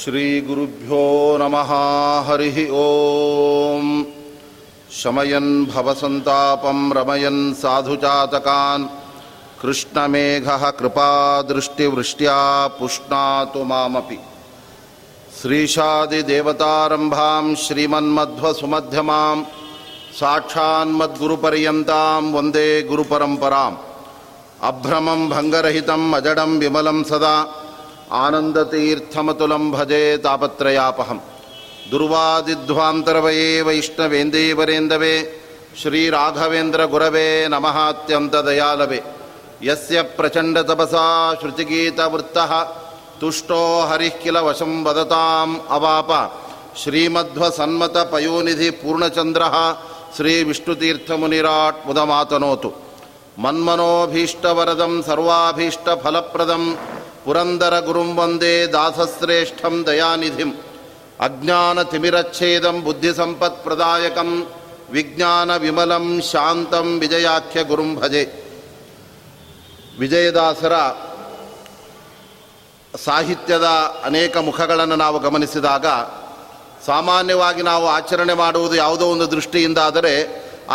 श्रीगुरुभ्यो नमः हरिः ॐ शमयन् भवसन्तापं रमयन् साधुजातकान्। कृष्णमेघः कृपादृष्टिवृष्ट्या पुष्णातु मामपि। श्रीशादिदेवतारम्भां श्रीमन्मध्वसुमध्यमां साक्षान्मद्गुरुपर्यन्तां वन्दे गुरुपरम्पराम्। अभ्रमं भङ्गरहितम् अजडं विमलं सदा आनन्दतीर्थमतुलं भजे तापत्रयापहं। दुर्वादिध्वान्तरवये वैष्णवेन्दीवरेन्दवे श्रीराघवेन्द्रगुरवे नमः अत्यन्तदयालवे। यस्य प्रचण्डतपसा श्रुतिगीतवृत्तः तुष्टो हरिः किल वशं वदताम् अवाप। श्रीमध्वसन्मतपयोनिधिपूर्णचन्द्रः श्रीविष्णुतीर्थमुनिराट् मुदमातनोतु मन्मनोभीष्टवरदं सर्वाभीष्टफलप्रदं पुरन्दरगुरुं वन्दे दासश्रेष्ठं दयानिधिम् अज्ञानतिमिरच्छेदं बुद्धिसम्पत्प्रदायकं विज्ञानविमलं ಶಾಂತಂ ವಿಜಯಾಖ್ಯ ಗುರುಂ ಭಜೆ ವಿಜಯದಾಸರ ಸಾಹಿತ್ಯದ ಅನೇಕ ಮುಖಗಳನ್ನು ನಾವು ಗಮನಿಸಿದಾಗ ಸಾಮಾನ್ಯವಾಗಿ ನಾವು ಆಚರಣೆ ಮಾಡುವುದು ಯಾವುದೋ ಒಂದು ದೃಷ್ಟಿಯಿಂದ ಆದರೆ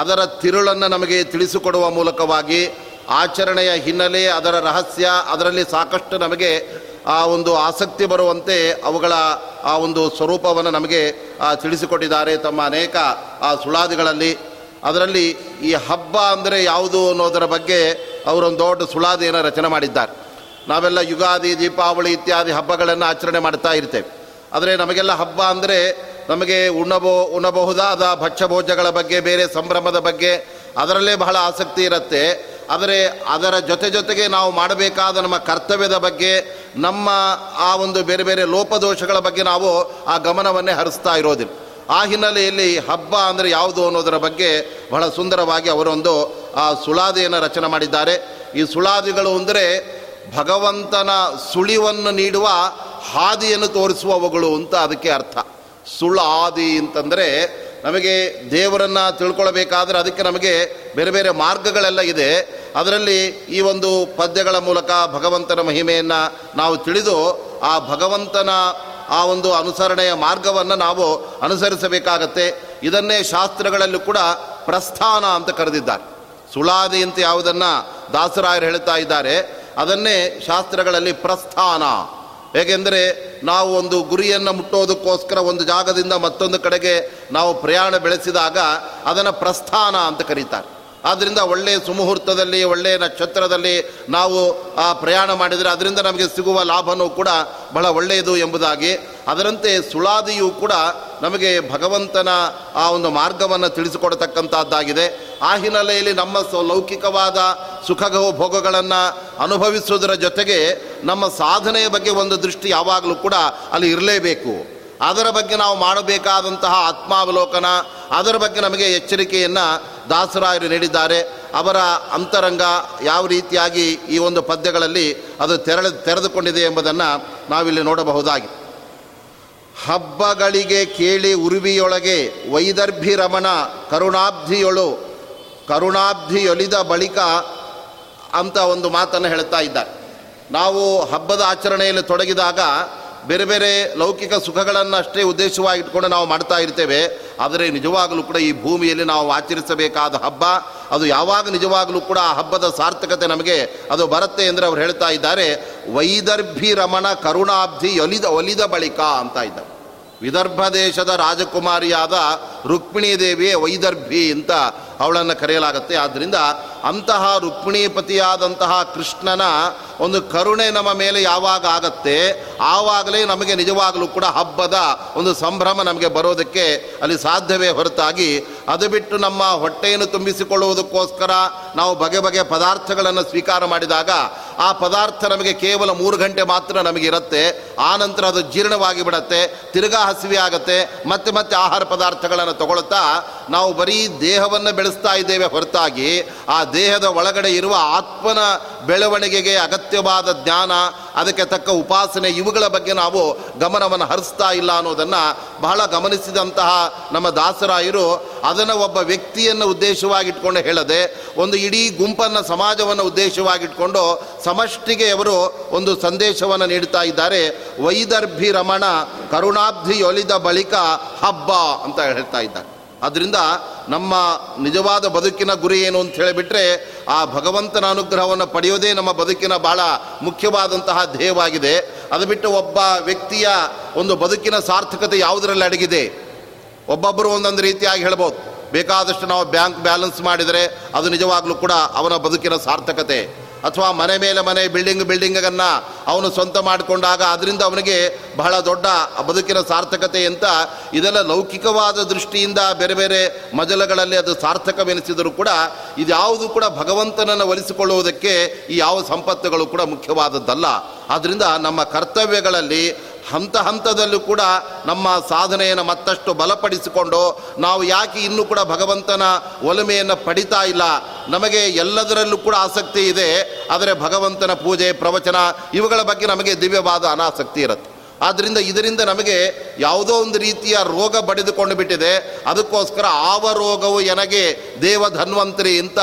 ಅದರ ತಿರುಳನ್ನು ನಮಗೆ ತಿಳಿಸಿಕೊಡುವ ಮೂಲಕವಾಗಿ ಆಚರಣೆಯ ಹಿನ್ನೆಲೆ, ಅದರ ರಹಸ್ಯ, ಅದರಲ್ಲಿ ಸಾಕಷ್ಟು ನಮಗೆ ಆ ಒಂದು ಆಸಕ್ತಿ ಬರುವಂತೆ ಅವುಗಳ ಆ ಒಂದು ಸ್ವರೂಪವನ್ನು ನಮಗೆ ತಿಳಿಸಿಕೊಟ್ಟಿದ್ದಾರೆ ತಮ್ಮ ಅನೇಕ, ಆ, ಸುಳಾದಿಗಳಲ್ಲಿ. ಅದರಲ್ಲಿ ಈ ಹಬ್ಬ ಅಂದರೆ ಯಾವುದು ಅನ್ನೋದರ ಬಗ್ಗೆ ಅವರೊಂದು ದೊಡ್ಡ ಸುಳಾದಿಯನ್ನು ರಚನೆ ಮಾಡಿದ್ದಾರೆ. ನಾವೆಲ್ಲ ಯುಗಾದಿ, ದೀಪಾವಳಿ ಇತ್ಯಾದಿ ಹಬ್ಬಗಳನ್ನು ಆಚರಣೆ ಮಾಡ್ತಾ ಇರ್ತೇವೆ. ಆದರೆ ನಮಗೆಲ್ಲ ಹಬ್ಬ ಅಂದರೆ ನಮಗೆ ಉಣ್ಣಬೋ ಉಣ್ಣಬಹುದಾದ ಭಕ್ಷ್ಯಭೋಜಗಳ ಬಗ್ಗೆ, ಬೇರೆ ಸಂಭ್ರಮದ ಬಗ್ಗೆ ಅದರಲ್ಲೇ ಬಹಳ ಆಸಕ್ತಿ ಇರುತ್ತೆ. ಆದರೆ ಅದರ ಜೊತೆ ಜೊತೆಗೆ ನಾವು ಮಾಡಬೇಕಾದ ನಮ್ಮ ಕರ್ತವ್ಯದ ಬಗ್ಗೆ, ನಮ್ಮ ಆ ಒಂದು ಬೇರೆ ಬೇರೆ ಲೋಪದೋಷಗಳ ಬಗ್ಗೆ ನಾವು ಆ ಗಮನವನ್ನೇ ಹರಿಸ್ತಾ ಇರೋದಿಲ್ಲ. ಆ ಹಿನ್ನೆಲೆಯಲ್ಲಿ ಹಬ್ಬ ಅಂದರೆ ಯಾವುದು ಅನ್ನೋದರ ಬಗ್ಗೆ ಬಹಳ ಸುಂದರವಾಗಿ ಅವರೊಂದು ಆ ಸುಳಾದಿಯನ್ನು ರಚನೆ ಮಾಡಿದ್ದಾರೆ. ಈ ಸುಳಾದಿಗಳು ಅಂದರೆ ಭಗವಂತನ ಸುಳಿವನ್ನು ನೀಡುವ ಹಾದಿಯನ್ನು ತೋರಿಸುವವುಗಳು ಅಂತ ಅದಕ್ಕೆ ಅರ್ಥ. ಸುಳಾದಿ ಅಂತಂದರೆ ನಮಗೆ ದೇವರನ್ನು ತಿಳ್ಕೊಳ್ಬೇಕಾದ್ರೆ ಅದಕ್ಕೆ ನಮಗೆ ಬೇರೆ ಬೇರೆ ಮಾರ್ಗಗಳೆಲ್ಲ ಇದೆ. ಅದರಲ್ಲಿ ಈ ಒಂದು ಪದ್ಯಗಳ ಮೂಲಕ ಭಗವಂತನ ಮಹಿಮೆಯನ್ನು ನಾವು ತಿಳಿದು ಆ ಭಗವಂತನ ಆ ಒಂದು ಅನುಸರಣೆಯ ಮಾರ್ಗವನ್ನು ನಾವು ಅನುಸರಿಸಬೇಕಾಗತ್ತೆ. ಇದನ್ನೇ ಶಾಸ್ತ್ರಗಳಲ್ಲೂ ಕೂಡ ಪ್ರಸ್ಥಾನ ಅಂತ ಕರೆದಿದ್ದಾರೆ. ಸುಳಾದಿ ಅಂತ ಯಾವುದನ್ನು ದಾಸರಾಯರು ಹೇಳ್ತಾ ಇದ್ದಾರೆ. ಅದನ್ನೇ ಶಾಸ್ತ್ರಗಳಲ್ಲಿ ಪ್ರಸ್ಥಾನ. ಹೇಗೆಂದರೆ ನಾವು ಒಂದು ಗುರಿಯನ್ನು ಮುಟ್ಟೋದಕ್ಕೋಸ್ಕರ ಒಂದು ಜಾಗದಿಂದ ಮತ್ತೊಂದು ಕಡೆಗೆ ನಾವು ಪ್ರಯಾಣ ಬೆಳೆಸಿದಾಗ ಅದನ್ನು ಪ್ರಸ್ಥಾನ ಅಂತ ಕರೀತಾರೆ. ಆದ್ದರಿಂದ ಒಳ್ಳೆಯ ಸುಮುಹೂರ್ತದಲ್ಲಿ ಒಳ್ಳೆಯ ನಕ್ಷತ್ರದಲ್ಲಿ ನಾವು, ಆ, ಪ್ರಯಾಣ ಮಾಡಿದರೆ ಅದರಿಂದ ನಮಗೆ ಸಿಗುವ ಲಾಭನೂ ಕೂಡ ಬಹಳ ಒಳ್ಳೆಯದು ಎಂಬುದಾಗಿ. ಅದರಂತೆ ಸುಳಾದಿಯೂ ಕೂಡ ನಮಗೆ ಭಗವಂತನ, ಆ, ಒಂದು ಮಾರ್ಗವನ್ನು ತಿಳಿಸಿಕೊಡತಕ್ಕಂಥದ್ದಾಗಿದೆ ಆ ಹಿನ್ನೆಲೆಯಲ್ಲಿ ನಮ್ಮ ಲೌಕಿಕವಾದ ಸುಖ ಭೋಗಗಳನ್ನು ಅನುಭವಿಸುವುದರ ಜೊತೆಗೆ ನಮ್ಮ ಸಾಧನೆಯ ಬಗ್ಗೆ ಒಂದು ದೃಷ್ಟಿ ಯಾವಾಗಲೂ ಕೂಡ ಅಲ್ಲಿ ಇರಲೇಬೇಕು. ಅದರ ಬಗ್ಗೆ ನಾವು ಮಾಡಬೇಕಾದಂತಹ ಆತ್ಮಾವಲೋಕನ, ಅದರ ಬಗ್ಗೆ ನಮಗೆ ಎಚ್ಚರಿಕೆಯನ್ನು ದಾಸರಾಯರು ನೀಡಿದ್ದಾರೆ. ಅವರ ಅಂತರಂಗ ಯಾವ ರೀತಿಯಾಗಿ ಈ ಒಂದು ಪದ್ಯಗಳಲ್ಲಿ ಅದು ತೆರಳ, ತೆರೆದುಕೊಂಡಿದೆ ಎಂಬುದನ್ನು ನಾವಿಲ್ಲಿ ನೋಡಬಹುದಾಗಿ. ಹಬ್ಬಗಳಿಗೆ ಕೇಳಿ ಉರುವಿಯೊಳಗೆ ವೈದರ್ಭಿ ರಮಣ ಕರುಣಾಬ್ಧಿಯೊಳು, ಕರುಣಾಬ್ಧಿಯೊಲಿದ ಬಳಿಕ ಅಂತ ಒಂದು ಮಾತನ್ನು ಹೇಳ್ತಾ ಇದ್ದಾರೆ. ನಾವು ಹಬ್ಬದ ಆಚರಣೆಯಲ್ಲಿ ತೊಡಗಿದಾಗ ಬೇರೆ ಬೇರೆ ಲೌಕಿಕ ಸುಖಗಳನ್ನು ಅಷ್ಟೇ ಉದ್ದೇಶವಾಗಿ ಇಟ್ಕೊಂಡು ನಾವು ಮಾಡ್ತಾ ಇರ್ತೇವೆ. ಆದರೆ ನಿಜವಾಗಲೂ ಕೂಡ ಈ ಭೂಮಿಯಲ್ಲಿ ನಾವು ಆಚರಿಸಬೇಕಾದ ಹಬ್ಬ, ಅದು ಯಾವಾಗ ನಿಜವಾಗಲೂ ಕೂಡ ಆ ಹಬ್ಬದ ಸಾರ್ಥಕತೆ ನಮಗೆ ಅದು ಬರುತ್ತೆ ಅಂದರೆ ಅವ್ರು ಹೇಳ್ತಾ ಇದ್ದಾರೆ. ವೈದರ್ಭಿ ರಮಣ ಕರುಣಾಬ್ಧಿ ಒಲಿದ ಒಲಿದ ಬಳಿಕ ಅಂತ ಇದ್ದಾರೆ. ವಿದರ್ಭ ದೇಶದ ರಾಜಕುಮಾರಿಯಾದ ರುಕ್ಮಿಣೀ ದೇವಿಯೇ ವೈದರ್ಭಿ ಅಂತ ಅವಳನ್ನು ಕರೆಯಲಾಗುತ್ತೆ. ಆದ್ದರಿಂದ ಅಂತಹ ರುಕ್ಮಿಣೀಪತಿಯಾದಂತಹ ಕೃಷ್ಣನ ಒಂದು ಕರುಣೆ ನಮ್ಮ ಮೇಲೆ ಯಾವಾಗ ಆಗತ್ತೆ, ಆವಾಗಲೇ ನಮಗೆ ನಿಜವಾಗಲೂ ಕೂಡ ಹಬ್ಬದ ಒಂದು ಸಂಭ್ರಮ ನಮಗೆ ಬರೋದಕ್ಕೆ ಅಲ್ಲಿ ಸಾಧ್ಯವೇ ಹೊರತಾಗಿ, ಅದು ಬಿಟ್ಟು ನಮ್ಮ ಹೊಟ್ಟೆಯನ್ನು ತುಂಬಿಸಿಕೊಳ್ಳುವುದಕ್ಕೋಸ್ಕರ ನಾವು ಬಗೆ ಬಗೆ ಪದಾರ್ಥಗಳನ್ನು ಸ್ವೀಕಾರ ಮಾಡಿದಾಗ ಆ ಪದಾರ್ಥ ನಮಗೆ ಕೇವಲ ಮೂರು ಗಂಟೆ ಮಾತ್ರ ನಮಗಿರುತ್ತೆ ಆ ನಂತರ ಅದು ಜೀರ್ಣವಾಗಿ ಬಿಡತ್ತೆ, ತಿರ್ಗಾ ಹಸಿವೆ ಆಗುತ್ತೆ, ಮತ್ತೆ ಮತ್ತೆ ಆಹಾರ ಪದಾರ್ಥಗಳನ್ನು ತಗೊಳ್ತಾ ನಾವು ಬರೀ ದೇಹವನ್ನು ಬೆಳೆಸ್ತಾ ಇದ್ದೇವೆ ಹೊರತಾಗಿ, ಆ ದೇಹದ ಒಳಗಡೆ ಇರುವ ಆತ್ಮನ ಬೆಳವಣಿಗೆಗೆ ಅಗತ್ಯವಾದ ಜ್ಞಾನ, ಅದಕ್ಕೆ ತಕ್ಕ ಉಪಾಸನೆ, ಇವುಗಳ ಬಗ್ಗೆ ನಾವು ಗಮನವನ್ನು ಹರಿಸ್ತಾ ಇಲ್ಲ ಅನ್ನೋದನ್ನು ಬಹಳ ಗಮನಿಸಿದಂತಹ ನಮ್ಮ ದಾಸರಾಯರು ಅದನ್ನು ಒಬ್ಬ ವ್ಯಕ್ತಿಯನ್ನು ಉದ್ದೇಶವಾಗಿಟ್ಕೊಂಡು ಹೇಳದೆ, ಒಂದು ಇಡೀ ಗುಂಪನ್ನು ಸಮಾಜವನ್ನು ಉದ್ದೇಶವಾಗಿಟ್ಕೊಂಡು ಸಮಷ್ಟಿಗೆ ಅವರು ಒಂದು ಸಂದೇಶವನ್ನು ನೀಡ್ತಾ ಇದ್ದಾರೆ ವೈದರ್ಭಿ ರಮಣ ಕರುಣಾಬ್ಧಿ ಒಲಿದ ಬಳಿಕ ಹಬ್ಬ ಅಂತ ಹೇಳ್ತಾ ಇದ್ದಾರೆ. ಅದರಿಂದ ನಮ್ಮ ನಿಜವಾದ ಬದುಕಿನ ಗುರಿ ಏನು ಅಂತ ಹೇಳಿಬಿಟ್ರೆ ಆ ಭಗವಂತನ ಅನುಗ್ರಹವನ್ನು ಪಡೆಯೋದೇ ನಮ್ಮ ಬದುಕಿನ ಬಹಳ ಮುಖ್ಯವಾದಂತಹ ಧ್ಯೇಯವಾಗಿದೆ. ಅದು ಬಿಟ್ಟು ಒಬ್ಬ ವ್ಯಕ್ತಿಯ ಒಂದು ಬದುಕಿನ ಸಾರ್ಥಕತೆ ಯಾವುದರಲ್ಲಿ ಅಡಗಿದೆ? ಒಬ್ಬೊಬ್ಬರು ಒಂದೊಂದು ರೀತಿಯಾಗಿ ಹೇಳ್ಬೋದು. ಬೇಕಾದಷ್ಟು ನಾವು ಬ್ಯಾಂಕ್ ಬ್ಯಾಲೆನ್ಸ್ ಮಾಡಿದರೆ ಅದು ನಿಜವಾಗ್ಲೂ ಕೂಡ ಅವನ ಬದುಕಿನ ಸಾರ್ಥಕತೆ. ಅಥವಾ ಮನೆ ಮೇಲೆ ಮನೆ ಬಿಲ್ಡಿಂಗ್ ಬಿಲ್ಡಿಂಗನ್ನು ಅವನು ಸ್ವಂತ ಮಾಡಿಕೊಂಡಾಗ ಅದರಿಂದ ಅವನಿಗೆ ಬಹಳ ದೊಡ್ಡ ಬದುಕಿನ ಸಾರ್ಥಕತೆ ಅಂತ ಇದೆಲ್ಲ ಲೌಕಿಕವಾದ ದೃಷ್ಟಿಯಿಂದ ಬೇರೆ ಬೇರೆ ಮಜಲಗಳಲ್ಲಿ ಅದು ಸಾರ್ಥಕವೆನಿಸಿದರೂ ಕೂಡ ಇದ್ಯಾವುದು ಕೂಡ ಭಗವಂತನನ್ನು ಒಲಿಸಿಕೊಳ್ಳುವುದಕ್ಕೆ ಈ ಯಾವ ಸಂಪತ್ತುಗಳು ಕೂಡ ಮುಖ್ಯವಾದದ್ದಲ್ಲ. ಆದ್ದರಿಂದ ನಮ್ಮ ಕರ್ತವ್ಯಗಳಲ್ಲಿ ಹಂತ ಹಂತದಲ್ಲೂ ಕೂಡ ನಮ್ಮ ಸಾಧನೆಯನ್ನು ಮತ್ತಷ್ಟು ಬಲಪಡಿಸಿಕೊಂಡು ನಾವು ಯಾಕೆ ಇನ್ನೂ ಕೂಡ ಭಗವಂತನ ಒಲಮೆಯನ್ನು ಪಡಿತಾ ಇಲ್ಲ? ನಮಗೆ ಎಲ್ಲದರಲ್ಲೂ ಕೂಡ ಆಸಕ್ತಿ ಇದೆ. ಆದರೆ ಭಗವಂತನ ಪೂಜೆ, ಪ್ರವಚನ ಇವುಗಳ ಬಗ್ಗೆ ನಮಗೆ ದಿವ್ಯವಾದ ಅನಾಸಕ್ತಿ ಇರುತ್ತೆ. ಆದ್ದರಿಂದ ಇದರಿಂದ ನಮಗೆ ಯಾವುದೋ ಒಂದು ರೀತಿಯ ರೋಗ ಬಡಿದುಕೊಂಡು ಬಿಟ್ಟಿದೆ. ಅದಕ್ಕೋಸ್ಕರ ಆವ ರೋಗವು ಎನಗೆ ದೇವ ಧನ್ವಂತರಿ ಅಂತ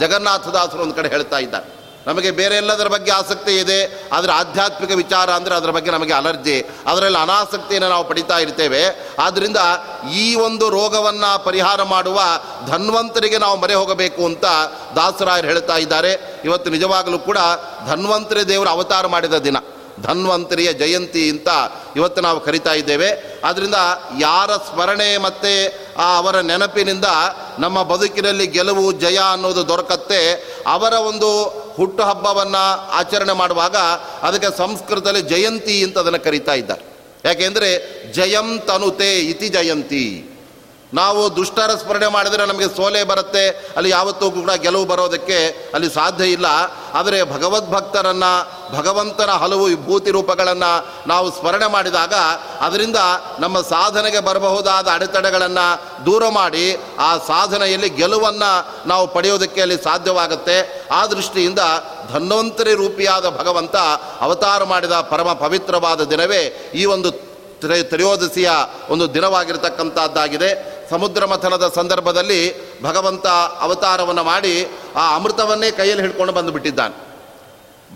ಜಗನ್ನಾಥದಾಸರು ಒಂದು ಕಡೆ ಹೇಳ್ತಾ ಇದ್ದಾರೆ. ನಮಗೆ ಬೇರೆ ಎಲ್ಲದರ ಬಗ್ಗೆ ಆಸಕ್ತಿ ಇದೆ, ಆದರೆ ಆಧ್ಯಾತ್ಮಿಕ ವಿಚಾರ ಅಂದರೆ ಅದರ ಬಗ್ಗೆ ನಮಗೆ ಅಲರ್ಜಿ. ಅದರಲ್ಲಿ ಅನಾಸಕ್ತಿಯನ್ನು ನಾವು ಪಡಿತಾ ಇರ್ತೇವೆ. ಆದ್ದರಿಂದ ಈ ಒಂದು ರೋಗವನ್ನು ಪರಿಹಾರ ಮಾಡುವ ಧನ್ವಂತರಿಗೆ ನಾವು ಮರೆ ಹೋಗಬೇಕು ಅಂತ ದಾಸರಾಯರು ಹೇಳ್ತಾ ಇದ್ದಾರೆ. ಇವತ್ತು ನಿಜವಾಗಲೂ ಕೂಡ ಧನ್ವಂತರಿ ದೇವರು ಅವತಾರ ಮಾಡಿದ ದಿನ. ಧನ್ವಂತರಿಯ ಜಯಂತಿ ಅಂತ ಇವತ್ತು ನಾವು ಕರಿತಾ ಇದ್ದೇವೆ. ಆದ್ದರಿಂದ ಯಾರ ಸ್ಮರಣೆ ಮತ್ತು ಆ ಅವರ ನೆನಪಿನಿಂದ ನಮ್ಮ ಬದುಕಿನಲ್ಲಿ ಗೆಲುವು, ಜಯ ಅನ್ನೋದು ದೊರಕತ್ತೆ. ಅವರ ಒಂದು ಹುಟ್ಟುಹಬ್ಬವನ್ನು ಆಚರಣೆ ಮಾಡುವಾಗ ಅದಕ್ಕೆ ಸಂಸ್ಕೃತದಲ್ಲಿ ಜಯಂತಿ ಅಂತ ಅದನ್ನು ಕರಿತಾ ಇದ್ದಾರೆ. ಯಾಕೆಂದರೆ ಜಯಂ ತನುತೆ ಇತಿ ಜಯಂತಿ. ನಾವು ದುಷ್ಟರ ಸ್ಮರಣೆ ಮಾಡಿದರೆ ನಮಗೆ ಸೋಲೆ ಬರುತ್ತೆ. ಅಲ್ಲಿ ಯಾವತ್ತೂ ಕೂಡ ಗೆಲುವು ಬರೋದಕ್ಕೆ ಅಲ್ಲಿ ಸಾಧ್ಯ ಇಲ್ಲ. ಆದರೆ ಭಗವದ್ಭಕ್ತರನ್ನು, ಭಗವಂತನ ಹಲವು ವಿಭೂತಿ ರೂಪಗಳನ್ನು ನಾವು ಸ್ಮರಣೆ ಮಾಡಿದಾಗ ಅದರಿಂದ ನಮ್ಮ ಸಾಧನೆಗೆ ಬರಬಹುದಾದ ಅಡೆತಡೆಗಳನ್ನು ದೂರ ಮಾಡಿ ಆ ಸಾಧನೆಯಲ್ಲಿ ಗೆಲುವನ್ನು ನಾವು ಪಡೆಯೋದಕ್ಕೆ ಅಲ್ಲಿ ಸಾಧ್ಯವಾಗುತ್ತೆ. ಆ ದೃಷ್ಟಿಯಿಂದ ಧನ್ವಂತರಿ ರೂಪಿಯಾದ ಭಗವಂತ ಅವತಾರ ಮಾಡಿದ ಪರಮ ಪವಿತ್ರವಾದ ದಿನವೇ ಈ ಒಂದು ತ್ರಯೋದಶಿಯ ಒಂದು ದಿನವಾಗಿರತಕ್ಕಂಥದ್ದಾಗಿದೆ ಸಮುದ್ರ ಮಥನದ ಸಂದರ್ಭದಲ್ಲಿ ಭಗವಂತ ಅವತಾರವನ್ನು ಮಾಡಿ ಆ ಅಮೃತವನ್ನೇ ಕೈಯಲ್ಲಿ ಹಿಡ್ಕೊಂಡು ಬಂದುಬಿಟ್ಟಿದ್ದಾನೆ.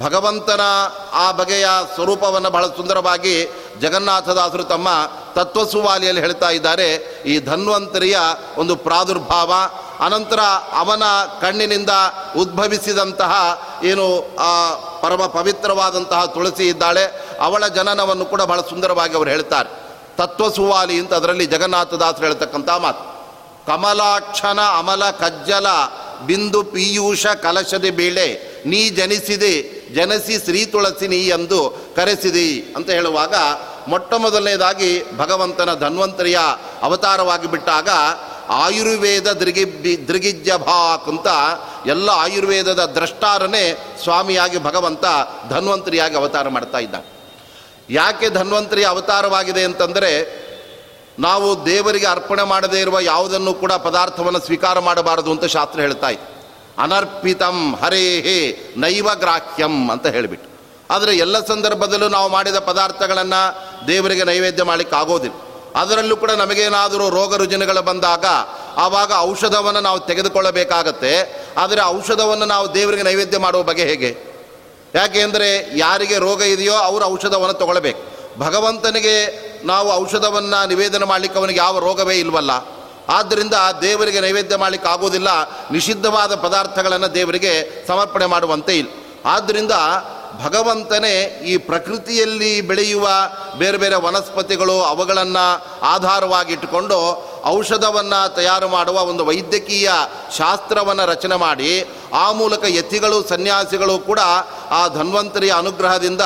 ಭಗವಂತನ ಆ ಬಗೆಯ ಸ್ವರೂಪವನ್ನು ಬಹಳ ಸುಂದರವಾಗಿ ಜಗನ್ನಾಥದಾಸರು ತಮ್ಮ ತತ್ವಸುವಾಲಿಯಲ್ಲಿ ಹೇಳ್ತಾ ಇದ್ದಾರೆ. ಈ ಧನ್ವಂತರಿಯ ಒಂದು ಪ್ರಾದುರ್ಭಾವ, ಅನಂತರ ಅವನ ಕಣ್ಣಿನಿಂದ ಉದ್ಭವಿಸಿದಂತಹ ಏನು ಆ ಪರಮ ಪವಿತ್ರವಾದಂತಹ ತುಳಸಿ ಇದ್ದಾಳೆ, ಅವಳ ಜನನವನ್ನು ಕೂಡ ಬಹಳ ಸುಂದರವಾಗಿ ಅವರು ಹೇಳ್ತಾರೆ. ತತ್ವಸುವಾಲಿ ಅಂತ ಅದರಲ್ಲಿ ಜಗನ್ನಾಥದಾಸರು ಹೇಳ್ತಕ್ಕಂಥ ಮಾತು. ಕಮಲಾಕ್ಷನ ಅಮಲ, ಕಜ್ಜಲ, ಬಿಂದು, ಪೀಯೂಷ, ಕಲಶದಿ, ಬೀಳೆ, ನೀ ಜನಿಸಿದೆ, ಜನಸಿ ಶ್ರೀ ತುಳಸಿ ನೀ ಎಂದು ಕರೆಸಿದಿ ಅಂತ ಹೇಳುವಾಗ ಮೊಟ್ಟ ಮೊದಲನೇದಾಗಿ ಭಗವಂತನ ಧನ್ವಂತರಿಯ ಅವತಾರವಾಗಿ ಬಿಟ್ಟಾಗ ಆಯುರ್ವೇದ ದೃಗಿ ದೃಗಿಜ್ಯ ಭಾಕ್ ಅಂತ ಎಲ್ಲ ಆಯುರ್ವೇದದ ದ್ರಷ್ಟಾರನೇ ಸ್ವಾಮಿಯಾಗಿ ಭಗವಂತ ಧನ್ವಂತರಿಯಾಗಿ ಅವತಾರ ಮಾಡ್ತಾ ಇದ್ದ ಯಾಕೆ ಧನ್ವಂತರಿ ಅವತಾರವಾಗಿದೆ ಅಂತಂದರೆ ನಾವು ದೇವರಿಗೆ ಅರ್ಪಣೆ ಮಾಡದೇ ಇರುವ ಯಾವುದನ್ನು ಕೂಡ ಪದಾರ್ಥವನ್ನು ಸ್ವೀಕಾರ ಮಾಡಬಾರದು ಅಂತ ಶಾಸ್ತ್ರ ಹೇಳ್ತಾ ಇತ್ತು ಅನರ್ಪಿತಂ ಹರೇ ಹೇ ನೈವ ಗ್ರಾಹ್ಯಂ ಅಂತ ಹೇಳಿಬಿಟ್ಟು. ಆದರೆ ಎಲ್ಲ ಸಂದರ್ಭದಲ್ಲೂ ನಾವು ಮಾಡಿದ ಪದಾರ್ಥಗಳನ್ನು ದೇವರಿಗೆ ನೈವೇದ್ಯ ಮಾಡಲಿಕ್ಕೆ ಆಗೋದಿಲ್ಲ. ಅದರಲ್ಲೂ ಕೂಡ ನಮಗೇನಾದರೂ ರೋಗ ರುಜಿನಗಳು ಬಂದಾಗ ಆವಾಗ ಔಷಧವನ್ನು ನಾವು ತೆಗೆದುಕೊಳ್ಳಬೇಕಾಗತ್ತೆ. ಆದರೆ ಔಷಧವನ್ನು ನಾವು ದೇವರಿಗೆ ನೈವೇದ್ಯ ಮಾಡುವ ಬಗೆ ಹೇಗೆ? ಯಾಕೆಂದರೆ ಯಾರಿಗೆ ರೋಗ ಇದೆಯೋ ಅವರು ಔಷಧವನ್ನು ತಗೊಳ್ಬೇಕು. ಭಗವಂತನಿಗೆ ನಾವು ಔಷಧವನ್ನು ನಿವೇದನೆ ಮಾಡಲಿಕ್ಕೆ ಅವನಿಗೆ ಯಾವ ರೋಗವೇ ಇಲ್ವಲ್ಲ. ಆದ್ದರಿಂದ ದೇವರಿಗೆ ನೈವೇದ್ಯ ಮಾಡಲಿಕ್ಕೆ ಆಗೋದಿಲ್ಲ ನಿಷಿದ್ಧವಾದ ಪದಾರ್ಥಗಳನ್ನು ದೇವರಿಗೆ ಸಮರ್ಪಣೆ ಮಾಡುವಂತೆ ಇಲ್ಲ. ಆದ್ದರಿಂದ ಭಗವಂತನೇ ಈ ಪ್ರಕೃತಿಯಲ್ಲಿ ಬೆಳೆಯುವ ಬೇರೆ ಬೇರೆ ವನಸ್ಪತಿಗಳು ಅವುಗಳನ್ನು ಆಧಾರವಾಗಿಟ್ಟುಕೊಂಡು ಔಷಧವನ್ನು ತಯಾರು ಮಾಡುವ ಒಂದು ವೈದ್ಯಕೀಯ ಶಾಸ್ತ್ರವನ್ನು ರಚನೆ ಮಾಡಿ, ಆ ಮೂಲಕ ಯತಿಗಳು, ಸನ್ಯಾಸಿಗಳು ಕೂಡ ಆ ಧನ್ವಂತರಿಯ ಅನುಗ್ರಹದಿಂದ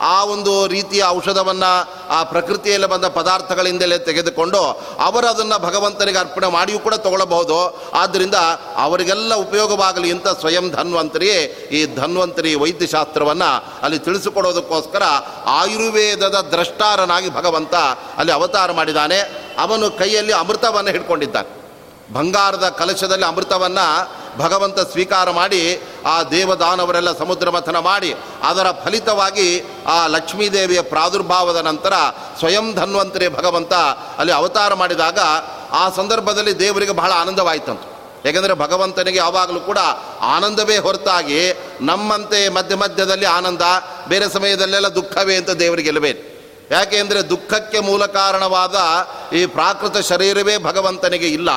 ಆ ಒಂದು ರೀತಿಯ ಔಷಧವನ್ನು, ಆ ಪ್ರಕೃತಿಯಲ್ಲಿ ಬಂದ ಪದಾರ್ಥಗಳಿಂದಲೇ ತೆಗೆದುಕೊಂಡು ಅವರು ಅದನ್ನು ಭಗವಂತನಿಗೆ ಅರ್ಪಣೆ ಮಾಡಿಯೂ ಕೂಡ ತಗೊಳ್ಳಬಹುದು. ಆದ್ದರಿಂದ ಅವರಿಗೆಲ್ಲ ಉಪಯೋಗವಾಗಲಿ ಅಂತ ಸ್ವಯಂ ಧನ್ವಂತರಿಯೇ ಈ ಧನ್ವಂತರಿ ವೈದ್ಯಶಾಸ್ತ್ರವನ್ನು ಅಲ್ಲಿ ತಿಳಿಸಿಕೊಡೋದಕ್ಕೋಸ್ಕರ ಆಯುರ್ವೇದದ ದ್ರಷ್ಟಾರನಾಗಿ ಭಗವಂತ ಅಲ್ಲಿ ಅವತಾರ ಮಾಡಿದ್ದಾನೆ. ಅವನು ಕೈಯಲ್ಲಿ ಅಮೃತವನ್ನು ಹಿಡ್ಕೊಂಡಿದ್ದಾನೆ. ಬಂಗಾರದ ಕಲಶದಲ್ಲಿ ಅಮೃತವನ್ನು ಭಗವಂತ ಸ್ವೀಕಾರ ಮಾಡಿ, ಆ ದೇವದಾನವರೆಲ್ಲ ಸಮುದ್ರ ಮಥನ ಮಾಡಿ, ಅದರ ಫಲಿತವಾಗಿ ಆ ಲಕ್ಷ್ಮೀದೇವಿಯ ಪ್ರಾದುರ್ಭಾವದ ನಂತರ ಸ್ವಯಂ ಧನ್ವಂತರಿ ಭಗವಂತ ಅಲ್ಲಿ ಅವತಾರ ಮಾಡಿದಾಗ ಆ ಸಂದರ್ಭದಲ್ಲಿ ದೇವರಿಗೆ ಬಹಳ ಆನಂದವಾಯಿತಂತು. ಯಾಕೆಂದರೆ ಭಗವಂತನಿಗೆ ಯಾವಾಗಲೂ ಕೂಡ ಆನಂದವೇ ಹೊರತಾಗಿ ನಮ್ಮಂತೆ ಮಧ್ಯ ಮಧ್ಯದಲ್ಲಿ ಆನಂದ, ಬೇರೆ ಸಮಯದಲ್ಲೆಲ್ಲ ದುಃಖವೇ ಅಂತ ದೇವರಿಗೆ ಇಲ್ಲಬೇಕು ಯಾಕೆ ಅಂದರೆ ದುಃಖಕ್ಕೆ ಮೂಲ ಕಾರಣವಾದ ಈ ಪ್ರಾಕೃತ ಶರೀರವೇ ಭಗವಂತನಿಗೆ ಇಲ್ಲ.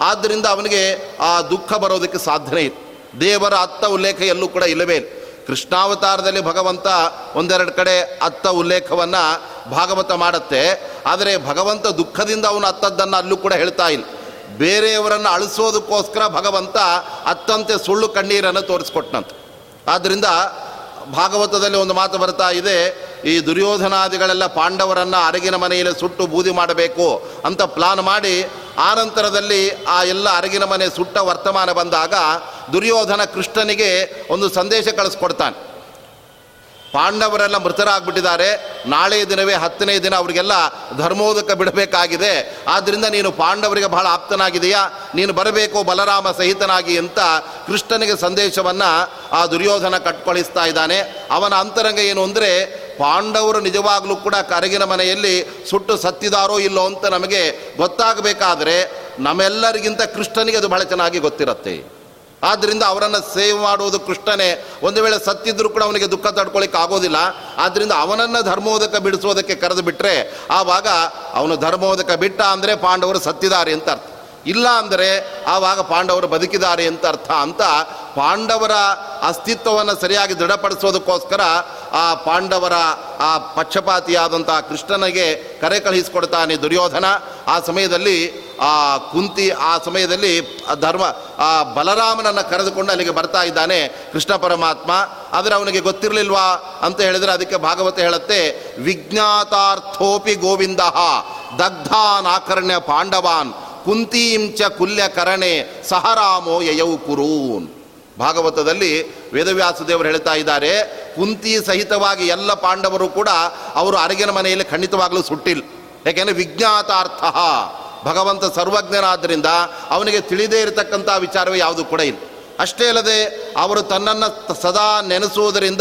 ಆದ್ದರಿಂದ ಅವನಿಗೆ ಆ ದುಃಖ ಬರೋದಕ್ಕೆ ಸಾಧ್ಯನೇ ಇಲ್ಲ. ದೇವರ ಅತ್ತ ಉಲ್ಲೇಖ ಎಲ್ಲೂ ಕೂಡ ಇಲ್ಲವೇ ಇಲ್ಲ. ಕೃಷ್ಣಾವತಾರದಲ್ಲಿ ಭಗವಂತ ಒಂದೆರಡು ಕಡೆ ಅತ್ತ ಉಲ್ಲೇಖವನ್ನು ಭಾಗವತ ಮಾಡುತ್ತೆ. ಆದರೆ ಭಗವಂತ ದುಃಖದಿಂದ ಅವನು ಅತ್ತದ್ದನ್ನು ಅಲ್ಲೂ ಕೂಡ ಹೇಳ್ತಾ ಇಲ್ಲ. ಬೇರೆಯವರನ್ನು ಅಳಿಸೋದಕ್ಕೋಸ್ಕರ ಭಗವಂತ ಅತ್ತಂತೆ ಸುಳ್ಳು ಕಣ್ಣೀರನ್ನು ತೋರಿಸ್ಕೊಟ್ನಂತೆ. ಆದ್ದರಿಂದ ಭಾಗವತದಲ್ಲಿ ಒಂದು ಮಾತು ಬರ್ತಾ ಇದೆ, ಈ ದುರ್ಯೋಧನಾದಿಗಳೆಲ್ಲ ಪಾಂಡವರನ್ನು ಅರಗಿನ ಮನೆಯಲ್ಲಿ ಸುಟ್ಟು ಬೂದಿ ಮಾಡಬೇಕು ಅಂತ ಪ್ಲಾನ್ ಮಾಡಿ ಆನಂತರದಲ್ಲಿ ಆ ಎಲ್ಲ ಅರಗಿನ ಮನೆ ಸುಟ್ಟ ವರ್ತಮಾನ ಬಂದಾಗ ದುರ್ಯೋಧನ ಕೃಷ್ಣನಿಗೆ ಒಂದು ಸಂದೇಶ ಕಳಿಸ್ಕೊಡ್ತಾನೆ. ಪಾಂಡವರೆಲ್ಲ ಮೃತರಾಗ್ಬಿಟ್ಟಿದ್ದಾರೆ. ನಾಳೆ ದಿನವೇ ಹತ್ತನೇ ದಿನ ಅವರಿಗೆಲ್ಲ ಧರ್ಮೋದಕ ಬಿಡಬೇಕಾಗಿದೆ. ಆದ್ದರಿಂದ ನೀನು ಪಾಂಡವರಿಗೆ ಬಹಳ ಆಪ್ತನಾಗಿದೆಯಾ ನೀನು ಬರಬೇಕು ಬಲರಾಮ ಸಹಿತನಾಗಿ ಅಂತ ಕೃಷ್ಣನಿಗೆ ಸಂದೇಶವನ್ನು ಆ ದುರ್ಯೋಧನ ಕಟ್ಕೊಳಿಸ್ತಾ ಇದ್ದಾನೆ. ಅವನ ಅಂತರಂಗ ಏನು ಅಂದರೆ ಪಾಂಡವರು ನಿಜವಾಗಲೂ ಕೂಡ ಕರಗಿನ ಮನೆಯಲ್ಲಿ ಸುಟ್ಟು ಸತ್ತಿದಾರೋ ಇಲ್ಲೋ ಅಂತ ನಮಗೆ ಗೊತ್ತಾಗಬೇಕಾದ್ರೆ ನಮ್ಮೆಲ್ಲರಿಗಿಂತ ಕೃಷ್ಣನಿಗೆ ಅದು ಬಹಳ ಚೆನ್ನಾಗಿ ಗೊತ್ತಿರುತ್ತೆ. ಆದ್ದರಿಂದ ಅವರನ್ನು ಸೇವ್ ಮಾಡುವುದು ಕೃಷ್ಣನೇ. ಒಂದು ವೇಳೆ ಸತ್ತಿದ್ದರೂ ಕೂಡ ಅವನಿಗೆ ದುಃಖ ತಡ್ಕೊಳ್ಳಿಕ್ಕೆ ಆಗೋದಿಲ್ಲ. ಆದ್ದರಿಂದ ಅವನನ್ನು ಧರ್ಮೋದಕ ಬಿಡಿಸೋದಕ್ಕೆ ಕರೆದು ಬಿಟ್ಟರೆ ಆವಾಗ ಅವನು ಧರ್ಮೋದಕ ಬಿಟ್ಟ ಅಂದರೆ ಪಾಂಡವರು ಸತ್ತಿದ್ದಾರೆ ಅಂತ ಇಲ್ಲ ಅಂದರೆ ಆವಾಗ ಪಾಂಡವರು ಬದುಕಿದ್ದಾರೆ ಅಂತ ಅರ್ಥ ಅಂತ ಪಾಂಡವರ ಅಸ್ತಿತ್ವವನ್ನು ಸರಿಯಾಗಿ ದೃಢಪಡಿಸೋದಕ್ಕೋಸ್ಕರ ಆ ಪಾಂಡವರ ಆ ಪಕ್ಷಪಾತಿಯಾದಂಥ ಕೃಷ್ಣನಿಗೆ ಕರೆ ಕಳುಹಿಸಿಕೊಡ್ತಾನೆ ದುರ್ಯೋಧನ. ಆ ಸಮಯದಲ್ಲಿ ಆ ಕುಂತಿ ಆ ಸಮಯದಲ್ಲಿ ಧರ್ಮ ಆ ಬಲರಾಮನನ್ನು ಕರೆದುಕೊಂಡು ಅಲ್ಲಿಗೆ ಬರ್ತಾ ಇದ್ದಾನೆ ಕೃಷ್ಣ ಪರಮಾತ್ಮ. ಆದರೆ ಅವನಿಗೆ ಗೊತ್ತಿರಲಿಲ್ವಾ ಅಂತ ಹೇಳಿದರೆ ಅದಕ್ಕೆ ಭಾಗವತ ಹೇಳುತ್ತೆ, ವಿಜ್ಞಾತಾರ್ಥೋಪಿ ಗೋವಿಂದ ದಗ್ಧಾನಾಕರ್ಣ್ಯ ಪಾಂಡವಾನ್. ಕುಂತೀಂ ಕುಲ್ಯ ಕುಲ್ಯಕರಣೆ ಸಹರಾಮೋ ಯಯೌ ಕುರೂನ್. ಭಾಗವತದಲ್ಲಿ ವೇದವ್ಯಾಸ ದೇವರು ಹೇಳ್ತಾ ಇದ್ದಾರೆ, ಕುಂತಿ ಸಹಿತವಾಗಿ ಎಲ್ಲ ಪಾಂಡವರು ಕೂಡ ಅವರು ಅರಗಿನ ಮನೆಯಲ್ಲಿ ಖಂಡಿತವಾಗಲೂ ಸುಟ್ಟಿಲ್ಲ ಯಾಕೆಂದರೆ ವಿಜ್ಞಾತಾರ್ಥ. ಭಗವಂತ ಸರ್ವಜ್ಞನಾದ್ದರಿಂದ ಅವನಿಗೆ ತಿಳಿದೇ ಇರತಕ್ಕಂಥ ವಿಚಾರವೇ ಯಾವುದು ಕೂಡ ಇಲ್ಲ. ಅಷ್ಟೇ ಅಲ್ಲದೆ ಅವರು ತನ್ನನ್ನು ಸದಾ ನೆನೆಸುವುದರಿಂದ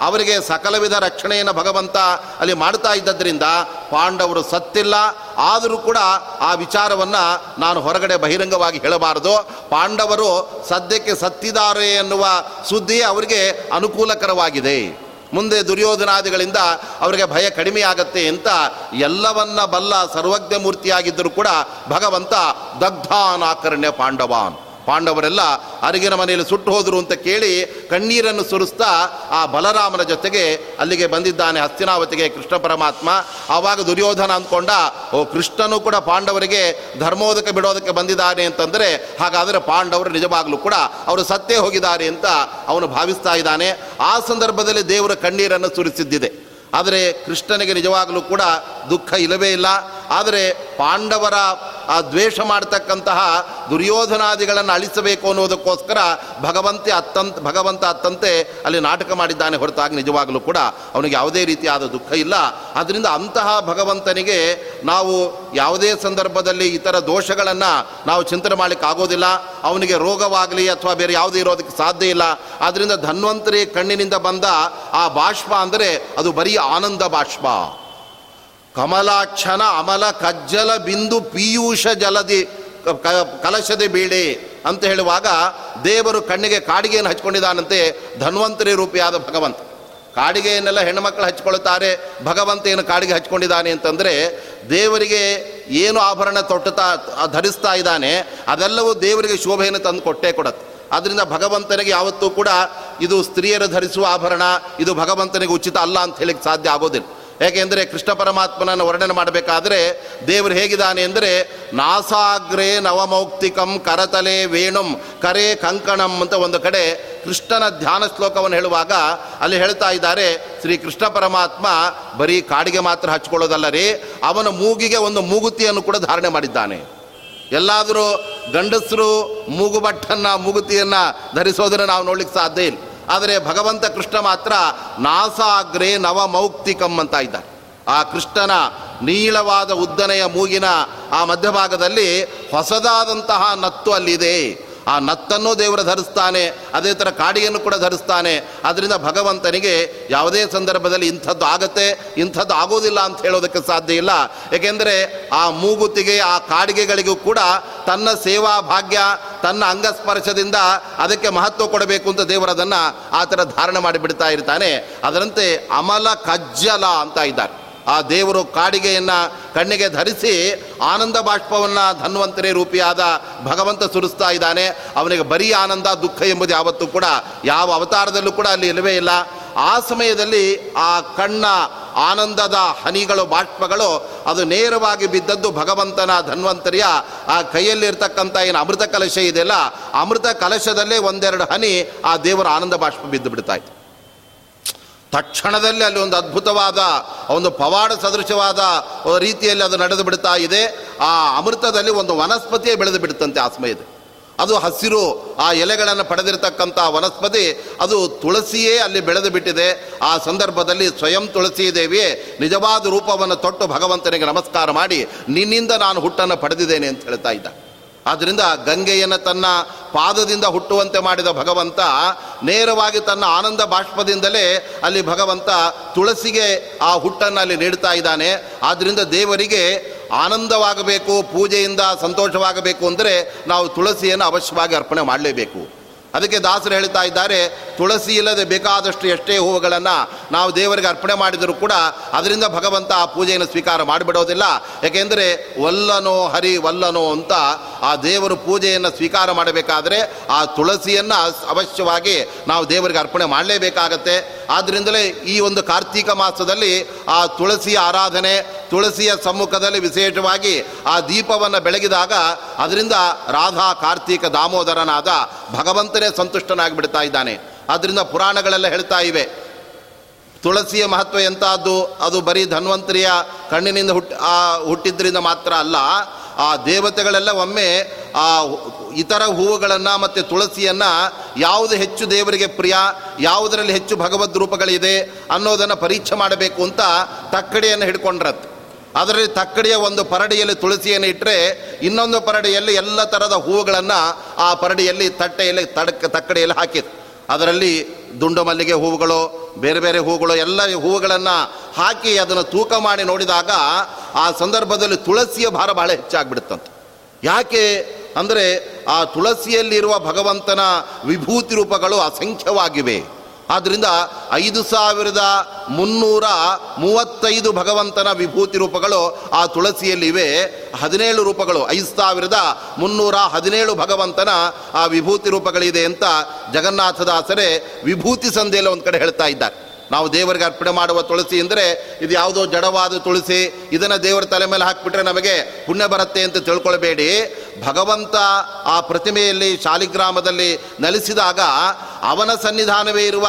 ಅವರಿಗೆ ಸಕಲ ವಿಧ ರಕ್ಷಣೆಯನ್ನು ಭಗವಂತ ಅಲ್ಲಿ ಮಾಡ್ತಾ ಇದ್ದದ್ರಿಂದ ಪಾಂಡವರು ಸತ್ತಿಲ್ಲ. ಆದರೂ ಕೂಡ ಆ ವಿಚಾರವನ್ನು ನಾನು ಹೊರಗಡೆ ಬಹಿರಂಗವಾಗಿ ಹೇಳಬಾರದು. ಪಾಂಡವರು ಸದ್ಯಕ್ಕೆ ಸತ್ತಿದ್ದಾರೆ ಎನ್ನುವ ಸುದ್ದಿ ಅವರಿಗೆ ಅನುಕೂಲಕರವಾಗಿದೆ. ಮುಂದೆ ದುರ್ಯೋಧನಾದಿಗಳಿಂದ ಅವರಿಗೆ ಭಯ ಕಡಿಮೆಯಾಗತ್ತೆ ಅಂತ ಎಲ್ಲವನ್ನ ಬಲ್ಲ ಸರ್ವಜ್ಞ ಮೂರ್ತಿಯಾಗಿದ್ದರೂ ಕೂಡ ಭಗವಂತ ದಗ್ಧಾನಾಕರ್ಣ್ಯ ಪಾಂಡವಾನ್. ಪಾಂಡವರೆಲ್ಲ ಅರಿಗಿನ ಮನೆಯಲ್ಲಿ ಸುಟ್ಟು ಹೋದರು ಅಂತ ಕೇಳಿ ಕಣ್ಣೀರನ್ನು ಸುರಿಸ್ತಾ ಆ ಬಲರಾಮನ ಜೊತೆಗೆ ಅಲ್ಲಿಗೆ ಬಂದಿದ್ದಾನೆ ಹಸ್ತಿನಾವತಿಗೆ ಕೃಷ್ಣ ಪರಮಾತ್ಮ. ಆವಾಗ ದುರ್ಯೋಧನ ಅಂದ್ಕೊಂಡ, ಓ ಕೃಷ್ಣನು ಕೂಡ ಪಾಂಡವರಿಗೆ ಧರ್ಮೋದಕ್ಕೆ ಬಿಡೋದಕ್ಕೆ ಬಂದಿದ್ದಾನೆ ಅಂತಂದರೆ ಹಾಗಾದರೆ ಪಾಂಡವರು ನಿಜವಾಗಲೂ ಕೂಡ ಅವರು ಸತ್ತೇ ಹೋಗಿದ್ದಾರೆ ಅಂತ ಅವನು ಭಾವಿಸ್ತಾ ಇದ್ದಾನೆ. ಆ ಸಂದರ್ಭದಲ್ಲಿ ದೇವರ ಕಣ್ಣೀರನ್ನು ಸುರಿಸಿದ್ದಿದೆ. ಆದರೆ ಕೃಷ್ಣನಿಗೆ ನಿಜವಾಗಲೂ ಕೂಡ ದುಃಖ ಇಲ್ಲವೇ ಇಲ್ಲ. ಆದರೆ ಪಾಂಡವರ ಆ ದ್ವೇಷ ಮಾಡತಕ್ಕಂತಹ ದುರ್ಯೋಧನಾದಿಗಳನ್ನು ಅಳಿಸಬೇಕು ಅನ್ನೋದಕ್ಕೋಸ್ಕರ ಭಗವಂತೆ ಅತ್ತಂತ, ಭಗವಂತ ಅತ್ತಂತೆ ಅಲ್ಲಿ ನಾಟಕ ಮಾಡಿದ್ದಾನೆ ಹೊರತಾಗಿ ನಿಜವಾಗಲೂ ಕೂಡ. ಅವನಿಗೆ ಯಾವುದೇ ರೀತಿಯಾದ ದುಃಖ ಇಲ್ಲ. ಆದ್ದರಿಂದ ಅಂತಹ ಭಗವಂತನಿಗೆ ನಾವು ಯಾವುದೇ ಸಂದರ್ಭದಲ್ಲಿ ಇತರ ದೋಷಗಳನ್ನು ನಾವು ಚಿಂತನೆ ಮಾಡಲಿಕ್ಕೆ ಆಗೋದಿಲ್ಲ. ಅವನಿಗೆ ರೋಗವಾಗಲಿ ಅಥವಾ ಬೇರೆ ಯಾವುದೇ ಇರೋದಕ್ಕೆ ಸಾಧ್ಯ ಇಲ್ಲ. ಆದ್ದರಿಂದ ಧನ್ವಂತರಿ ಕಣ್ಣಿನಿಂದ ಬಂದ ಆ ಬಾಷ್ಪ ಅಂದರೆ ಅದು ಬರೀ ಆನಂದ ಬಾಷ್ಪ. ಕಮಲಾಕ್ಷನ ಅಮಲ ಕಜ್ಜಲ ಬಿಂದು ಪೀಯೂಷ ಜಲದಿ ಕಲಶದೆ ಬೀಳೆ ಅಂತ ಹೇಳುವಾಗ ದೇವರು ಕಣ್ಣಿಗೆ ಕಾಡಿಗೆಯನ್ನು ಹಚ್ಕೊಂಡಿದ್ದಾನಂತೆ ಧನ್ವಂತರಿ ರೂಪಿಯಾದ ಭಗವಂತ. ಕಾಡಿಗೆಯನ್ನೆಲ್ಲ ಹೆಣ್ಣುಮಕ್ಕಳು ಹಚ್ಕೊಳ್ತಾರೆ ಭಗವಂತ ಏನು ಕಾಡಿಗೆ ಹಚ್ಕೊಂಡಿದ್ದಾನೆ ಅಂತಂದರೆ ದೇವರಿಗೆ ಏನು ಆಭರಣ ತೊಟ್ಟುತ್ತಾ ಧರಿಸ್ತಾ ಇದ್ದಾನೆ, ಅದೆಲ್ಲವೂ ದೇವರಿಗೆ ಶೋಭೆಯನ್ನು ತಂದು ಕೊಟ್ಟೇ ಕೊಡತ್ತೆ. ಅದರಿಂದ ಭಗವಂತನಿಗೆ ಯಾವತ್ತೂ ಕೂಡ ಇದು ಸ್ತ್ರೀಯರು ಧರಿಸುವ ಆಭರಣ, ಇದು ಭಗವಂತನಿಗೆ ಉಚಿತ ಅಲ್ಲ ಅಂತ ಹೇಳಿಕ್ಕೆ ಸಾಧ್ಯ ಆಗೋದಿಲ್ಲ. ಯಾಕೆಂದರೆ ಕೃಷ್ಣ ಪರಮಾತ್ಮನನ್ನು ವರ್ಣನೆ ಮಾಡಬೇಕಾದ್ರೆ ದೇವರು ಹೇಗಿದ್ದಾನೆ ಅಂದರೆ ನಾಸಾಗ್ರೆ ನವಮೌಕ್ತಿಕಂ ಕರತಲೆ ವೇಣುಂ ಕರೆ ಕಂಕಣಂ ಅಂತ ಒಂದು ಕಡೆ ಕೃಷ್ಣನ ಧ್ಯಾನ ಶ್ಲೋಕವನ್ನು ಹೇಳುವಾಗ ಅಲ್ಲಿ ಹೇಳ್ತಾ ಇದ್ದಾರೆ, ಶ್ರೀ ಕೃಷ್ಣ ಪರಮಾತ್ಮ ಬರೀ ಕಾಡಿಗೆ ಮಾತ್ರ ಹಚ್ಕೊಳ್ಳೋದಲ್ಲ ರೀ, ಅವನ ಮೂಗಿಗೆ ಒಂದು ಮೂಗುತಿಯನ್ನು ಕೂಡ ಧಾರಣೆ ಮಾಡಿದ್ದಾನೆ. ಎಲ್ಲಾದರೂ ಗಂಡಸರು ಮೂಗುಬಟ್ಟನ್ನು, ಮೂಗುತಿಯನ್ನು ಧರಿಸೋದನ್ನು ನಾವು ನೋಡ್ಲಿಕ್ಕೆ ಸಾಧ್ಯ ಇಲ್ಲ. ಆದರೆ ಭಗವಂತ ಕೃಷ್ಣ ಮಾತ್ರ ನಾಸಾಗ್ರೆ ನವಮೌಕ್ತಿಕಂ ಅಂತ ಇದ್ದಾರೆ. ಆ ಕೃಷ್ಣನ ನೀಳವಾದ ಉದ್ದನೆಯ ಮೂಗಿನ ಆ ಮಧ್ಯಭಾಗದಲ್ಲಿ ಹೊಸದಾದಂತಹ ನತ್ತು ಅಲ್ಲಿದೆ. ಆ ನತ್ತನ್ನು ದೇವರು ಧರಿಸ್ತಾನೆ, ಅದೇ ಥರ ಕಾಡಿಯನ್ನು ಕೂಡ ಧರಿಸ್ತಾನೆ. ಅದರಿಂದ ಭಗವಂತನಿಗೆ ಯಾವುದೇ ಸಂದರ್ಭದಲ್ಲಿ ಇಂಥದ್ದು ಆಗತ್ತೆ, ಇಂಥದ್ದು ಆಗೋದಿಲ್ಲ ಅಂತ ಹೇಳೋದಕ್ಕೆ ಸಾಧ್ಯ ಇಲ್ಲ. ಏಕೆಂದರೆ ಆ ಮೂಗುತಿಗೆ, ಆ ಕಾಡಿಗೆಗಳಿಗೂ ಕೂಡ ತನ್ನ ಸೇವಾ ಭಾಗ್ಯ, ತನ್ನ ಅಂಗಸ್ಪರ್ಶದಿಂದ ಅದಕ್ಕೆ ಮಹತ್ವ ಕೊಡಬೇಕು ಅಂತ ದೇವರದನ್ನು ಆ ಥರ ಧಾರಣೆ ಮಾಡಿಬಿಡ್ತಾ ಇರ್ತಾನೆ. ಅದರಂತೆ ಅಮಲ ಕಜ್ಜಲ ಅಂತ ಇದ್ದಾರೆ. ಆ ದೇವರು ಕಾಡಿಗೆಯನ್ನು ಕಣ್ಣಿಗೆ ಧರಿಸಿ ಆನಂದ ಬಾಷ್ಪವನ್ನು ಧನ್ವಂತರಿ ರೂಪಿಯಾದ ಭಗವಂತ ಸುರಿಸ್ತಾ ಇದ್ದಾನೆ. ಅವನಿಗೆ ಬರೀ ಆನಂದ, ದುಃಖ ಎಂಬುದು ಯಾವತ್ತೂ ಕೂಡ ಯಾವ ಅವತಾರದಲ್ಲೂ ಕೂಡ ಅಲ್ಲಿ ಇಲ್ಲವೇ ಇಲ್ಲ. ಆ ಸಮಯದಲ್ಲಿ ಆ ಕಣ್ಣ, ಆನಂದದ ಹನಿಗಳು, ಬಾಷ್ಪಗಳು ಅದು ನೇರವಾಗಿ ಬಿದ್ದದ್ದು ಭಗವಂತನ ಧನ್ವಂತರಿಯ ಆ ಕೈಯಲ್ಲಿರ್ತಕ್ಕಂಥ ಏನು ಅಮೃತ ಕಲಶ ಇದೆಯಲ್ಲ, ಅಮೃತ ಕಲಶದಲ್ಲೇ ಒಂದೆರಡು ಹನಿ ಆ ದೇವರ ಆನಂದ ಬಾಷ್ಪ ಬಿದ್ದು ಬಿಡ್ತಾಯಿತು ತಕ್ಷಣದಲ್ಲಿ ಅಲ್ಲಿ ಒಂದು ಅದ್ಭುತವಾದ, ಒಂದು ಪವಾಡ ಸದೃಶವಾದ ರೀತಿಯಲ್ಲಿ ಅದು ನಡೆದು ಬಿಡ್ತಾ ಇದೆ. ಆ ಅಮೃತದಲ್ಲಿ ಒಂದು ವನಸ್ಪತಿಯೇ ಬೆಳೆದು ಬಿಡುತ್ತಂತೆ ಆ ಸಮಯದಲ್ಲಿ ಅದು ಹಸಿರು, ಆ ಎಲೆಗಳನ್ನು ಪಡೆದಿರತಕ್ಕಂಥ ವನಸ್ಪತಿ, ಅದು ತುಳಸಿಯೇ ಅಲ್ಲಿ ಬೆಳೆದು ಬಿಟ್ಟಿದೆ. ಆ ಸಂದರ್ಭದಲ್ಲಿ ಸ್ವಯಂ ತುಳಸಿ ದೇವಿ ನಿಜವಾದ ರೂಪವನ್ನು ತೊಟ್ಟು ಭಗವಂತನಿಗೆ ನಮಸ್ಕಾರ ಮಾಡಿ, ನಿನ್ನಿಂದ ನಾನು ಹುಟ್ಟನ್ನು ಪಡೆದಿದ್ದೇನೆ ಅಂತ ಹೇಳ್ತಾ ಇದ್ದ. ಆದ್ದರಿಂದ ಗಂಗೆಯನ್ನು ತನ್ನ ಪಾದದಿಂದ ಹುಟ್ಟುವಂತೆ ಮಾಡಿದ ಭಗವಂತ ನೇರವಾಗಿ ತನ್ನ ಆನಂದ ಬಾಷ್ಪದಿಂದಲೇ ಅಲ್ಲಿ ಭಗವಂತ ತುಳಸಿಗೆ ಆ ಹುಟ್ಟನ್ನು ಅಲ್ಲಿ ನೀಡ್ತಾ ಇದ್ದಾನೆ. ಆದ್ದರಿಂದ ದೇವರಿಗೆ ಆನಂದವಾಗಬೇಕು, ಪೂಜೆಯಿಂದ ಸಂತೋಷವಾಗಬೇಕು ಅಂದರೆ ನಾವು ತುಳಸಿಯನ್ನು ಅವಶ್ಯವಾಗಿ ಅರ್ಪಣೆ ಮಾಡಲೇಬೇಕು. ಅದಕ್ಕೆ ದಾಸರು ಹೇಳ್ತಾ ಇದ್ದಾರೆ, ತುಳಸಿ ಇಲ್ಲದೆ ಬೇಕಾದಷ್ಟು ಎಷ್ಟೇ ಹೂವುಗಳನ್ನು ನಾವು ದೇವರಿಗೆ ಅರ್ಪಣೆ ಮಾಡಿದರೂ ಕೂಡ ಅದರಿಂದ ಭಗವಂತ ಆ ಪೂಜೆಯನ್ನು ಸ್ವೀಕಾರ ಮಾಡಿಬಿಡೋದಿಲ್ಲ. ಯಾಕೆಂದರೆ ವಲ್ಲನೋ ಹರಿ ವಲ್ಲನೋ ಅಂತ ಆ ದೇವರು ಪೂಜೆಯನ್ನು ಸ್ವೀಕಾರ ಮಾಡಬೇಕಾದರೆ ಆ ತುಳಸಿಯನ್ನು ಅವಶ್ಯವಾಗಿ ನಾವು ದೇವರಿಗೆ ಅರ್ಪಣೆ ಮಾಡಲೇಬೇಕಾಗತ್ತೆ. ಆದ್ದರಿಂದಲೇ ಈ ಒಂದು ಕಾರ್ತೀಕ ಮಾಸದಲ್ಲಿ ಆ ತುಳಸಿಯ ಆರಾಧನೆ, ತುಳಸಿಯ ಸಮ್ಮುಖದಲ್ಲಿ ವಿಶೇಷವಾಗಿ ಆ ದೀಪವನ್ನು ಬೆಳಗಿದಾಗ ಅದರಿಂದ ರಾಧಾ ಕಾರ್ತೀಕ ದಾಮೋದರನಾದ ಭಗವಂತನೇ ಸಂತುಷ್ಟನಾಗಿ ಬಿಡ್ತಾ ಇದ್ದಾನೆ. ಆದ್ದರಿಂದ ಪುರಾಣಗಳೆಲ್ಲ ಹೇಳ್ತಾ ಇವೆ. ತುಳಸಿಯ ಮಹತ್ವ ಎಂಥದ್ದು ಅದು ಬರೀ ಧನ್ವಂತರಿಯ ಕಣ್ಣಿನಿಂದ ಹುಟ್ಟಿ ಹುಟ್ಟಿದ್ರಿಂದ ಮಾತ್ರ ಅಲ್ಲ ಆ ದೇವತೆಗಳೆಲ್ಲ ಒಮ್ಮೆ ಆ ಇತರ ಹೂವುಗಳನ್ನು ಮತ್ತು ತುಳಸಿಯನ್ನು ಯಾವುದು ಹೆಚ್ಚು ದೇವರಿಗೆ ಪ್ರಿಯ, ಯಾವುದರಲ್ಲಿ ಹೆಚ್ಚು ಭಗವದ್ ರೂಪಗಳಿದೆ ಅನ್ನೋದನ್ನು ಪರೀಕ್ಷೆ ಮಾಡಬೇಕು ಅಂತ ತಕ್ಕಡಿಯನ್ನು ಹಿಡ್ಕೊಂಡ್ರತ್ತೆ ಅದರಲ್ಲಿ ತಕ್ಕಡಿಯ ಒಂದು ಪರಡಿಯಲ್ಲಿ ತುಳಸಿಯನ್ನು ಇಟ್ಟರೆ ಇನ್ನೊಂದು ಪರಡಿಯಲ್ಲಿ ಎಲ್ಲ ಥರದ ಹೂವುಗಳನ್ನು ಆ ಪರಡಿಯಲ್ಲಿ ತಟ್ಟೆಯಲ್ಲಿ ತಡಕ, ತಕ್ಕಡಿಯಲ್ಲಿ ಹಾಕಿದ್ರು ಅದರಲ್ಲಿ ದುಂಡು ಮಲ್ಲಿಗೆ ಹೂವುಗಳು, ಬೇರೆ ಬೇರೆ ಹೂವುಗಳು, ಎಲ್ಲ ಹೂವುಗಳನ್ನು ಹಾಕಿ ಅದನ್ನು ತೂಕ ಮಾಡಿ ನೋಡಿದಾಗ ಆ ಸಂದರ್ಭದಲ್ಲಿ ತುಳಸಿಯ ಭಾರ ಬಹಳ ಹೆಚ್ಚಾಗ್ಬಿಡುತ್ತಂತೆ. ಯಾಕೆ ಅಂದರೆ ಆ ತುಳಸಿಯಲ್ಲಿರುವ ಭಗವಂತನ ವಿಭೂತಿ ರೂಪಗಳು ಅಸಂಖ್ಯವಾಗಿವೆ. ಆದ್ದರಿಂದ ಐದು ಸಾವಿರದ ಮುನ್ನೂರ ಮೂವತ್ತೈದು ಭಗವಂತನ ವಿಭೂತಿ ರೂಪಗಳು ಆ ತುಳಸಿಯಲ್ಲಿವೆ ಹದಿನೇಳು ರೂಪಗಳು, ಐದು ಸಾವಿರದ ಮುನ್ನೂರ ಹದಿನೇಳು ಭಗವಂತನ ಆ ವಿಭೂತಿ ರೂಪಗಳಿದೆ ಅಂತ ಜಗನ್ನಾಥದಾಸರೇ ವಿಭೂತಿ ಸಂಧಿಯಲ್ಲಿ ಒಂದು ಕಡೆ ಹೇಳ್ತಾ ಇದ್ದಾರೆ. ನಾವು ದೇವರಿಗೆ ಅರ್ಪಣೆ ಮಾಡುವ ತುಳಸಿ ಅಂದರೆ ಇದು ಯಾವುದೋ ಜಡವಾದ ತುಳಸಿ, ಇದನ್ನು ದೇವರ ತಲೆ ಮೇಲೆ ಹಾಕಿಬಿಟ್ರೆ ನಮಗೆ ಪುಣ್ಯ ಬರುತ್ತೆ ಅಂತ ತಿಳ್ಕೊಳ್ಬೇಡಿ. ಭಗವಂತ ಆ ಪ್ರತಿಮೆಯಲ್ಲಿ, ಶಾಲಿಗ್ರಾಮದಲ್ಲಿ ನೆಲೆಸಿದಾಗ ಅವನ ಸನ್ನಿಧಾನವೇ ಇರುವ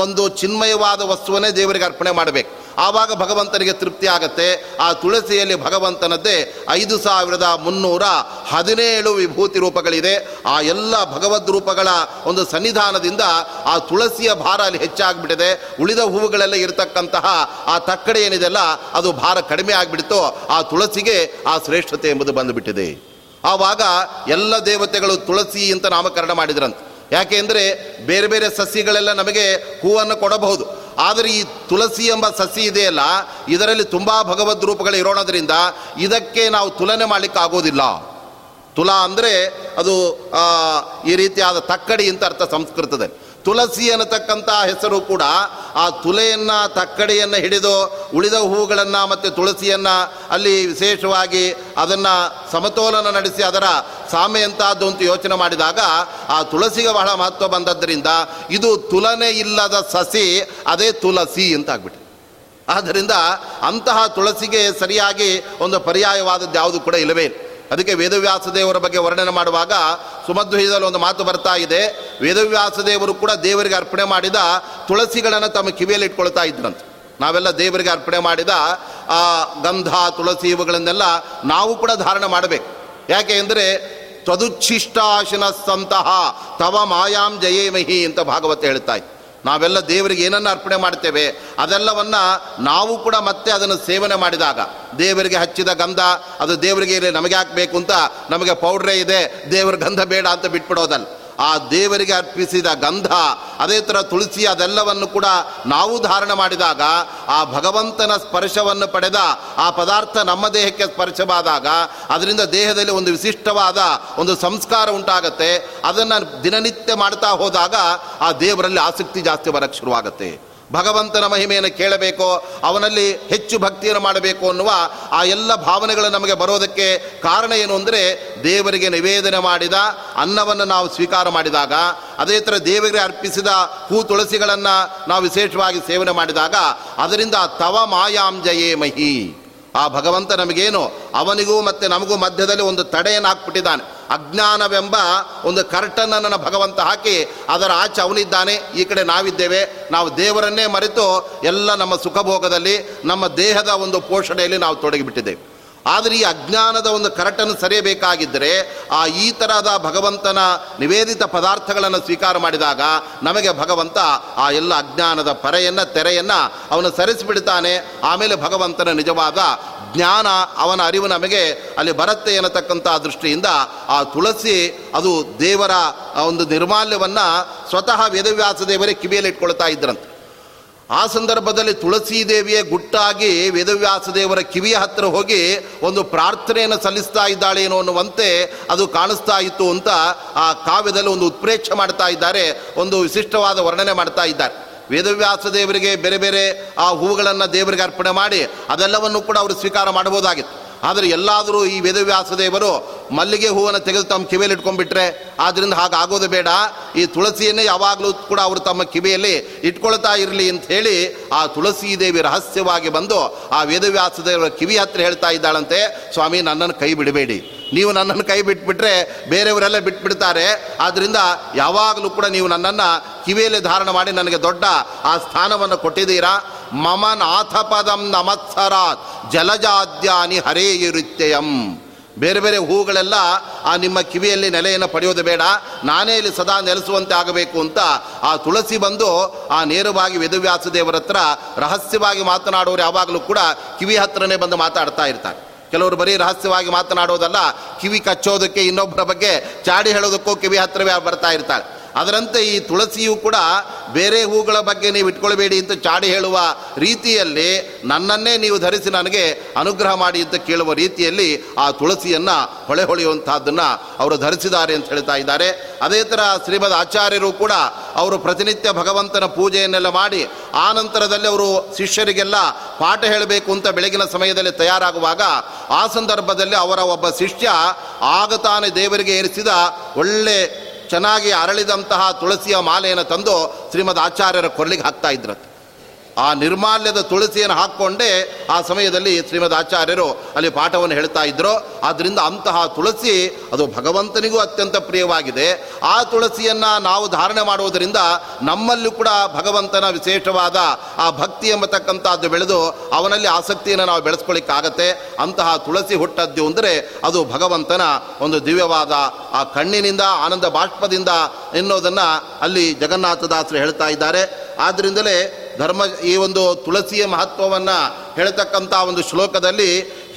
ಒಂದು ಚಿನ್ಮಯವಾದ ವಸ್ತುವನ್ನೇ ದೇವರಿಗೆ ಅರ್ಪಣೆ ಮಾಡಬೇಕು. ಆವಾಗ ಭಗವಂತನಿಗೆ ತೃಪ್ತಿ ಆಗತ್ತೆ. ಆ ತುಳಸಿಯಲ್ಲಿ ಭಗವಂತನದ್ದೇ ಐದು ಸಾವಿರದ ಮುನ್ನೂರ ಹದಿನೇಳು ವಿಭೂತಿ ರೂಪಗಳಿದೆ. ಆ ಎಲ್ಲ ಭಗವದ್ ರೂಪಗಳ ಒಂದು ಸನ್ನಿಧಾನದಿಂದ ಆ ತುಳಸಿಯ ಭಾರ ಅಲ್ಲಿ ಹೆಚ್ಚಾಗ್ಬಿಟ್ಟಿದೆ. ಉಳಿದ ಹೂವುಗಳೆಲ್ಲ ಇರತಕ್ಕಂತಹ ಆ ತಕ್ಕಡೆ ಏನಿದೆಲ್ಲ ಅದು ಭಾರ ಕಡಿಮೆ ಆಗಿಬಿಡ್ತೋ. ಆ ತುಳಸಿಗೆ ಆ ಶ್ರೇಷ್ಠತೆ ಎಂಬುದು ಬಂದುಬಿಟ್ಟಿದೆ. ಆವಾಗ ಎಲ್ಲ ದೇವತೆಗಳು ತುಳಸಿ ಅಂತ ನಾಮಕರಣ ಮಾಡಿದ್ರಂತೆ. ಯಾಕೆ ಅಂದರೆ ಬೇರೆ ಬೇರೆ ಸಸ್ಯಗಳೆಲ್ಲ ನಮಗೆ ಹೂವನ್ನು ಕೊಡಬಹುದು. ಆದರೆ ಈ ತುಳಸಿ ಎಂಬ ಸಸಿ ಇದೆಯಲ್ಲ, ಇದರಲ್ಲಿ ತುಂಬ ಭಗವದ್ ರೂಪಗಳು ಇರೋಣದ್ರಿಂದ ಇದಕ್ಕೆ ನಾವು ತುಲನೆ ಮಾಡಲಿಕ್ಕೆ ಆಗೋದಿಲ್ಲ. ತುಲಾ ಅಂದರೆ ಅದು ಈ ರೀತಿಯಾದ ತಕ್ಕಡಿ ಅಂತ ಅರ್ಥ ಸಂಸ್ಕೃತದಲ್ಲಿ. ತುಳಸಿ ಅನ್ನತಕ್ಕಂಥ ಹೆಸರು ಕೂಡ ಆ ತುಲೆಯನ್ನು, ತಕ್ಕಡಿಯನ್ನು ಹಿಡಿದು ಉಳಿದ ಹೂಗಳನ್ನು ಮತ್ತು ತುಳಸಿಯನ್ನು ಅಲ್ಲಿ ವಿಶೇಷವಾಗಿ ಅದನ್ನು ಸಮತೋಲನ ನಡೆಸಿ ಅದರ ಸಾಮೆ ಎಂಥದ್ದು ಅಂತ ಯೋಚನೆ ಮಾಡಿದಾಗ ಆ ತುಳಸಿಗೆ ಬಹಳ ಮಹತ್ವ ಬಂದದ್ದರಿಂದ ಇದು ತುಲನೆ ಇಲ್ಲದ ಸಸಿ ಅದೇ ತುಳಸಿ ಅಂತ ಆಗ್ಬಿಟ್ಟು ಆದ್ದರಿಂದ ಅಂತಹ ತುಳಸಿಗೆ ಸರಿಯಾಗಿ ಒಂದು ಪರ್ಯಾಯವಾದದ್ದು ಯಾವುದು ಕೂಡ ಇಲ್ಲವೇ ಇಲ್ಲ. ಅದಕ್ಕೆ ವೇದವ್ಯಾಸ ದೇವರ ಬಗ್ಗೆ ವರ್ಣನೆ ಮಾಡುವಾಗ ಸುಮಧ್ವಜದಲ್ಲಿ ಒಂದು ಮಾತು ಬರ್ತಾ ಇದೆ. ವೇದವ್ಯಾಸ ದೇವರು ಕೂಡ ದೇವರಿಗೆ ಅರ್ಪಣೆ ಮಾಡಿದ ತುಳಸಿಗಳನ್ನು ತಮ್ಮ ಕಿವಿಯಲ್ಲಿ ಇಟ್ಕೊಳ್ತಾ ಇದ್ರಂತೆ. ನಾವೆಲ್ಲ ದೇವರಿಗೆ ಅರ್ಪಣೆ ಮಾಡಿದ ಆ ಗಂಧ, ತುಳಸಿ ಇವುಗಳನ್ನೆಲ್ಲ ನಾವು ಕೂಡ ಧಾರಣೆ ಮಾಡಬೇಕು. ಯಾಕೆ ಅಂದರೆ ತ್ವದುಚ್ಛಿಷ್ಟಾಶಿನ ಸಂತಹ ತವ ಮಾಯಾಂ ಜಯೇಮಹಿ ಅಂತ ಭಾಗವತ ಹೇಳ್ತಾ ಇತ್ತು ನಾವೆಲ್ಲ ದೇವರಿಗೆ ಏನನ್ನು ಅರ್ಪಣೆ ಮಾಡ್ತೇವೆ ಅದೆಲ್ಲವನ್ನು ನಾವು ಕೂಡ ಮತ್ತೆ ಅದನ್ನು ಸೇವನೆ ಮಾಡಿದಾಗ, ದೇವರಿಗೆ ಹಚ್ಚಿದ ಗಂಧ, ಅದು ದೇವರಿಗೆ ನಮಗೆ ಹಾಕಬೇಕು ಅಂತ ನಮಗೆ ಪೌಡ್ರೇ ಇದೆ, ದೇವರ ಗಂಧ ಬೇಡ ಅಂತ ಬಿಟ್ಬಿಡೋದಲ್ಲ. ಆ ದೇವರಿಗೆ ಅರ್ಪಿಸಿದ ಗಂಧ, ಅದೇ ಥರ ತುಳಸಿ ಅದೆಲ್ಲವನ್ನು ಕೂಡ ನಾವು ಧಾರಣ ಮಾಡಿದಾಗ, ಆ ಭಗವಂತನ ಸ್ಪರ್ಶವನ್ನು ಪಡೆದ, ಆ ಪದಾರ್ಥ ನಮ್ಮ ದೇಹಕ್ಕೆ ಸ್ಪರ್ಶವಾದಾಗ, ಅದರಿಂದ ದೇಹದಲ್ಲಿ ಒಂದು ವಿಶಿಷ್ಟವಾದ ಒಂದು ಸಂಸ್ಕಾರ ಉಂಟಾಗತ್ತೆ. ಅದನ್ನು ದಿನನಿತ್ಯ ಮಾಡ್ತಾ ಹೋದಾಗ ಆ ದೇವರಲ್ಲಿ ಆಸಕ್ತಿ ಜಾಸ್ತಿ ಬರಕ್ಕೆ ಶುರುವಾಗುತ್ತೆ. ಭಗವಂತನ ಮಹಿಮೆಯನ್ನು ಕೇಳಬೇಕೋ, ಅವನಲ್ಲಿ ಹೆಚ್ಚು ಭಕ್ತಿಯನ್ನು ಮಾಡಬೇಕು ಅನ್ನುವ ಆ ಎಲ್ಲ ಭಾವನೆಗಳು ನಮಗೆ ಬರೋದಕ್ಕೆ ಕಾರಣ ಏನು ಅಂದರೆ ದೇವರಿಗೆ ನಿವೇದನೆ ಮಾಡಿದ ಅನ್ನವನ್ನು ನಾವು ಸ್ವೀಕಾರ ಮಾಡಿದಾಗ, ಅದೇ ಥರ ದೇವರಿಗೆ ಅರ್ಪಿಸಿದ ಹೂ ತುಳಸಿಗಳನ್ನು ನಾವು ವಿಶೇಷವಾಗಿ ಸೇವನೆ ಮಾಡಿದಾಗ, ಅದರಿಂದ ತವ ಮಾಯಾಂಜಯೇ ಮಹಿ. ಆ ಭಗವಂತ ನಮಗೇನು, ಅವನಿಗೂ ಮತ್ತು ನಮಗೂ ಮಧ್ಯದಲ್ಲಿ ಒಂದು ತಡೆಯನ್ನು ಹಾಕ್ಬಿಟ್ಟಿದ್ದಾನೆ. ಅಜ್ಞಾನವೆಂಬ ಒಂದು ಕರ್ಟನನ್ನು ಭಗವಂತ ಹಾಕಿ ಅದರ ಆಚೆ ಅವನಿದ್ದಾನೆ. ಈ ಕಡೆ ನಾವಿದ್ದೇವೆ. ನಾವು ದೇವರನ್ನೇ ಮರೆತು ಎಲ್ಲ ನಮ್ಮ ಸುಖಭೋಗದಲ್ಲಿ, ನಮ್ಮ ದೇಹದ ಒಂದು ಪೋಷಣೆಯಲ್ಲಿ ನಾವು ತೊಡಗಿಬಿಟ್ಟಿದ್ದೇವೆ. ಆದರೆ ಈ ಅಜ್ಞಾನದ ಒಂದು ಕರಟನ್ನು ಸರಿಯಬೇಕಾಗಿದ್ದರೆ, ಆ ಈ ಥರದ ಭಗವಂತನ ನಿವೇದಿತ ಪದಾರ್ಥಗಳನ್ನು ಸ್ವೀಕಾರ ಮಾಡಿದಾಗ ನಮಗೆ ಭಗವಂತ ಆ ಎಲ್ಲ ಅಜ್ಞಾನದ ಪರೆಯನ್ನು, ತೆರೆಯನ್ನು ಅವನು ಸರಿಸಿಬಿಡ್ತಾನೆ. ಆಮೇಲೆ ಭಗವಂತನ ನಿಜವಾದ ಜ್ಞಾನ, ಅವನ ಅರಿವು ನಮಗೆ ಅಲ್ಲಿ ಬರುತ್ತೆ ಎನ್ನತಕ್ಕಂಥ ದೃಷ್ಟಿಯಿಂದ ಆ ತುಳಸಿ ಅದು ದೇವರ ಒಂದು ನಿರ್ಮಾಲ್ಯವನ್ನು ಸ್ವತಃ ವೇದವ್ಯಾಸ ದೇವರೇ ಕಿವಿಯಲ್ಲಿ ಇಟ್ಕೊಳ್ತಾ ಇದ್ರಂತೆ. ಆ ಸಂದರ್ಭದಲ್ಲಿ ತುಳಸಿ ದೇವಿಯೇ ಗುಟ್ಟಾಗಿ ವೇದವ್ಯಾಸ ದೇವರ ಕಿವಿಯ ಹತ್ತಿರ ಹೋಗಿ ಒಂದು ಪ್ರಾರ್ಥನೆಯನ್ನು ಸಲ್ಲಿಸ್ತಾ ಇದ್ದಾಳೇನೋ ಅನ್ನುವಂತೆ ಅದು ಕಾಣಿಸ್ತಾ ಇತ್ತು ಅಂತ ಆ ಕಾವ್ಯದಲ್ಲಿ ಒಂದು ಉತ್ಪ್ರೇಕ್ಷೆ ಮಾಡ್ತಾ ಇದ್ದಾರೆ, ಒಂದು ವಿಶಿಷ್ಟವಾದ ವರ್ಣನೆ ಮಾಡ್ತಾ ಇದ್ದಾರೆ. ವೇದವ್ಯಾಸ ದೇವರಿಗೆ ಬೇರೆ ಬೇರೆ ಆ ಹೂಗಳನ್ನು ದೇವರಿಗೆ ಅರ್ಪಣೆ ಮಾಡಿ ಅದೆಲ್ಲವನ್ನು ಕೂಡ ಅವರು ಸ್ವೀಕಾರ ಮಾಡಬಹುದಾಗಿತ್ತು. ಆದರೆ ಎಲ್ಲಾದರೂ ಈ ವೇದವ್ಯಾಸ ದೇವರು ಮಲ್ಲಿಗೆ ಹೂವನ್ನು ತೆಗೆದು ತಮ್ಮ ಕಿವಿಯಲ್ಲಿ ಇಟ್ಕೊಂಡ್ಬಿಟ್ರೆ ಆದ್ದರಿಂದ ಹಾಗಾಗೋದು ಬೇಡ. ಈ ತುಳಸಿಯನ್ನೇ ಯಾವಾಗಲೂ ಕೂಡ ಅವರು ತಮ್ಮ ಕಿವಿಯಲ್ಲಿ ಇಟ್ಕೊಳ್ತಾ ಇರಲಿ ಅಂತ ಹೇಳಿ ಆ ತುಳಸಿ ದೇವಿ ರಹಸ್ಯವಾಗಿ ಬಂದು ಆ ವೇದವ್ಯಾಸ ದೇವರ ಕಿವಿ ಹತ್ರ ಹೇಳ್ತಾ ಇದ್ದಾಳಂತೆ, ಸ್ವಾಮಿ, ನನ್ನನ್ನು ಕೈ ಬಿಡಬೇಡಿ. ನೀವು ನನ್ನನ್ನು ಕೈ ಬಿಟ್ಬಿಟ್ರೆ ಬೇರೆಯವರೆಲ್ಲ ಬಿಟ್ಬಿಡ್ತಾರೆ. ಆದ್ದರಿಂದ ಯಾವಾಗಲೂ ಕೂಡ ನೀವು ನನ್ನನ್ನು ಕಿವಿಯಲ್ಲಿ ಧಾರಣ ಮಾಡಿ ನನಗೆ ದೊಡ್ಡ ಆ ಸ್ಥಾನವನ್ನು ಕೊಟ್ಟಿದ್ದೀರಾ. ಮಮ ನಾಥಪದಂ ನಮತ್ಸರಾತ್ ಜಲಜಾದ್ಯಾನಿ ಹರೇಯುರಿತ್ಯಯಂ ಬೇರೆ ಬೇರೆ ಹೂಗಳೆಲ್ಲ ಆ ನಿಮ್ಮ ಕಿವಿಯಲ್ಲಿ ನೆಲೆಯನ್ನು ಪಡೆಯೋದು ಬೇಡ. ನಾನೇ ಇಲ್ಲಿ ಸದಾ ನೆಲೆಸುವಂತೆ ಆಗಬೇಕು ಅಂತ ಆ ತುಳಸಿ ಬಂದು ಆ ನೇರವಾಗಿ ವೇದವ್ಯಾಸ ದೇವರ ಹತ್ರ ರಹಸ್ಯವಾಗಿ ಮಾತನಾಡೋರು ಯಾವಾಗಲೂ ಕೂಡ ಕಿವಿ ಹತ್ರನೇ ಬಂದು ಮಾತಾಡ್ತಾ ಇರ್ತಾರೆ. ಕೆಲವರು ಬರೀ ರಹಸ್ಯವಾಗಿ ಮಾತನಾಡೋದಲ್ಲ, ಕಿವಿ ಕಚ್ಚೋದಕ್ಕೆ ಇನ್ನೊಬ್ಬರ ಬಗ್ಗೆ ಚಾಡಿ ಹೇಳೋದಕ್ಕೂ ಕಿವಿ ಹತ್ರವೇ ಬರ್ತಾ ಇರ್ತಾಳೆ. ಅದರಂತೆ ಈ ತುಳಸಿಯೂ ಕೂಡ ಬೇರೆ ಹೂಗಳ ಬಗ್ಗೆ ನೀವು ಇಟ್ಕೊಳ್ಬೇಡಿ ಅಂತ ಚಾಡಿ ಹೇಳುವ ರೀತಿಯಲ್ಲಿ ನನ್ನನ್ನೇ ನೀವು ಧರಿಸಿ ನನಗೆ ಅನುಗ್ರಹ ಮಾಡಿ ಅಂತ ಕೇಳುವ ರೀತಿಯಲ್ಲಿ ಆ ತುಳಸಿಯನ್ನು ಹೊಳೆ ಹೊಳೆಯುವಂತಹದ್ದನ್ನು ಅವರು ಧರಿಸಿದ್ದಾರೆ ಅಂತ ಹೇಳ್ತಾ ಇದ್ದಾರೆ. ಅದೇ ಥರ ಶ್ರೀಮದ್ ಆಚಾರ್ಯರು ಕೂಡ ಅವರು ಪ್ರತಿನಿತ್ಯ ಭಗವಂತನ ಪೂಜೆಯನ್ನೆಲ್ಲ ಮಾಡಿ ಆ ನಂತರದಲ್ಲಿ ಅವರು ಶಿಷ್ಯರಿಗೆಲ್ಲ ಪಾಠ ಹೇಳಬೇಕು ಅಂತ ಬೆಳಗಿನ ಸಮಯದಲ್ಲಿ ತಯಾರಾಗುವಾಗ ಆ ಸಂದರ್ಭದಲ್ಲಿ ಅವರ ಒಬ್ಬ ಶಿಷ್ಯ ಆಗ ತಾನೇ ದೇವರಿಗೆ ಏರಿಸಿದ ಒಳ್ಳೆ ಚೆನ್ನಾಗಿ ಅರಳಿದಂತಹ ತುಳಸಿಯ ಮಾಲೆಯನ್ನು ತಂದು ಶ್ರೀಮದ್ ಆಚಾರ್ಯರ ಕೊರಳಿಗೆ ಹಾಕ್ತಾ ಆ ನಿರ್ಮಾಲ್ಯದ ತುಳಸಿಯನ್ನು ಹಾಕ್ಕೊಂಡೇ ಆ ಸಮಯದಲ್ಲಿ ಶ್ರೀಮದ್ ಆಚಾರ್ಯರು ಅಲ್ಲಿ ಪಾಠವನ್ನು ಹೇಳ್ತಾ ಇದ್ರು. ಆದ್ದರಿಂದ ಅಂತಹ ತುಳಸಿ ಅದು ಭಗವಂತನಿಗೂ ಅತ್ಯಂತ ಪ್ರಿಯವಾಗಿದೆ. ಆ ತುಳಸಿಯನ್ನು ನಾವು ಧಾರಣೆ ಮಾಡುವುದರಿಂದ ನಮ್ಮಲ್ಲೂ ಕೂಡ ಭಗವಂತನ ವಿಶೇಷವಾದ ಆ ಭಕ್ತಿ ಎಂಬತಕ್ಕಂಥದ್ದು ಬೆಳೆದು ಅವನಲ್ಲಿ ಆಸಕ್ತಿಯನ್ನು ನಾವು ಬೆಳೆಸ್ಕೊಳ್ಳಿಕ್ಕಾಗತ್ತೆ. ಅಂತಹ ತುಳಸಿ ಹುಟ್ಟದ್ದು ಅಂದರೆ ಅದು ಭಗವಂತನ ಒಂದು ದಿವ್ಯವಾದ ಆ ಕಣ್ಣಿನಿಂದ, ಆನಂದ ಬಾಷ್ಪದಿಂದ ಎನ್ನುವುದನ್ನು ಅಲ್ಲಿ ಜಗನ್ನಾಥದಾಸರು ಹೇಳ್ತಾ ಇದ್ದಾರೆ. ಆದ್ದರಿಂದಲೇ ಧರ್ಮ, ಈ ಒಂದು ತುಳಸಿಯ ಮಹತ್ವವನ್ನು ಹೇಳ್ತಕ್ಕಂಥ ಒಂದು ಶ್ಲೋಕದಲ್ಲಿ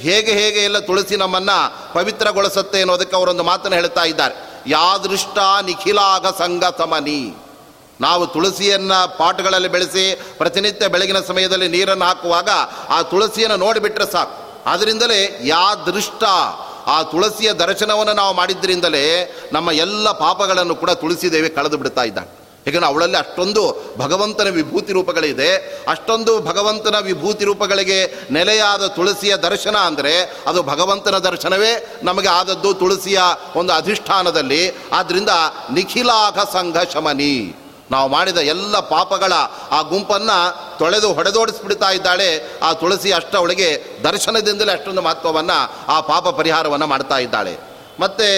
ಹೇಗೆ ಹೇಗೆ ಎಲ್ಲ ತುಳಸಿ ನಮ್ಮನ್ನು ಪವಿತ್ರಗೊಳಿಸುತ್ತೆ ಅನ್ನೋದಕ್ಕೆ ಅವರೊಂದು ಮಾತನ್ನು ಹೇಳ್ತಾ ಇದ್ದಾರೆ. ಯಾದೃಷ್ಟ ನಿಖಿಲಾಗ ಸಂಗ ಸಮನಿ. ನಾವು ತುಳಸಿಯನ್ನು ಪಾಟ್ಗಳಲ್ಲಿ ಬೆಳೆಸಿ ಪ್ರತಿನಿತ್ಯ ಬೆಳಗಿನ ಸಮಯದಲ್ಲಿ ನೀರನ್ನು ಹಾಕುವಾಗ ಆ ತುಳಸಿಯನ್ನು ನೋಡಿಬಿಟ್ರೆ ಸಾಕು. ಅದರಿಂದಲೇ ಯಾದೃಷ್ಟ, ಆ ತುಳಸಿಯ ದರ್ಶನವನ್ನು ನಾವು ಮಾಡಿದ್ದರಿಂದಲೇ ನಮ್ಮ ಎಲ್ಲ ಪಾಪಗಳನ್ನು ಕೂಡ ತುಳಸಿ ದೇವಿ ಕಳೆದು ಬಿಡ್ತಾ ಇದ್ದಾಳೆ. ಯಾಕಂದರೆ ಅವಳಲ್ಲಿ ಅಷ್ಟೊಂದು ಭಗವಂತನ ವಿಭೂತಿ ರೂಪಗಳಿದೆ. ಅಷ್ಟೊಂದು ಭಗವಂತನ ವಿಭೂತಿ ರೂಪಗಳಿಗೆ ನೆಲೆಯಾದ ತುಳಸಿಯ ದರ್ಶನ ಅಂದರೆ ಅದು ಭಗವಂತನ ದರ್ಶನವೇ ನಮಗೆ ಆದದ್ದು ತುಳಸಿಯ ಒಂದು ಅಧಿಷ್ಠಾನದಲ್ಲಿ. ಆದ್ದರಿಂದ ನಿಖಿಲಾಘ ಸಂಘ ಶಮನಿ. ನಾವು ಮಾಡಿದ ಎಲ್ಲ ಪಾಪಗಳ ಆ ಗುಂಪನ್ನು ತೊಳೆದು ಹೊಡೆದೋಡಿಸ್ಬಿಡ್ತಾ ಇದ್ದಾಳೆ. ಆ ತುಳಸಿ ಅಷ್ಟ ಅವಳಿಗೆ ದರ್ಶನದಿಂದಲೇ ಅಷ್ಟೊಂದು ಮಹತ್ವವನ್ನು ಆ ಪಾಪ ಪರಿಹಾರವನ್ನು ಮಾಡ್ತಾ ಇದ್ದಾಳೆ. ಮತ್ತು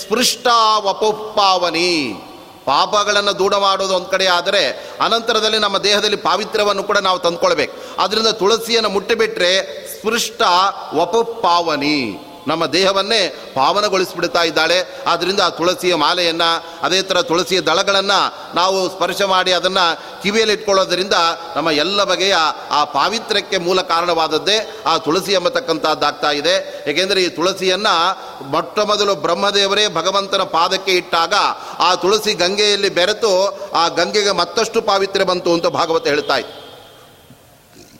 ಸ್ಪೃಷ್ಟ ವಪುಪಾವನಿ ಪಾಪಗಳನ್ನು ದೂಡ ಮಾಡೋದು ಒಂದು ಕಡೆ ಆದರೆ ಅನಂತರದಲ್ಲಿ ನಮ್ಮ ದೇಹದಲ್ಲಿ ಪಾವಿತ್ರ್ಯವನ್ನು ಕೂಡ ನಾವು ತಂದ್ಕೊಳ್ಬೇಕು. ಅದರಿಂದ ತುಳಸಿಯನ್ನು ಮುಟ್ಟಿಬಿಟ್ರೆ ಸ್ಪೃಷ್ಟ ವಪುಪಾವನಿ ನಮ್ಮ ದೇಹವನ್ನೇ ಪಾವನಗೊಳಿಸಿಬಿಡ್ತಾ ಇದ್ದಾಳೆ. ಆದ್ದರಿಂದ ಆ ತುಳಸಿಯ ಮಾಲೆಯನ್ನು, ಅದೇ ಥರ ತುಳಸಿಯ ದಳಗಳನ್ನು ನಾವು ಸ್ಪರ್ಶ ಮಾಡಿ ಅದನ್ನು ಕಿವಿಯಲ್ಲಿ ಇಟ್ಕೊಳ್ಳೋದ್ರಿಂದ ನಮ್ಮ ಎಲ್ಲ ಬಗೆಯ ಆ ಪಾವಿತ್ರ್ಯಕ್ಕೆ ಮೂಲ ಕಾರಣವಾದದ್ದೇ ಆ ತುಳಸಿ ಎಂಬತಕ್ಕಂಥದ್ದಾಗ್ತಾ ಇದೆ. ಏಕೆಂದರೆ ಈ ತುಳಸಿಯನ್ನು ಮೊಟ್ಟ ಮೊದಲು ಬ್ರಹ್ಮದೇವರೇ ಭಗವಂತನ ಪಾದಕ್ಕೆ ಇಟ್ಟಾಗ ಆ ತುಳಸಿ ಗಂಗೆಯಲ್ಲಿ ಬೆರೆತು ಆ ಗಂಗೆಗೆ ಮತ್ತಷ್ಟು ಪಾವಿತ್ರ್ಯ ಬಂತು ಅಂತ ಭಾಗವತ ಹೇಳ್ತಾ ಇತ್ತು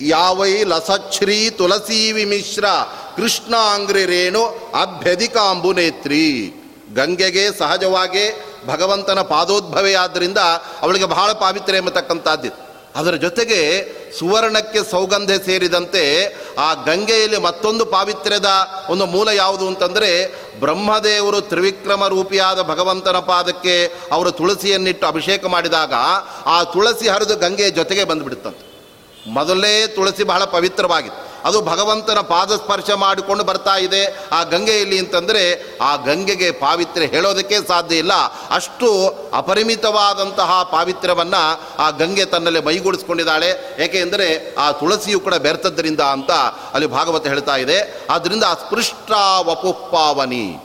ಯಾವೈ ಲಸಚ್ಛ್ರೀ ತುಳಸಿ ವಿಮಿಶ್ರ ಕೃಷ್ಣ ಅಂಗ್ರಿ ರೇಣು ಅಭ್ಯಧಿಕಾಂಬುನೇತ್ರಿ ಗಂಗೆಗೆ ಸಹಜವಾಗಿ ಭಗವಂತನ ಪಾದೋದ್ಭವೆಯಾದ್ದರಿಂದ ಅವಳಿಗೆ ಬಹಳ ಪಾವಿತ್ರ್ಯ ಎಂಬತಕ್ಕಂಥದ್ದು. ಅದರ ಜೊತೆಗೆ ಸುವರ್ಣಕ್ಕೆ ಸೌಗಂಧ ಸೇರಿದಂತೆ ಆ ಗಂಗೆಯಲ್ಲಿ ಮತ್ತೊಂದು ಪಾವಿತ್ರ್ಯದ ಒಂದು ಮೂಲ ಯಾವುದು ಅಂತಂದರೆ ಬ್ರಹ್ಮದೇವರು ತ್ರಿವಿಕ್ರಮ ರೂಪಿಯಾದ ಭಗವಂತನ ಪಾದಕ್ಕೆ ಅವರು ತುಳಸಿಯನ್ನಿಟ್ಟು ಅಭಿಷೇಕ ಮಾಡಿದಾಗ ಆ ತುಳಸಿ ಹರಿದು ಗಂಗೆಯ ಜೊತೆಗೆ ಬಂದುಬಿಡುತ್ತಂತೆ. ಮೊದಲೇ ತುಳಸಿ ಬಹಳ ಪವಿತ್ರವಾಗಿತ್ತು. ಅದು ಭಗವಂತನ ಪಾದ ಸ್ಪರ್ಶ ಮಾಡಿಕೊಂಡು ಬರ್ತಾ ಇದೆ. ಆ ಗಂಗೆಯಲ್ಲಿ ಅಂತಂದರೆ ಆ ಗಂಗೆಗೆ ಪಾವಿತ್ರ್ಯ ಹೇಳೋದಕ್ಕೆ ಸಾಧ್ಯ ಇಲ್ಲ. ಅಷ್ಟು ಅಪರಿಮಿತವಾದಂತಹ ಪಾವಿತ್ರ್ಯವನ್ನು ಆ ಗಂಗೆ ತನ್ನಲ್ಲಿ ಮೈಗೂಡಿಸ್ಕೊಂಡಿದ್ದಾಳೆ. ಏಕೆಂದರೆ ಆ ತುಳಸಿಯು ಕೂಡ ಬೆರ್ತದ್ದರಿಂದ ಅಂತ ಅಲ್ಲಿ ಭಾಗವತ ಹೇಳ್ತಾ ಇದೆ. ಆದ್ದರಿಂದ ಸ್ಪೃಷ್ಟ ವಪುಪ್ಪಾವನಿ.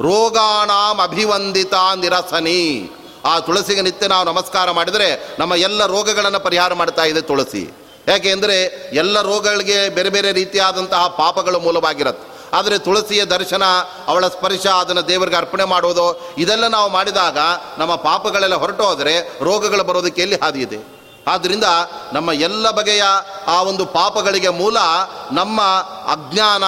ರೋಗಾಣಾಂ ಅಭಿವಂದಿತ ನಿರಸನಿ. ಆ ತುಳಸಿಗೆ ನಿತ್ಯ ನಾವು ನಮಸ್ಕಾರ ಮಾಡಿದರೆ ನಮ್ಮ ಎಲ್ಲ ರೋಗಗಳನ್ನು ಪರಿಹಾರ ಮಾಡ್ತಾ ತುಳಸಿ. ಯಾಕೆಂದರೆ ಎಲ್ಲ ರೋಗಗಳಿಗೆ ಬೇರೆ ಬೇರೆ ರೀತಿಯಾದಂತಹ ಪಾಪಗಳು ಮೂಲವಾಗಿರುತ್ತೆ. ಆದರೆ ತುಳಸಿಯ ದರ್ಶನ, ಅವಳ ಸ್ಪರ್ಶ, ಅದನ್ನು ದೇವರಿಗೆ ಅರ್ಪಣೆ ಮಾಡೋದು ಇದೆಲ್ಲ ನಾವು ಮಾಡಿದಾಗ ನಮ್ಮ ಪಾಪಗಳೆಲ್ಲ ಹೊರಟು ಹೋದರೆ ರೋಗಗಳು ಬರೋದಕ್ಕೆ ಎಲ್ಲಿ ಹಾದಿ ಇದೆ? ಆದ್ದರಿಂದ ನಮ್ಮ ಎಲ್ಲ ಬಗೆಯ ಆ ಒಂದು ಪಾಪಗಳಿಗೆ ಮೂಲ ನಮ್ಮ ಅಜ್ಞಾನ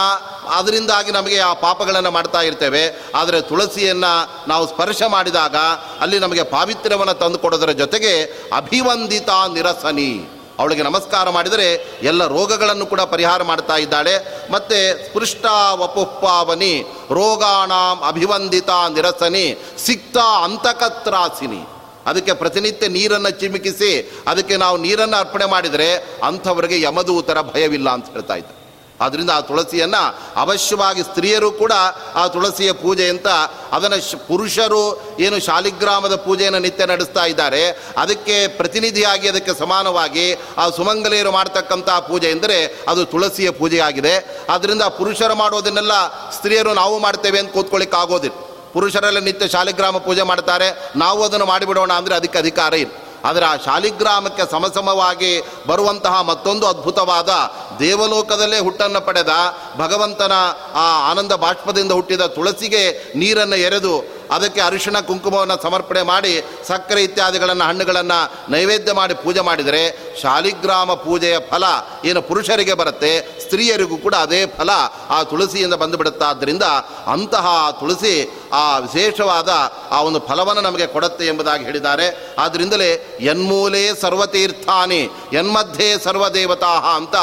ಅದರಿಂದಾಗಿ ನಮಗೆ ಆ ಪಾಪಗಳನ್ನು ಮಾಡ್ತಾ ಇರ್ತೇವೆ. ಆದರೆ ತುಳಸಿಯನ್ನು ನಾವು ಸ್ಪರ್ಶ ಮಾಡಿದಾಗ ಅಲ್ಲಿ ನಮಗೆ ಪಾವಿತ್ರ್ಯವನ್ನು ತಂದುಕೊಡೋದರ ಜೊತೆಗೆ ಅಭಿವಂದಿತ ನಿರಸನಿ. ಅವಳಿಗೆ ನಮಸ್ಕಾರ ಮಾಡಿದರೆ ಎಲ್ಲ ರೋಗಗಳನ್ನು ಕೂಡ ಪರಿಹಾರ ಮಾಡ್ತಾ ಇದ್ದಾಳೆ. ಮತ್ತು ಸ್ಪೃಷ್ಟ ವಪುಪ್ಪಾವನಿ, ರೋಗಾಣಾಂ ಅಭಿವಂದಿತ ನಿರಸನಿ, ಸಿಕ್ತ ಅಂತಕತ್ರಾಸಿನಿ. ಅದಕ್ಕೆ ಪ್ರತಿನಿತ್ಯ ನೀರನ್ನು ಚಿಮುಕಿಸಿ, ಅದಕ್ಕೆ ನಾವು ನೀರನ್ನು ಅರ್ಪಣೆ ಮಾಡಿದರೆ ಅಂಥವರಿಗೆ ಯಮದೂತರ ಭಯವಿಲ್ಲ ಅಂತ ಹೇಳ್ತಾ ಇದ್ದ ಆದ್ದರಿಂದ ಆ ತುಳಸಿಯನ್ನು ಅವಶ್ಯವಾಗಿ ಸ್ತ್ರೀಯರು ಕೂಡ ಆ ತುಳಸಿಯ ಪೂಜೆ ಅಂತ ಅದನ್ನು ಪುರುಷರು ಏನು ಶಾಲಿಗ್ರಾಮದ ಪೂಜೆಯನ್ನು ನಿತ್ಯ ನಡೆಸ್ತಾ ಇದ್ದಾರೆ. ಅದಕ್ಕೆ ಪ್ರತಿನಿಧಿಯಾಗಿ ಅದಕ್ಕೆ ಸಮಾನವಾಗಿ ಆ ಸುಮಂಗಲೆಯರು ಮಾಡ್ತಕ್ಕಂಥ ಪೂಜೆ ಎಂದರೆ ಅದು ತುಳಸಿಯ ಪೂಜೆ ಆಗಿದೆ ಆದ್ದರಿಂದ ಪುರುಷರು ಮಾಡೋದನ್ನೆಲ್ಲ ಸ್ತ್ರೀಯರು ನಾವು ಮಾಡ್ತೇವೆ ಅಂತ ಕೂತ್ಕೊಳ್ಳಿಕ್ಕೆ ಆಗೋದಿಲ್ಲ ಪುರುಷರೆಲ್ಲ ನಿತ್ಯ ಶಾಲಿಗ್ರಾಮ ಪೂಜೆ ಮಾಡ್ತಾರೆ. ನಾವು ಅದನ್ನು ಮಾಡಿಬಿಡೋಣ ಅಂದರೆ ಅದಕ್ಕೆ ಅಧಿಕಾರ ಆದರೆ ಆ ಶಾಲಿಗ್ರಾಮಕ್ಕೆ ಸಮಸಮವಾಗಿ ಬರುವಂತಹ ಮತ್ತೊಂದು ಅದ್ಭುತವಾದ ದೇವಲೋಕದಲ್ಲೇ ಹುಟ್ಟನ್ನು ಪಡೆದ ಭಗವಂತನ ಆ ಆನಂದ ಬಾಷ್ಪದಿಂದ ಹುಟ್ಟಿದ ತುಳಸಿಗೆ ನೀರನ್ನು ಎರೆದು ಅದಕ್ಕೆ ಅರಿಶಿಣ ಕುಂಕುಮವನ್ನು ಸಮರ್ಪಣೆ ಮಾಡಿ ಸಕ್ಕರೆ ಇತ್ಯಾದಿಗಳನ್ನು ಹಣ್ಣುಗಳನ್ನು ನೈವೇದ್ಯ ಮಾಡಿ ಪೂಜೆ ಮಾಡಿದರೆ ಶಾಲಿಗ್ರಾಮ ಪೂಜೆಯ ಫಲ ಏನು ಪುರುಷರಿಗೆ ಬರುತ್ತೆ, ಸ್ತ್ರೀಯರಿಗೂ ಕೂಡ ಅದೇ ಫಲ ಆ ತುಳಸಿಯಿಂದ ಬಂದುಬಿಡುತ್ತಾದ್ದರಿಂದ ಅಂತಹ ತುಳಸಿ ಆ ವಿಶೇಷವಾದ ಆ ಒಂದು ಫಲವನ್ನು ನಮಗೆ ಕೊಡುತ್ತೆ ಎಂಬುದಾಗಿ ಹೇಳಿದ್ದಾರೆ. ಆದ್ದರಿಂದಲೇ ಎನ್ಮೂಲೆ ಸರ್ವತೀರ್ಥಾನಿ ಎನ್ಮಧ್ಯೆ ಸರ್ವದೇವತಾ ಅಂತ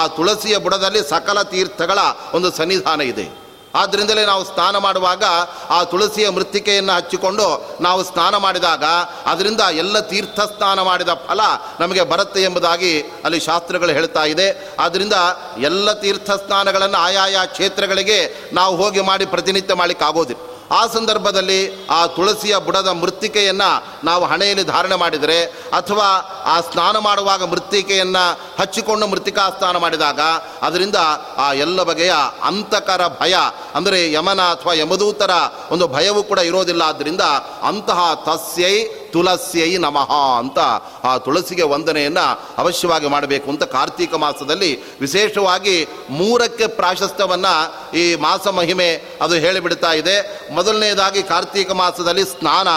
ಆ ತುಳಸಿಯ ಬುಡದಲ್ಲಿ ಸಕಲ ತೀರ್ಥಗಳ ಒಂದು ಸನ್ನಿಧಾನ ಇದೆ. ಆದ್ದರಿಂದಲೇ ನಾವು ಸ್ನಾನ ಮಾಡುವಾಗ ಆ ತುಳಸಿಯ ಮೃತ್ತಿಕೆಯನ್ನು ಹಚ್ಚಿಕೊಂಡು ನಾವು ಸ್ನಾನ ಮಾಡಿದಾಗ ಅದರಿಂದ ಎಲ್ಲ ತೀರ್ಥ ಸ್ನಾನ ಮಾಡಿದ ಫಲ ನಮಗೆ ಬರುತ್ತೆ ಎಂಬುದಾಗಿ ಅಲ್ಲಿ ಶಾಸ್ತ್ರಗಳು ಹೇಳ್ತಾ ಇದೆ. ಆದ್ದರಿಂದ ಎಲ್ಲ ತೀರ್ಥ ಸ್ನಾನಗಳನ್ನು ಆಯಾಯ ಕ್ಷೇತ್ರಗಳಿಗೆ ನಾವು ಹೋಗಿ ಮಾಡಿ ಪ್ರತಿನಿತ್ಯ ಮಾಡಲಿಕ್ಕೆ ಆಗೋದಿಲ್ಲ ಆ ಸಂದರ್ಭದಲ್ಲಿ ಆ ತುಳಸಿಯ ಬುಡದ ಮೃತ್ತಿಕೆಯನ್ನು ನಾವು ಹಣೆಯಲ್ಲಿ ಧಾರಣೆ ಮಾಡಿದರೆ ಅಥವಾ ಆ ಸ್ನಾನ ಮಾಡುವಾಗ ಮೃತ್ತಿಕೆಯನ್ನು ಹಚ್ಚಿಕೊಂಡು ಮೃತ್ತಿಕಾ ಸ್ನಾನ ಮಾಡಿದಾಗ ಅದರಿಂದ ಆ ಎಲ್ಲ ಬಗೆಯ ಅಂತಕರ ಭಯ, ಅಂದರೆ ಯಮನ ಅಥವಾ ಯಮದೂತರ ಒಂದು ಭಯವೂ ಕೂಡ ಇರೋದಿಲ್ಲ. ಆದ್ದರಿಂದ ಅಂತಹ ತಸ್ಯೈ ತುಳಸ್ಯೈ ನಮಃ ಅಂತ ಆ ತುಳಸಿಗೆ ವಂದನೆಯನ್ನು ಅವಶ್ಯವಾಗಿ ಮಾಡಬೇಕು ಅಂತ ಕಾರ್ತೀಕ ಮಾಸದಲ್ಲಿ ವಿಶೇಷವಾಗಿ ಮೂರಕ್ಕೆ ಪ್ರಾಶಸ್ತ್ಯವನ್ನು ಈ ಮಾಸ ಮಹಿಮೆ ಅದು ಹೇಳಿಬಿಡ್ತಾ ಇದೆ. ಮೊದಲನೇದಾಗಿ ಕಾರ್ತೀಕ ಮಾಸದಲ್ಲಿ ಸ್ನಾನ,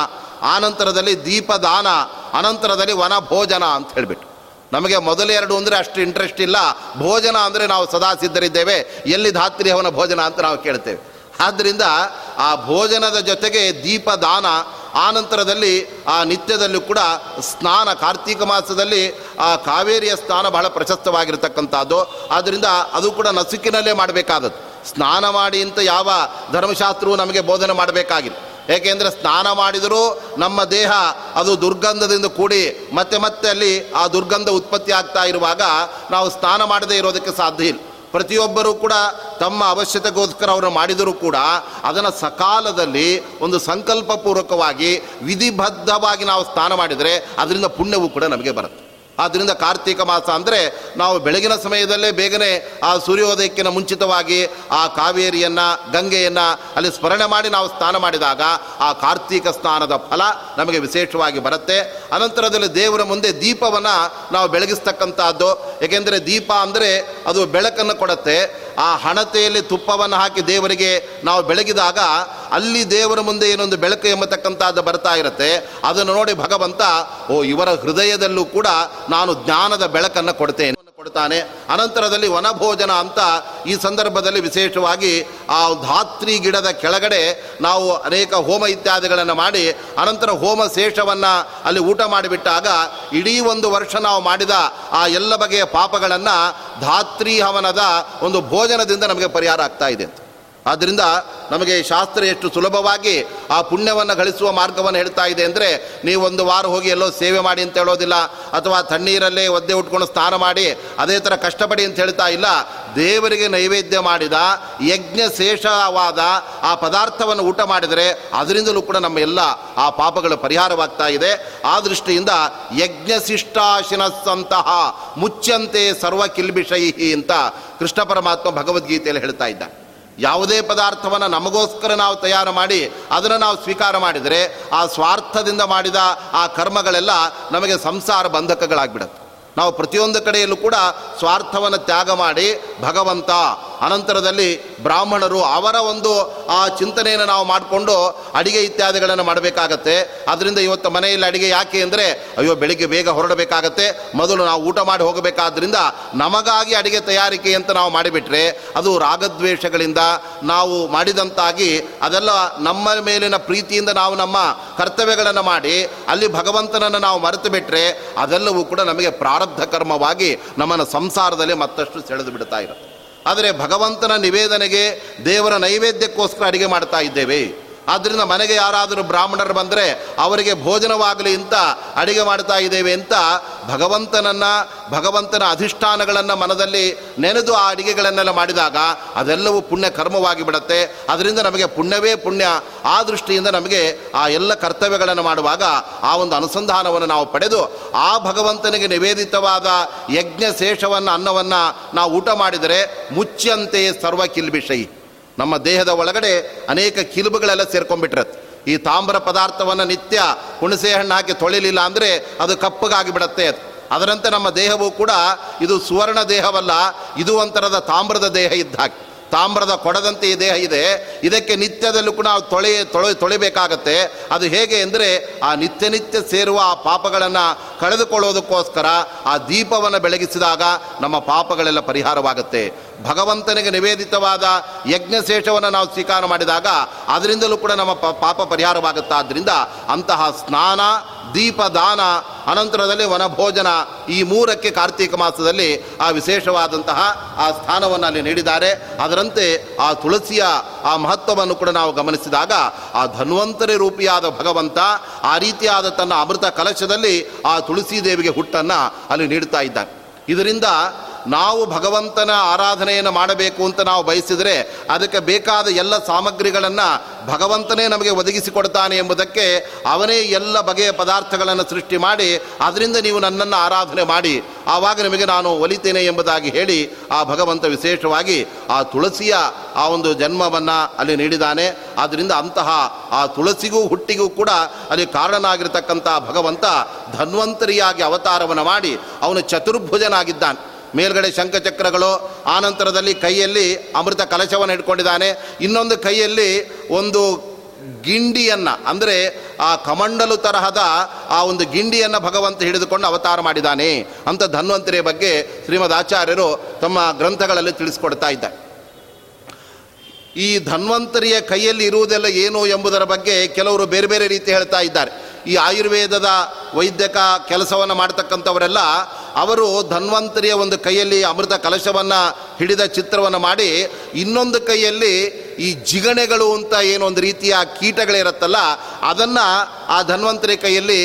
ಆನಂತರದಲ್ಲಿ ದೀಪದಾನ, ಅನಂತರದಲ್ಲಿ ವನ ಭೋಜನ ಅಂತ ಹೇಳಿಬಿಟ್ಟು. ನಮಗೆ ಮೊದಲೆರಡು ಅಂದರೆ ಅಷ್ಟು ಇಂಟ್ರೆಸ್ಟ್ ಇಲ್ಲ. ಭೋಜನ ಅಂದರೆ ನಾವು ಸದಾ ಸಿದ್ಧರಿದ್ದೇವೆ. ಎಲ್ಲಿ ಧಾತ್ರಿ ಅವನ ಭೋಜನ ಅಂತ ನಾವು ಕೇಳ್ತೇವೆ. ಆದ್ದರಿಂದ ಆ ಭೋಜನದ ಜೊತೆಗೆ ದೀಪದಾನ ಆನಂತರದಲ್ಲಿ ಆ ನಿತ್ಯದಲ್ಲೂ ಕೂಡ ಸ್ನಾನ, ಕಾರ್ತೀಕ ಮಾಸದಲ್ಲಿ ಆ ಕಾವೇರಿಯ ಸ್ನಾನ ಬಹಳ ಪ್ರಶಸ್ತವಾಗಿರತಕ್ಕಂಥದ್ದು. ಆದ್ದರಿಂದ ಅದು ಕೂಡ ನಸುಕಿನಲ್ಲೇ ಮಾಡಬೇಕಾದದ್ದು. ಸ್ನಾನ ಮಾಡಿ ಅಂತ ಯಾವ ಧರ್ಮಶಾಸ್ತ್ರವು ನಮಗೆ ಬೋಧನೆ ಮಾಡಬೇಕಾಗಿಲ್ಲ. ಏಕೆಂದರೆ ಸ್ನಾನ ಮಾಡಿದರೂ ನಮ್ಮ ದೇಹ ಅದು ದುರ್ಗಂಧದಿಂದ ಕೂಡಿ ಮತ್ತೆ ಮತ್ತೆ ಅಲ್ಲಿ ಆ ದುರ್ಗಂಧ ಉತ್ಪತ್ತಿ ಆಗ್ತಾ ಇರುವಾಗ ನಾವು ಸ್ನಾನ ಮಾಡದೇ ಇರೋದಕ್ಕೆ ಸಾಧ್ಯ ಇಲ್ಲ. ಪ್ರತಿಯೊಬ್ಬರೂ ಕೂಡ ತಮ್ಮ ಅವಶ್ಯತೆಗೋಸ್ಕರ ಅವರು ಮಾಡಿದರೂ ಕೂಡ ಅದನ್ನು ಸಕಾಲದಲ್ಲಿ ಒಂದು ಸಂಕಲ್ಪಪೂರ್ವಕವಾಗಿ ವಿಧಿಬದ್ಧವಾಗಿ ನಾವು ಸ್ನಾನ ಮಾಡಿದರೆ ಅದರಿಂದ ಪುಣ್ಯವು ಕೂಡ ನಮಗೆ ಬರುತ್ತೆ. ಆದ್ದರಿಂದ ಕಾರ್ತೀಕ ಮಾಸ ಅಂದರೆ ನಾವು ಬೆಳಗಿನ ಸಮಯದಲ್ಲೇ ಬೇಗನೆ ಆ ಸೂರ್ಯೋದಯಕ್ಕಿಂತ ಮುಂಚಿತವಾಗಿ ಆ ಕಾವೇರಿಯನ್ನು, ಗಂಗೆಯನ್ನು ಅಲ್ಲಿ ಸ್ಮರಣೆ ಮಾಡಿ ನಾವು ಸ್ನಾನ ಮಾಡಿದಾಗ ಆ ಕಾರ್ತೀಕ ಸ್ನಾನದ ಫಲ ನಮಗೆ ವಿಶೇಷವಾಗಿ ಬರುತ್ತೆ. ಅನಂತರದಲ್ಲಿ ದೇವರ ಮುಂದೆ ದೀಪವನ್ನು ನಾವು ಬೆಳಗಿಸ್ತಕ್ಕಂಥದ್ದು ಏಕೆಂದರೆ ದೀಪ ಅಂದರೆ ಅದು ಬೆಳಕನ್ನು ಕೊಡುತ್ತೆ. ಆ ಹಣತೆಯಲ್ಲಿ ತುಪ್ಪವನ್ನು ಹಾಕಿ ದೇವರಿಗೆ ನಾವು ಬೆಳಗಿದಾಗ ಅಲ್ಲಿ ದೇವರ ಮುಂದೆ ಏನೊಂದು ಬೆಳಕು ಎಂಬತಕ್ಕಂಥದ್ದು ಬರ್ತಾ ಇರುತ್ತೆ. ಅದನ್ನು ನೋಡಿ ಭಗವಂತ, ಓ ಇವರ ಹೃದಯದಲ್ಲೂ ಕೂಡ ನಾನು ಜ್ಞಾನದ ಬೆಳಕನ್ನು ಕೊಡ್ತೇನೆ ಕೊಡ್ತಾನೆ. ಅನಂತರದಲ್ಲಿ ವನಭೋಜನ ಅಂತ ಈ ಸಂದರ್ಭದಲ್ಲಿ ವಿಶೇಷವಾಗಿ ಆ ಧಾತ್ರಿ ಗಿಡದ ಕೆಳಗಡೆ ನಾವು ಅನೇಕ ಹೋಮ ಇತ್ಯಾದಿಗಳನ್ನು ಮಾಡಿ, ಅನಂತರ ಹೋಮ ಶೇಷವನ್ನು ಅಲ್ಲಿ ಊಟ ಮಾಡಿಬಿಟ್ಟಾಗ ಇಡೀ ಒಂದು ವರ್ಷ ನಾವು ಮಾಡಿದ ಆ ಎಲ್ಲ ಬಗೆಯ ಪಾಪಗಳನ್ನು ಧಾತ್ರಿ ಹವನದ ಒಂದು ಭೋಜನದಿಂದ ನಮಗೆ ಪರಿಹಾರ ಆಗ್ತಾ ಇದೆ ಆದ್ದರಿಂದ ನಮಗೆ ಶಾಸ್ತ್ರ ಎಷ್ಟು ಸುಲಭವಾಗಿ ಆ ಪುಣ್ಯವನ್ನು ಗಳಿಸುವ ಮಾರ್ಗವನ್ನು ಹೇಳ್ತಾ ಇದೆ ಅಂದರೆ ನೀವು ಒಂದು ವಾರ ಹೋಗಿ ಎಲ್ಲೋ ಸೇವೆ ಮಾಡಿ ಅಂತ ಹೇಳೋದಿಲ್ಲ, ಅಥವಾ ತಣ್ಣೀರಲ್ಲೇ ಒದ್ದೆ ಉಟ್ಕೊಂಡು ಸ್ನಾನ ಮಾಡಿ ಅದೇ ಥರ ಕಷ್ಟಪಡಿ ಅಂತ ಹೇಳ್ತಾ ಇಲ್ಲ. ದೇವರಿಗೆ ನೈವೇದ್ಯ ಮಾಡಿದ ಯಜ್ಞ ಶೇಷವಾದ ಆ ಪದಾರ್ಥವನ್ನು ಊಟ ಮಾಡಿದರೆ ಅದರಿಂದಲೂ ಕೂಡ ನಮ್ಮ ಎಲ್ಲ ಆ ಪಾಪಗಳು ಪರಿಹಾರವಾಗ್ತಾ ಇದೆ. ಆ ದೃಷ್ಟಿಯಿಂದ ಯಜ್ಞಶಿಷ್ಟಾಶಿನಸ್ಸಂತಹ ಮುಚ್ಚಂತೆ ಸರ್ವ ಕಿಲ್ಬಿಷೈಹಿ ಅಂತ ಕೃಷ್ಣ ಪರಮಾತ್ಮ ಭಗವದ್ಗೀತೆಯಲ್ಲಿ ಹೇಳ್ತಾ ಇದ್ದ ಯಾವುದೇ ಪದಾರ್ಥವನ್ನು ನಮಗೋಸ್ಕರ ನಾವು ತಯಾರು ಮಾಡಿ ಅದನ್ನು ನಾವು ಸ್ವೀಕಾರ ಮಾಡಿದರೆ ಆ ಸ್ವಾರ್ಥದಿಂದ ಮಾಡಿದ ಆ ಕರ್ಮಗಳೆಲ್ಲ ನಮಗೆ ಸಂಸಾರ ಬಂಧಕಗಳಾಗ್ಬಿಡುತ್ತೆ. ನಾವು ಪ್ರತಿಯೊಂದು ಕಡೆಯಲ್ಲೂ ಕೂಡ ಸ್ವಾರ್ಥವನ್ನು ತ್ಯಾಗ ಮಾಡಿ ಭಗವಂತ ಅನಂತರದಲ್ಲಿ ಬ್ರಾಹ್ಮಣರು ಅವರ ಒಂದು, ಆ ಚಿಂತನೆಯನ್ನು ನಾವು ಮಾಡಿಕೊಂಡು ಅಡಿಗೆ ಇತ್ಯಾದಿಗಳನ್ನು ಮಾಡಬೇಕಾಗತ್ತೆ. ಅದರಿಂದ ಇವತ್ತು ಮನೆಯಲ್ಲಿ ಅಡಿಗೆ ಯಾಕೆ ಅಂದರೆ, ಅಯ್ಯೋ, ಬೆಳಿಗ್ಗೆ ಬೇಗ ಹೊರಡಬೇಕಾಗತ್ತೆ. ಮೊದಲು ನಾವು ಊಟ ಮಾಡಿ ಹೋಗಬೇಕಾದ್ರಿಂದ ನಮಗಾಗಿ ಅಡಿಗೆ ತಯಾರಿಕೆ ಅಂತ ನಾವು ಮಾಡಿಬಿಟ್ರೆ, ಅದು ರಾಗದ್ವೇಷಗಳಿಂದ ನಾವು ಮಾಡಿದಂತಾಗಿ ಅದೆಲ್ಲ ನಮ್ಮ ಮೇಲಿನ ಪ್ರೀತಿಯಿಂದ ನಾವು ನಮ್ಮ ಕರ್ತವ್ಯಗಳನ್ನು ಮಾಡಿ, ಅಲ್ಲಿ ಭಗವಂತನನ್ನು ನಾವು ಮರೆತು ಬಿಟ್ಟರೆ ಅದೆಲ್ಲವೂ ಕೂಡ ನಮಗೆ ಪ್ರಾರಬ್ಧ ಕರ್ಮವಾಗಿ ನಮ್ಮನ್ನು ಸಂಸಾರದಲ್ಲಿ ಮತ್ತಷ್ಟು ಸೆಳೆದು ಬಿಡ್ತಾ ಇರುತ್ತೆ. ಆದರೆ ಭಗವಂತನ ನಿವೇದನೆಗೆ ದೇವರ ನೈವೇದ್ಯಕ್ಕೋಸ್ಕರ ಅಡಿಗೆ ಮಾಡ್ತಾ ಇದ್ದೇವೆ. ಆದ್ದರಿಂದ ಮನೆಗೆ ಯಾರಾದರೂ ಬ್ರಾಹ್ಮಣರು ಬಂದರೆ ಅವರಿಗೆ ಭೋಜನವಾಗಲಿ ಅಂತ ಅಡಿಗೆ ಮಾಡ್ತಾ ಇದ್ದೇವೆ ಅಂತ ಭಗವಂತನನ್ನು, ಭಗವಂತನ ಅಧಿಷ್ಠಾನಗಳನ್ನು ಮನದಲ್ಲಿ ನೆನೆದು ಆ ಅಡಿಗೆಗಳನ್ನೆಲ್ಲ ಮಾಡಿದಾಗ ಅದೆಲ್ಲವೂ ಪುಣ್ಯ ಕರ್ಮವಾಗಿ ಬಿಡುತ್ತೆ. ಅದರಿಂದ ನಮಗೆ ಪುಣ್ಯವೇ ಪುಣ್ಯ. ಆ ದೃಷ್ಟಿಯಿಂದ ನಮಗೆ ಆ ಎಲ್ಲ ಕರ್ತವ್ಯಗಳನ್ನು ಮಾಡುವಾಗ ಆ ಒಂದು ಅನುಸಂಧಾನವನ್ನು ನಾವು ಪಡೆದು ಆ ಭಗವಂತನಿಗೆ ನಿವೇದಿತವಾದ ಯಜ್ಞ ಶೇಷವನ್ನು ಅನ್ನವನ್ನು ನಾವು ಊಟ ಮಾಡಿದರೆ ಮುಚ್ಚಂತೆಯೇ ಸರ್ವ ಕಿಲ್ಬಿಷೈ ನಮ್ಮ ದೇಹದ ಒಳಗಡೆ ಅನೇಕ ಕಿಲುಬುಗಳೆಲ್ಲ ಸೇರ್ಕೊಂಡ್ಬಿಟ್ಟಿರತ್ತೆ ಈ ತಾಮ್ರ ಪದಾರ್ಥವನ್ನು ನಿತ್ಯ ಹುಣಸೆ ಹಣ್ಣು ಹಾಕಿ ತೊಳಿಲಿಲ್ಲ ಅಂದರೆ ಅದು ಕಪ್ಪಗಾಗಿಬಿಡತ್ತೆ ಅದು. ಅದರಂತೆ ನಮ್ಮ ದೇಹವು ಕೂಡ ಇದು ಸುವರ್ಣ ದೇಹವಲ್ಲ, ಇದು ಒಂಥರದ ತಾಮ್ರದ ದೇಹ ಇದ್ದ ಹಾಗೆ. ತಾಮ್ರದ ಕೊಡದಂತೆ ಈ ದೇಹ ಇದೆ, ಇದಕ್ಕೆ ನಿತ್ಯದಲ್ಲೂ ಕೂಡ ನಾವು ತೊಳೆ ತೊಳೆ, ತೊಳಿಬೇಕಾಗತ್ತೆ. ಅದು ಹೇಗೆ ಅಂದರೆ ಆ ನಿತ್ಯ ನಿತ್ಯ ಸೇರುವ ಆ ಪಾಪಗಳನ್ನು ಕಳೆದುಕೊಳ್ಳೋದಕ್ಕೋಸ್ಕರ ಆ ದೀಪವನ್ನು ಬೆಳಗಿಸಿದಾಗ ನಮ್ಮ ಪಾಪಗಳೆಲ್ಲ ಪರಿಹಾರವಾಗುತ್ತೆ. ಭಗವಂತನಿಗೆ ನಿವೇದಿತವಾದ ಯಜ್ಞಶೇಷವನ್ನು ನಾವು ಸ್ವೀಕಾರ ಮಾಡಿದಾಗ ಅದರಿಂದಲೂ ಕೂಡ ನಮ್ಮ ಪಾಪ ಪರಿಹಾರವಾಗುತ್ತಾದ್ದರಿಂದ ಅಂತಹ ಸ್ನಾನ, ದೀಪದಾನ, ಅನಂತರದಲ್ಲಿ ವನಭೋಜನ ಈ ಮೂರಕ್ಕೆ ಕಾರ್ತೀಕ ಮಾಸದಲ್ಲಿ ಆ ವಿಶೇಷವಾದಂತಹ ಆ ಸ್ಥಾನವನ್ನು ಅಲ್ಲಿ ನೀಡಿದ್ದಾರೆ. ಅದರಂತೆ ಆ ತುಳಸಿಯ ಆ ಮಹತ್ವವನ್ನು ಕೂಡ ನಾವು ಗಮನಿಸಿದಾಗ ಆ ಧನ್ವಂತರಿ ರೂಪಿಯಾದ ಭಗವಂತ ಆ ರೀತಿಯಾದ ತನ್ನ ಅಮೃತ ಕಲಶದಲ್ಲಿ ಆ ತುಳಸಿ ದೇವಿಗೆ ಹುಟ್ಟನ್ನು ಅಲ್ಲಿ ನೀಡುತ್ತಾ ಇದ್ದಾನೆ. ಇದರಿಂದ ನಾವು ಭಗವಂತನ ಆರಾಧನೆಯನ್ನು ಮಾಡಬೇಕು ಅಂತ ನಾವು ಬಯಸಿದರೆ ಅದಕ್ಕೆ ಬೇಕಾದ ಎಲ್ಲ ಸಾಮಗ್ರಿಗಳನ್ನು ಭಗವಂತನೇ ನಮಗೆ ಒದಗಿಸಿಕೊಡ್ತಾನೆ ಎಂಬುದಕ್ಕೆ ಅವನೇ ಎಲ್ಲ ಬಗೆಯ ಪದಾರ್ಥಗಳನ್ನು ಸೃಷ್ಟಿ ಮಾಡಿ ಅದರಿಂದ ನೀವು ನನ್ನನ್ನು ಆರಾಧನೆ ಮಾಡಿ. ಆವಾಗ ನಿಮಗೆ ನಾನು ಒಲಿತೇನೆ ಎಂಬುದಾಗಿ ಹೇಳಿ ಆ ಭಗವಂತ ವಿಶೇಷವಾಗಿ ಆ ತುಳಸಿಯ ಆ ಒಂದು ಜನ್ಮವನ್ನು ಅಲ್ಲಿ ನೀಡಿದ್ದಾನೆ ಆದ್ದರಿಂದ ಅಂತಹ ಆ ತುಳಸಿಗೂ ಹುಟ್ಟಿಗೂ ಕೂಡ ಅಲ್ಲಿ ಕಾರಣನಾಗಿರ್ತಕ್ಕಂಥ ಭಗವಂತ ಧನ್ವಂತರಿಯಾಗಿ ಅವತಾರವನ್ನು ಮಾಡಿ ಅವನು ಚತುರ್ಭುಜನಾಗಿದ್ದಾನೆ. ಮೇಲ್ಗಡೆ ಶಂಖಚಕ್ರಗಳು, ಆನಂತರದಲ್ಲಿ ಕೈಯಲ್ಲಿ ಅಮೃತ ಕಲಶವನ್ನು ಇಟ್ಕೊಂಡಿದ್ದಾನೆ ಇನ್ನೊಂದು ಕೈಯಲ್ಲಿ ಒಂದು ಗಿಂಡಿಯನ್ನು, ಅಂದರೆ ಆ ಕಮಂಡಲು ತರಹದ ಆ ಒಂದು ಗಿಂಡಿಯನ್ನು ಭಗವಂತ ಹಿಡಿದುಕೊಂಡು ಅವತಾರ ಮಾಡಿದ್ದಾನೆ ಅಂತ ಧನ್ವಂತರಿಯ ಬಗ್ಗೆ ಶ್ರೀಮದ್ ಆಚಾರ್ಯರು ತಮ್ಮ ಗ್ರಂಥಗಳಲ್ಲಿ ತಿಳಿಸ್ಕೊಡ್ತಾ ಇದ್ದಾರೆ. ಈ ಧನ್ವಂತರಿಯ ಕೈಯಲ್ಲಿ ಇರುವುದೆಲ್ಲ ಏನು ಎಂಬುದರ ಬಗ್ಗೆ ಕೆಲವರು ಬೇರೆ ಬೇರೆ ರೀತಿ ಹೇಳ್ತಾ ಇದ್ದಾರೆ. ಈ ಆಯುರ್ವೇದದ ವೈದ್ಯಕ ಕೆಲಸವನ್ನು ಮಾಡ್ತಕ್ಕಂಥವರೆಲ್ಲ ಅವರು ಧನ್ವಂತರಿಯ ಒಂದು ಕೈಯಲ್ಲಿ ಅಮೃತ ಕಲಶವನ್ನು ಹಿಡಿದ ಚಿತ್ರವನ್ನು ಮಾಡಿ ಇನ್ನೊಂದು ಕೈಯಲ್ಲಿ ಈ ಜಿಗಣೆಗಳು ಅಂತ ಏನೊಂದು ರೀತಿಯ ಕೀಟಗಳಿರುತ್ತಲ್ಲ, ಅದನ್ನು ಆ ಧನ್ವಂತರಿ ಕೈಯಲ್ಲಿ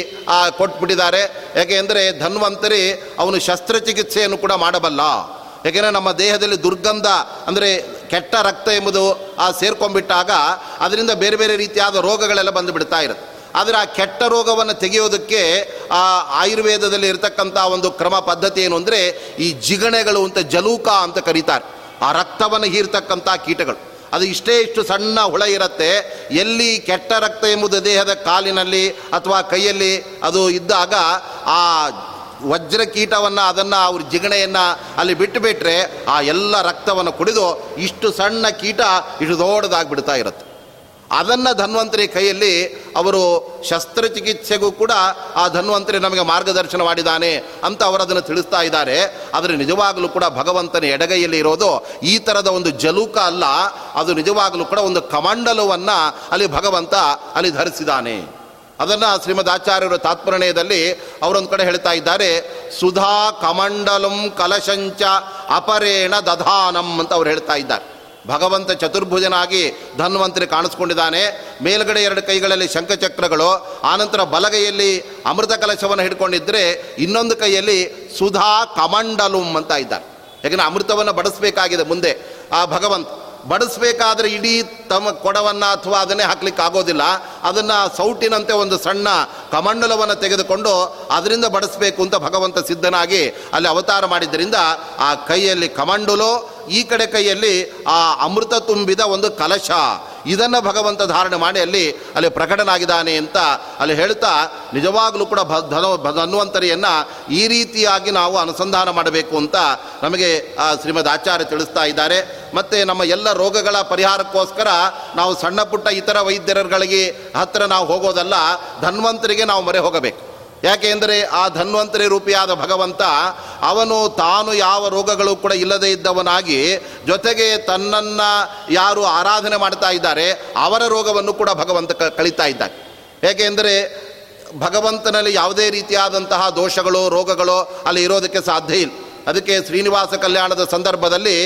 ಕೊಟ್ಬಿಟ್ಟಿದ್ದಾರೆ. ಯಾಕೆ ಅಂದರೆ ಧನ್ವಂತರಿ ಅವನು ಶಸ್ತ್ರಚಿಕಿತ್ಸೆಯನ್ನು ಕೂಡ ಮಾಡಬಲ್ಲ. ಯಾಕೆಂದರೆ ನಮ್ಮ ದೇಹದಲ್ಲಿ ದುರ್ಗಂಧ ಅಂದರೆ ಕೆಟ್ಟ ರಕ್ತ ಎಂಬುದು ಆ ಸೇರ್ಕೊಂಡ್ಬಿಟ್ಟಾಗ ಅದರಿಂದ ಬೇರೆ ಬೇರೆ ರೀತಿಯಾದ ರೋಗಗಳೆಲ್ಲ ಬಂದುಬಿಡ್ತಾ ಇರುತ್ತೆ. ಆದರೆ ಆ ಕೆಟ್ಟ ರೋಗವನ್ನು ತೆಗೆಯೋದಕ್ಕೆ ಆ ಆಯುರ್ವೇದದಲ್ಲಿ ಇರತಕ್ಕಂಥ ಒಂದು ಕ್ರಮ ಪದ್ಧತಿ ಏನು ಅಂದರೆ ಈ ಜಿಗಣೆಗಳು ಅಂತ ಜಲೂಕ ಅಂತ ಕರೀತಾರೆ. ಆ ರಕ್ತವನ್ನು ಹೀರ್ತಕ್ಕಂಥ ಕೀಟಗಳು. ಅದು ಇಷ್ಟೇ ಇಷ್ಟು ಸಣ್ಣ ಹುಳ ಇರುತ್ತೆ. ಎಲ್ಲಿ ಕೆಟ್ಟ ರಕ್ತ ಎಂಬುದು ದೇಹದ ಕಾಲಿನಲ್ಲಿ ಅಥವಾ ಕೈಯಲ್ಲಿ ಅದು ಇದ್ದಾಗ ಆ ವಜ್ರ ಕೀಟವನ್ನು ಅದನ್ನು ಅವ್ರ ಜಿಗಣೆಯನ್ನು ಅಲ್ಲಿ ಬಿಟ್ಟುಬಿಟ್ರೆ ಆ ಎಲ್ಲ ರಕ್ತವನ್ನು ಕುಡಿದು ಇಷ್ಟು ಸಣ್ಣ ಕೀಟ ಇಷ್ಟು ದೊಡ್ಡದಾಗ್ಬಿಡ್ತಾ ಇರುತ್ತೆ. ಅದನ್ನು ಧನ್ವಂತರಿ ಕೈಯಲ್ಲಿ ಅವರು ಶಸ್ತ್ರಚಿಕಿತ್ಸೆಗೂ ಕೂಡ ಆ ಧನ್ವಂತರಿ ನಮಗೆ ಮಾರ್ಗದರ್ಶನ ಮಾಡಿದ್ದಾನೆ ಅಂತ ಅವರು ಅದನ್ನು ತಿಳಿಸ್ತಾ ಇದ್ದಾರೆ. ಆದರೆ ನಿಜವಾಗಲೂ ಕೂಡ ಭಗವಂತನ ಎಡಗೈಯಲ್ಲಿ ಇರೋದು ಈ ಥರದ ಒಂದು ಜಲೂಕ ಅಲ್ಲ. ಅದು ನಿಜವಾಗಲೂ ಕೂಡ ಒಂದು ಕಮಂಡಲವನ್ನು ಅಲ್ಲಿ ಭಗವಂತ ಅಲ್ಲಿ ಧರಿಸಿದ್ದಾನೆ. ಅದನ್ನು ಶ್ರೀಮದ್ ಆಚಾರ್ಯರ ತಾತ್ಪರ್ಣಯದಲ್ಲಿ ಅವರೊಂದು ಕಡೆ ಹೇಳ್ತಾ ಇದ್ದಾರೆ. ಸುಧಾ ಕಮಂಡಲಂ ಕಲಶಂಚ ಅಪರೇಣ ದಧಾನಂ ಅಂತ ಅವ್ರು ಹೇಳ್ತಾ ಇದ್ದಾರೆ. ಭಗವಂತ ಚತುರ್ಭುಜನಾಗಿ ಧನ್ವಂತರಿ ಕಾಣಿಸ್ಕೊಂಡಿದ್ದಾನೆ. ಮೇಲ್ಗಡೆ ಎರಡು ಕೈಗಳಲ್ಲಿ ಶಂಖಚಕ್ರಗಳು ಆನಂತರ ಬಲಗೈಯಲ್ಲಿ ಅಮೃತ ಕಲಶವನ್ನು ಹಿಡ್ಕೊಂಡಿದ್ದರೆ ಇನ್ನೊಂದು ಕೈಯಲ್ಲಿ ಸುಧಾ ಕಮಂಡಲುಂ ಅಂತ ಇದ್ದಾರೆ. ಯಾಕಂದರೆ ಅಮೃತವನ್ನು ಬಡಿಸಬೇಕಾಗಿದೆ ಮುಂದೆ. ಆ ಭಗವಂತ ಬಡಿಸ್ಬೇಕಾದ್ರೆ ಇಡೀ ತಮ್ಮ ಕೊಡವನ್ನು ಅಥವಾ ಅದನ್ನೇ ಹಾಕ್ಲಿಕ್ಕೆ ಆಗೋದಿಲ್ಲ ಅದನ್ನು ಸೌಟಿನಂತೆ ಒಂದು ಸಣ್ಣ ಕಮಂಡಲವನ್ನು ತೆಗೆದುಕೊಂಡು ಅದರಿಂದ ಬಡಿಸ್ಬೇಕು ಅಂತ ಭಗವಂತ ಸಿದ್ಧನಾಗಿ ಅಲ್ಲಿ ಅವತಾರ ಮಾಡಿದ್ದರಿಂದ ಆ ಕೈಯಲ್ಲಿ ಕಮಂಡಲು, ಈ ಕಡೆ ಕೈಯಲ್ಲಿ ಆ ಅಮೃತ ತುಂಬಿದ ಒಂದು ಕಲಶ. ಇದನ್ನು ಭಗವಂತ ಧಾರಣೆ ಮಾಡಿ ಅಲ್ಲಿ ಅಲ್ಲಿ ಪ್ರಕಟನಾಗಿದ್ದಾನೆ ಅಂತ ಅಲ್ಲಿ ಹೇಳ್ತಾ, ನಿಜವಾಗಲೂ ಕೂಡ ಭ ಧನು ಧನ್ವಂತರಿಯನ್ನು ಈ ರೀತಿಯಾಗಿ ನಾವು ಅನುಸಂಧಾನ ಮಾಡಬೇಕು ಅಂತ ನಮಗೆ ಶ್ರೀಮದ್ ಆಚಾರ್ಯ ತಿಳಿಸ್ತಾ ಇದ್ದಾರೆ. ಮತ್ತು ನಮ್ಮ ಎಲ್ಲ ರೋಗಗಳ ಪರಿಹಾರಕ್ಕೋಸ್ಕರ ನಾವು ಸಣ್ಣ ಪುಟ್ಟ ಇತರ ವೈದ್ಯರುಗಳಿಗೆ ಹತ್ತಿರ ನಾವು ಹೋಗೋದಲ್ಲ, ಧನ್ವಂತರಿಗೆ ನಾವು ಮೊರೆ ಹೋಗಬೇಕು. ಯಾಕೆ ಅಂದರೆ ಆ ಧನ್ವಂತರಿ ರೂಪಿಯಾದ ಭಗವಂತ ಅವನು ತಾನು ಯಾವ ರೋಗಗಳು ಕೂಡ ಇಲ್ಲದೇ ಇದ್ದವನಾಗಿ ಜೊತೆಗೆ ತನ್ನನ್ನು ಯಾರು ಆರಾಧನೆ ಮಾಡ್ತಾ ಇದ್ದಾರೆ, ಅವರ ರೋಗವನ್ನು ಕೂಡ ಭಗವಂತ ಕಳೀತಾ ಇದ್ದಾನೆ. ಏಕೆಂದರೆ ಭಗವಂತನಲ್ಲಿ ಯಾವುದೇ ರೀತಿಯಾದಂತಹ ದೋಷಗಳು, ರೋಗಗಳು ಅಲ್ಲಿ ಇರೋದಕ್ಕೆ ಸಾಧ್ಯ ಇಲ್ಲ. ಅದಕ್ಕೆ ಶ್ರೀನಿವಾಸ ಕಲ್ಯಾಣದ ಸಂದರ್ಭದಲ್ಲಿ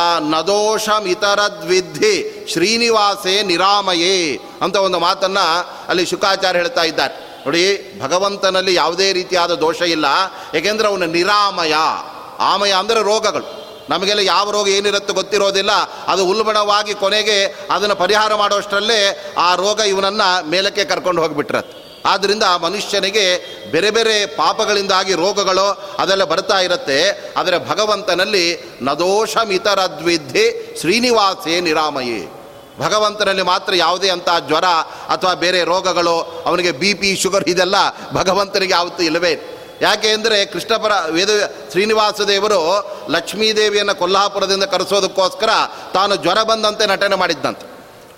ಆ ನದೋಷಮಿತರದ್ವಿದ್ಧಿ ಶ್ರೀನಿವಾಸೇ ನಿರಾಮಯೇ ಅಂತ ಒಂದು ಮಾತನ್ನು ಅಲ್ಲಿ ಶುಕಾಚಾರ್ಯ ಹೇಳ್ತಾ ಇದ್ದಾರೆ. ನೋಡಿ, ಭಗವಂತನಲ್ಲಿ ಯಾವುದೇ ರೀತಿಯಾದ ದೋಷ ಇಲ್ಲ, ಏಕೆಂದರೆ ಅವನು ನಿರಾಮಯ. ಆಮಯ ಅಂದರೆ ರೋಗಗಳು. ನಮಗೆಲ್ಲ ಯಾವ ರೋಗ ಏನಿರುತ್ತೋ ಗೊತ್ತಿರೋದಿಲ್ಲ, ಅದು ಉಲ್ಬಣವಾಗಿ ಕೊನೆಗೆ ಅದನ್ನು ಪರಿಹಾರ ಮಾಡೋಷ್ಟರಲ್ಲೇ ಆ ರೋಗ ಇವನನ್ನು ಮೇಲಕ್ಕೆ ಕರ್ಕೊಂಡು ಹೋಗಿಬಿಟ್ಟಿರತ್ತೆ ಆದ್ದರಿಂದ ಮನುಷ್ಯನಿಗೆ ಬೇರೆ ಬೇರೆ ಪಾಪಗಳಿಂದಾಗಿ ರೋಗಗಳು ಅದೆಲ್ಲ ಬರ್ತಾ ಇರುತ್ತೆ. ಆದರೆ ಭಗವಂತನಲ್ಲಿ ನದೋಷ ಮಿತರದ್ವಿಧಿ ಶ್ರೀನಿವಾಸೇ ನಿರಾಮಯಿ. ಭಗವಂತನಲ್ಲಿ ಮಾತ್ರ ಯಾವುದೇ ಅಂತ ಜ್ವರ ಅಥವಾ ಬೇರೆ ರೋಗಗಳು, ಅವನಿಗೆ ಬಿ ಪಿ, ಶುಗರ್ ಇದೆಲ್ಲ ಭಗವಂತನಿಗೆ ಯಾವತ್ತೂ ಇಲ್ಲವೇ. ಯಾಕೆ ಅಂದರೆ ಕೃಷ್ಣಪರ ವೇದ ಶ್ರೀನಿವಾಸ ದೇವರು ಲಕ್ಷ್ಮೀದೇವಿಯನ್ನು ಕೊಲ್ಲಾಪುರದಿಂದ ಕರೆಸೋದಕ್ಕೋಸ್ಕರ ತಾನು ಜ್ವರ ಬಂದಂತೆ ನಟನೆ ಮಾಡಿದ್ದಂತೆ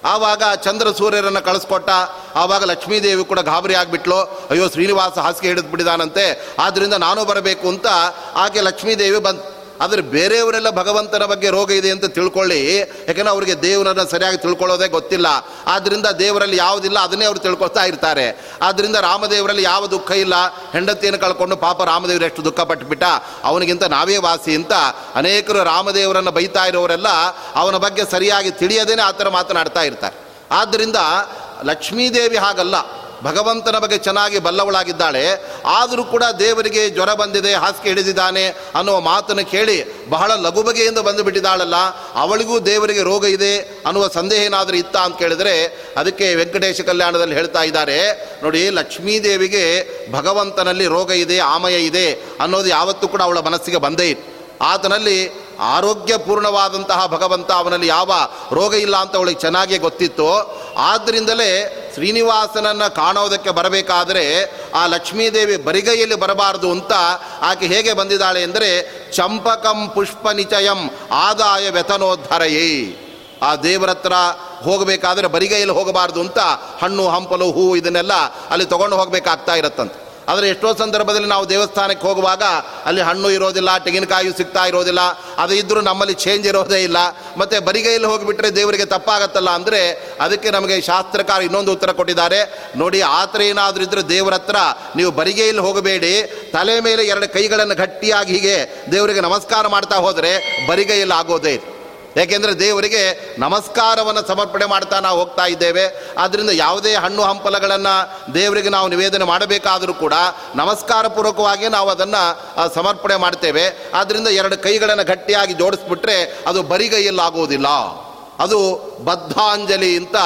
ಆವಾಗ ಚಂದ್ರ ಸೂರ್ಯರನ್ನು ಕಳಿಸ್ಕೊಟ್ಟ, ಆವಾಗ ಲಕ್ಷ್ಮೀದೇವಿ ಕೂಡ ಗಾಬರಿ ಆಗಿಬಿಟ್ಲು. ಅಯ್ಯೋ ಶ್ರೀನಿವಾಸ ಹಾಸಿಗೆ ಹಿಡಿದು ಬಿಡಿದಾನಂತೆ ಆದ್ದರಿಂದ ನಾನು ಬರಬೇಕು ಅಂತ ಆಕೆ ಲಕ್ಷ್ಮೀದೇವಿ ಬಂದು ಆದರೆ ಬೇರೆಯವರೆಲ್ಲ ಭಗವಂತನ ಬಗ್ಗೆ ರೋಗ ಇದೆ ಅಂತ ತಿಳ್ಕೊಳ್ಳಿ. ಯಾಕಂದರೆ ಅವರಿಗೆ ದೇವರನ್ನು ಸರಿಯಾಗಿ ತಿಳ್ಕೊಳ್ಳೋದೇ ಗೊತ್ತಿಲ್ಲ. ಆದ್ದರಿಂದ ದೇವರಲ್ಲಿ ಯಾವುದಿಲ್ಲ ಅದನ್ನೇ ಅವರು ತಿಳ್ಕೊಳ್ತಾ ಇರ್ತಾರೆ. ಆದ್ದರಿಂದ ರಾಮದೇವರಲ್ಲಿ ಯಾವ ದುಃಖ ಇಲ್ಲ. ಹೆಂಡತಿಯನ್ನು ಕಳ್ಕೊಂಡು ಪಾಪ ರಾಮದೇವರು ಎಷ್ಟು ದುಃಖ ಪಟ್ಟುಬಿಟ್ಟ ಅವನಿಗಿಂತ ನಾವೇ ವಾಸಿ ಅಂತ ಅನೇಕರು ರಾಮದೇವರನ್ನು ಬೈತಾ ಇರೋರೆಲ್ಲ ಅವನ ಬಗ್ಗೆ ಸರಿಯಾಗಿ ತಿಳಿಯದೇನೆ ಆ ಥರ ಮಾತನಾಡ್ತಾ ಇರ್ತಾರೆ. ಆದ್ದರಿಂದ ಲಕ್ಷ್ಮೀದೇವಿ ಹಾಗಲ್ಲ. ಭಗವಂತನ ಬಗ್ಗೆ ಚೆನ್ನಾಗಿ ಬಲ್ಲವಳಾಗಿದ್ದಾಳೆ, ಆದರೂ ಕೂಡ ದೇವರಿಗೆ ಜ್ವರ ಬಂದಿದೆ, ಹಾಸಿಗೆ ಹಿಡಿದಿದ್ದಾನೆ ಅನ್ನುವ ಮಾತನ್ನು ಕೇಳಿ ಬಹಳ ಲಘು ಬಗೆಯಿಂದ ಬಂದು ಬಿಟ್ಟಿದ್ದಾಳಲ್ಲ ಅವಳಿಗೂ ದೇವರಿಗೆ ರೋಗ ಇದೆ ಅನ್ನುವ ಸಂದೇಹ ಏನಾದರೂ ಇತ್ತ ಅಂತ ಕೇಳಿದರೆ ಅದಕ್ಕೆ ವೆಂಕಟೇಶ ಕಲ್ಯಾಣದಲ್ಲಿ ಹೇಳ್ತಾ ಇದ್ದಾರೆ, ನೋಡಿ ಲಕ್ಷ್ಮೀದೇವಿಗೆ ಭಗವಂತನಲ್ಲಿ ರೋಗ ಇದೆ, ಆಮಯ ಇದೆ ಅನ್ನೋದು ಯಾವತ್ತೂ ಕೂಡ ಅವಳ ಮನಸ್ಸಿಗೆ ಬಂದೇ ಇತ್ತು ಆತನಲ್ಲಿ ಆರೋಗ್ಯಪೂರ್ಣವಾದಂತಹ ಭಗವಂತ, ಅವನಲ್ಲಿ ಯಾವ ರೋಗ ಇಲ್ಲ ಅಂತ ಅವಳಿಗೆ ಚೆನ್ನಾಗೇ ಗೊತ್ತಿತ್ತು. ಆದ್ದರಿಂದಲೇ ಶ್ರೀನಿವಾಸನನ್ನು ಕಾಣೋದಕ್ಕೆ ಬರಬೇಕಾದರೆ ಆ ಲಕ್ಷ್ಮೀದೇವಿ ಬರಿಗೈಯಲ್ಲಿ ಬರಬಾರದು ಅಂತ ಆಕೆ ಹೇಗೆ ಬಂದಿದ್ದಾಳೆ ಅಂದರೆ ಚಂಪಕಂ ಪುಷ್ಪ ನಿಚಯಂ ಆದಾಯ ವ್ಯತನೋದ್ಧರಯೇ ಆ ದೇವರ ಹತ್ರ ಹೋಗಬೇಕಾದ್ರೆ ಬರಿಗೈಯಲ್ಲಿ ಹೋಗಬಾರ್ದು ಅಂತ ಹಣ್ಣು ಹಂಪಲು ಹೂ ಇದನ್ನೆಲ್ಲ ಅಲ್ಲಿ ತೊಗೊಂಡು ಹೋಗಬೇಕಾಗ್ತಾ ಇರತ್ತಂತೆ. ಆದರೆ ಎಷ್ಟೋ ಸಂದರ್ಭದಲ್ಲಿ ನಾವು ದೇವಸ್ಥಾನಕ್ಕೆ ಹೋಗುವಾಗ ಅಲ್ಲಿ ಹಣ್ಣು ಇರೋದಿಲ್ಲ, ತೆಂಗಿನಕಾಯಿ ಸಿಗ್ತಾ ಇರೋದಿಲ್ಲ, ಅದು ಇದ್ದರೂ ನಮ್ಮಲ್ಲಿ ಚೇಂಜ್ ಇರೋದೇ ಇಲ್ಲ. ಮತ್ತು ಬರಿಗೈಯಲ್ಲಿ ಹೋಗಿಬಿಟ್ರೆ ದೇವರಿಗೆ ತಪ್ಪಾಗತ್ತಲ್ಲ ಅಂದರೆ ಅದಕ್ಕೆ ನಮಗೆ ಶಾಸ್ತ್ರಕಾರ ಇನ್ನೊಂದು ಉತ್ತರ ಕೊಟ್ಟಿದ್ದಾರೆ. ನೋಡಿ, ಆ ಥರ ಏನಾದರೂ ಇದ್ದರೆ ದೇವರ ಹತ್ರ ನೀವು ಬರಿಗೈಯಲ್ಲಿ ಹೋಗಬೇಡಿ. ತಲೆ ಮೇಲೆ ಎರಡು ಕೈಗಳನ್ನು ಗಟ್ಟಿಯಾಗಿ ಹೀಗೆ ದೇವರಿಗೆ ನಮಸ್ಕಾರ ಮಾಡ್ತಾ ಹೋದರೆ ಬರಿಗೈಯಲ್ಲಿ ಆಗೋದೇ ಯಾಕೆಂದರೆ ದೇವರಿಗೆ ನಮಸ್ಕಾರವನ್ನು ಸಮರ್ಪಣೆ ಮಾಡ್ತಾ ನಾವು ಹೋಗ್ತಾ ಇದ್ದೇವೆ. ಆದ್ದರಿಂದ ಯಾವುದೇ ಹಣ್ಣು ಹಂಪಲಗಳನ್ನು ದೇವರಿಗೆ ನಾವು ನಿವೇದನೆ ಮಾಡಬೇಕಾದರೂ ಕೂಡ ನಮಸ್ಕಾರ ಪೂರ್ವಕವಾಗಿ ನಾವು ಅದನ್ನು ಸಮರ್ಪಣೆ ಮಾಡ್ತೇವೆ. ಆದ್ದರಿಂದ ಎರಡು ಕೈಗಳನ್ನು ಗಟ್ಟಿಯಾಗಿ ಜೋಡಿಸ್ಬಿಟ್ರೆ ಅದು ಬರಿಗೈಯಲ್ಲಾಗುವುದಿಲ್ಲ. ಅದು ಬದ್ಧಾಂಜಲಿ ಅಂತ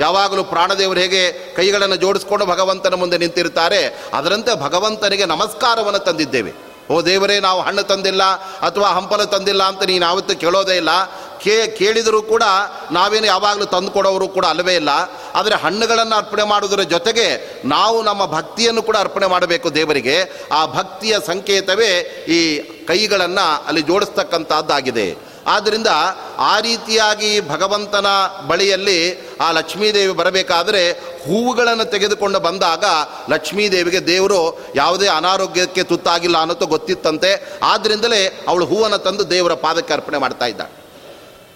ಯಾವಾಗಲೂ ಪ್ರಾಣದೇವರು ಹೇಗೆ ಕೈಗಳನ್ನು ಜೋಡಿಸ್ಕೊಂಡು ಭಗವಂತನ ಮುಂದೆ ನಿಂತಿರ್ತಾರೆ, ಅದರಂತೆ ಭಗವಂತನಿಗೆ ನಮಸ್ಕಾರವನ್ನು ತಂದಿದ್ದೇವೆ. ಓ ದೇವರೇ, ನಾವು ಹಣ್ಣು ತಂದಿಲ್ಲ ಅಥವಾ ಹಂಪಲು ತಂದಿಲ್ಲ ಅಂತ ನೀನು ಯಾವತ್ತೂ ಕೇಳೋದೇ ಇಲ್ಲ. ಕೇ, ಕೇಳಿದರೂ ಕೂಡ ನಾವೇನು ಯಾವಾಗಲೂ ತಂದು ಕೊಡೋರು ಕೂಡ ಅಲ್ಲವೇ ಇಲ್ಲ. ಆದರೆ ಹಣ್ಣುಗಳನ್ನು ಅರ್ಪಣೆ ಮಾಡುವುದರ ಜೊತೆಗೆ ನಾವು ನಮ್ಮ ಭಕ್ತಿಯನ್ನು ಕೂಡ ಅರ್ಪಣೆ ಮಾಡಬೇಕು ದೇವರಿಗೆ. ಆ ಭಕ್ತಿಯ ಸಂಕೇತವೇ ಈ ಕೈಗಳನ್ನು ಅಲ್ಲಿ ಜೋಡಿಸ್ತಕ್ಕಂಥದ್ದಾಗಿದೆ. ಆದ್ದರಿಂದ ಆ ರೀತಿಯಾಗಿ ಭಗವಂತನ ಬಳಿಯಲ್ಲಿ ಆ ಲಕ್ಷ್ಮೀದೇವಿ ಬರಬೇಕಾದರೆ ಹೂವುಗಳನ್ನು ತೆಗೆದುಕೊಂಡು ಬಂದಾಗ ಲಕ್ಷ್ಮೀದೇವಿಗೆ ದೇವರು ಯಾವುದೇ ಅನಾರೋಗ್ಯಕ್ಕೆ ತುತ್ತಾಗಿಲ್ಲ ಅನ್ನೋದು ಗೊತ್ತಿತ್ತಂತೆ. ಆದ್ದರಿಂದಲೇ ಅವಳು ಹೂವನ್ನು ತಂದು ದೇವರ ಪಾದಕ್ಕೆ ಅರ್ಪಣೆ ಮಾಡ್ತಾ ಇದ್ದಾಳೆ.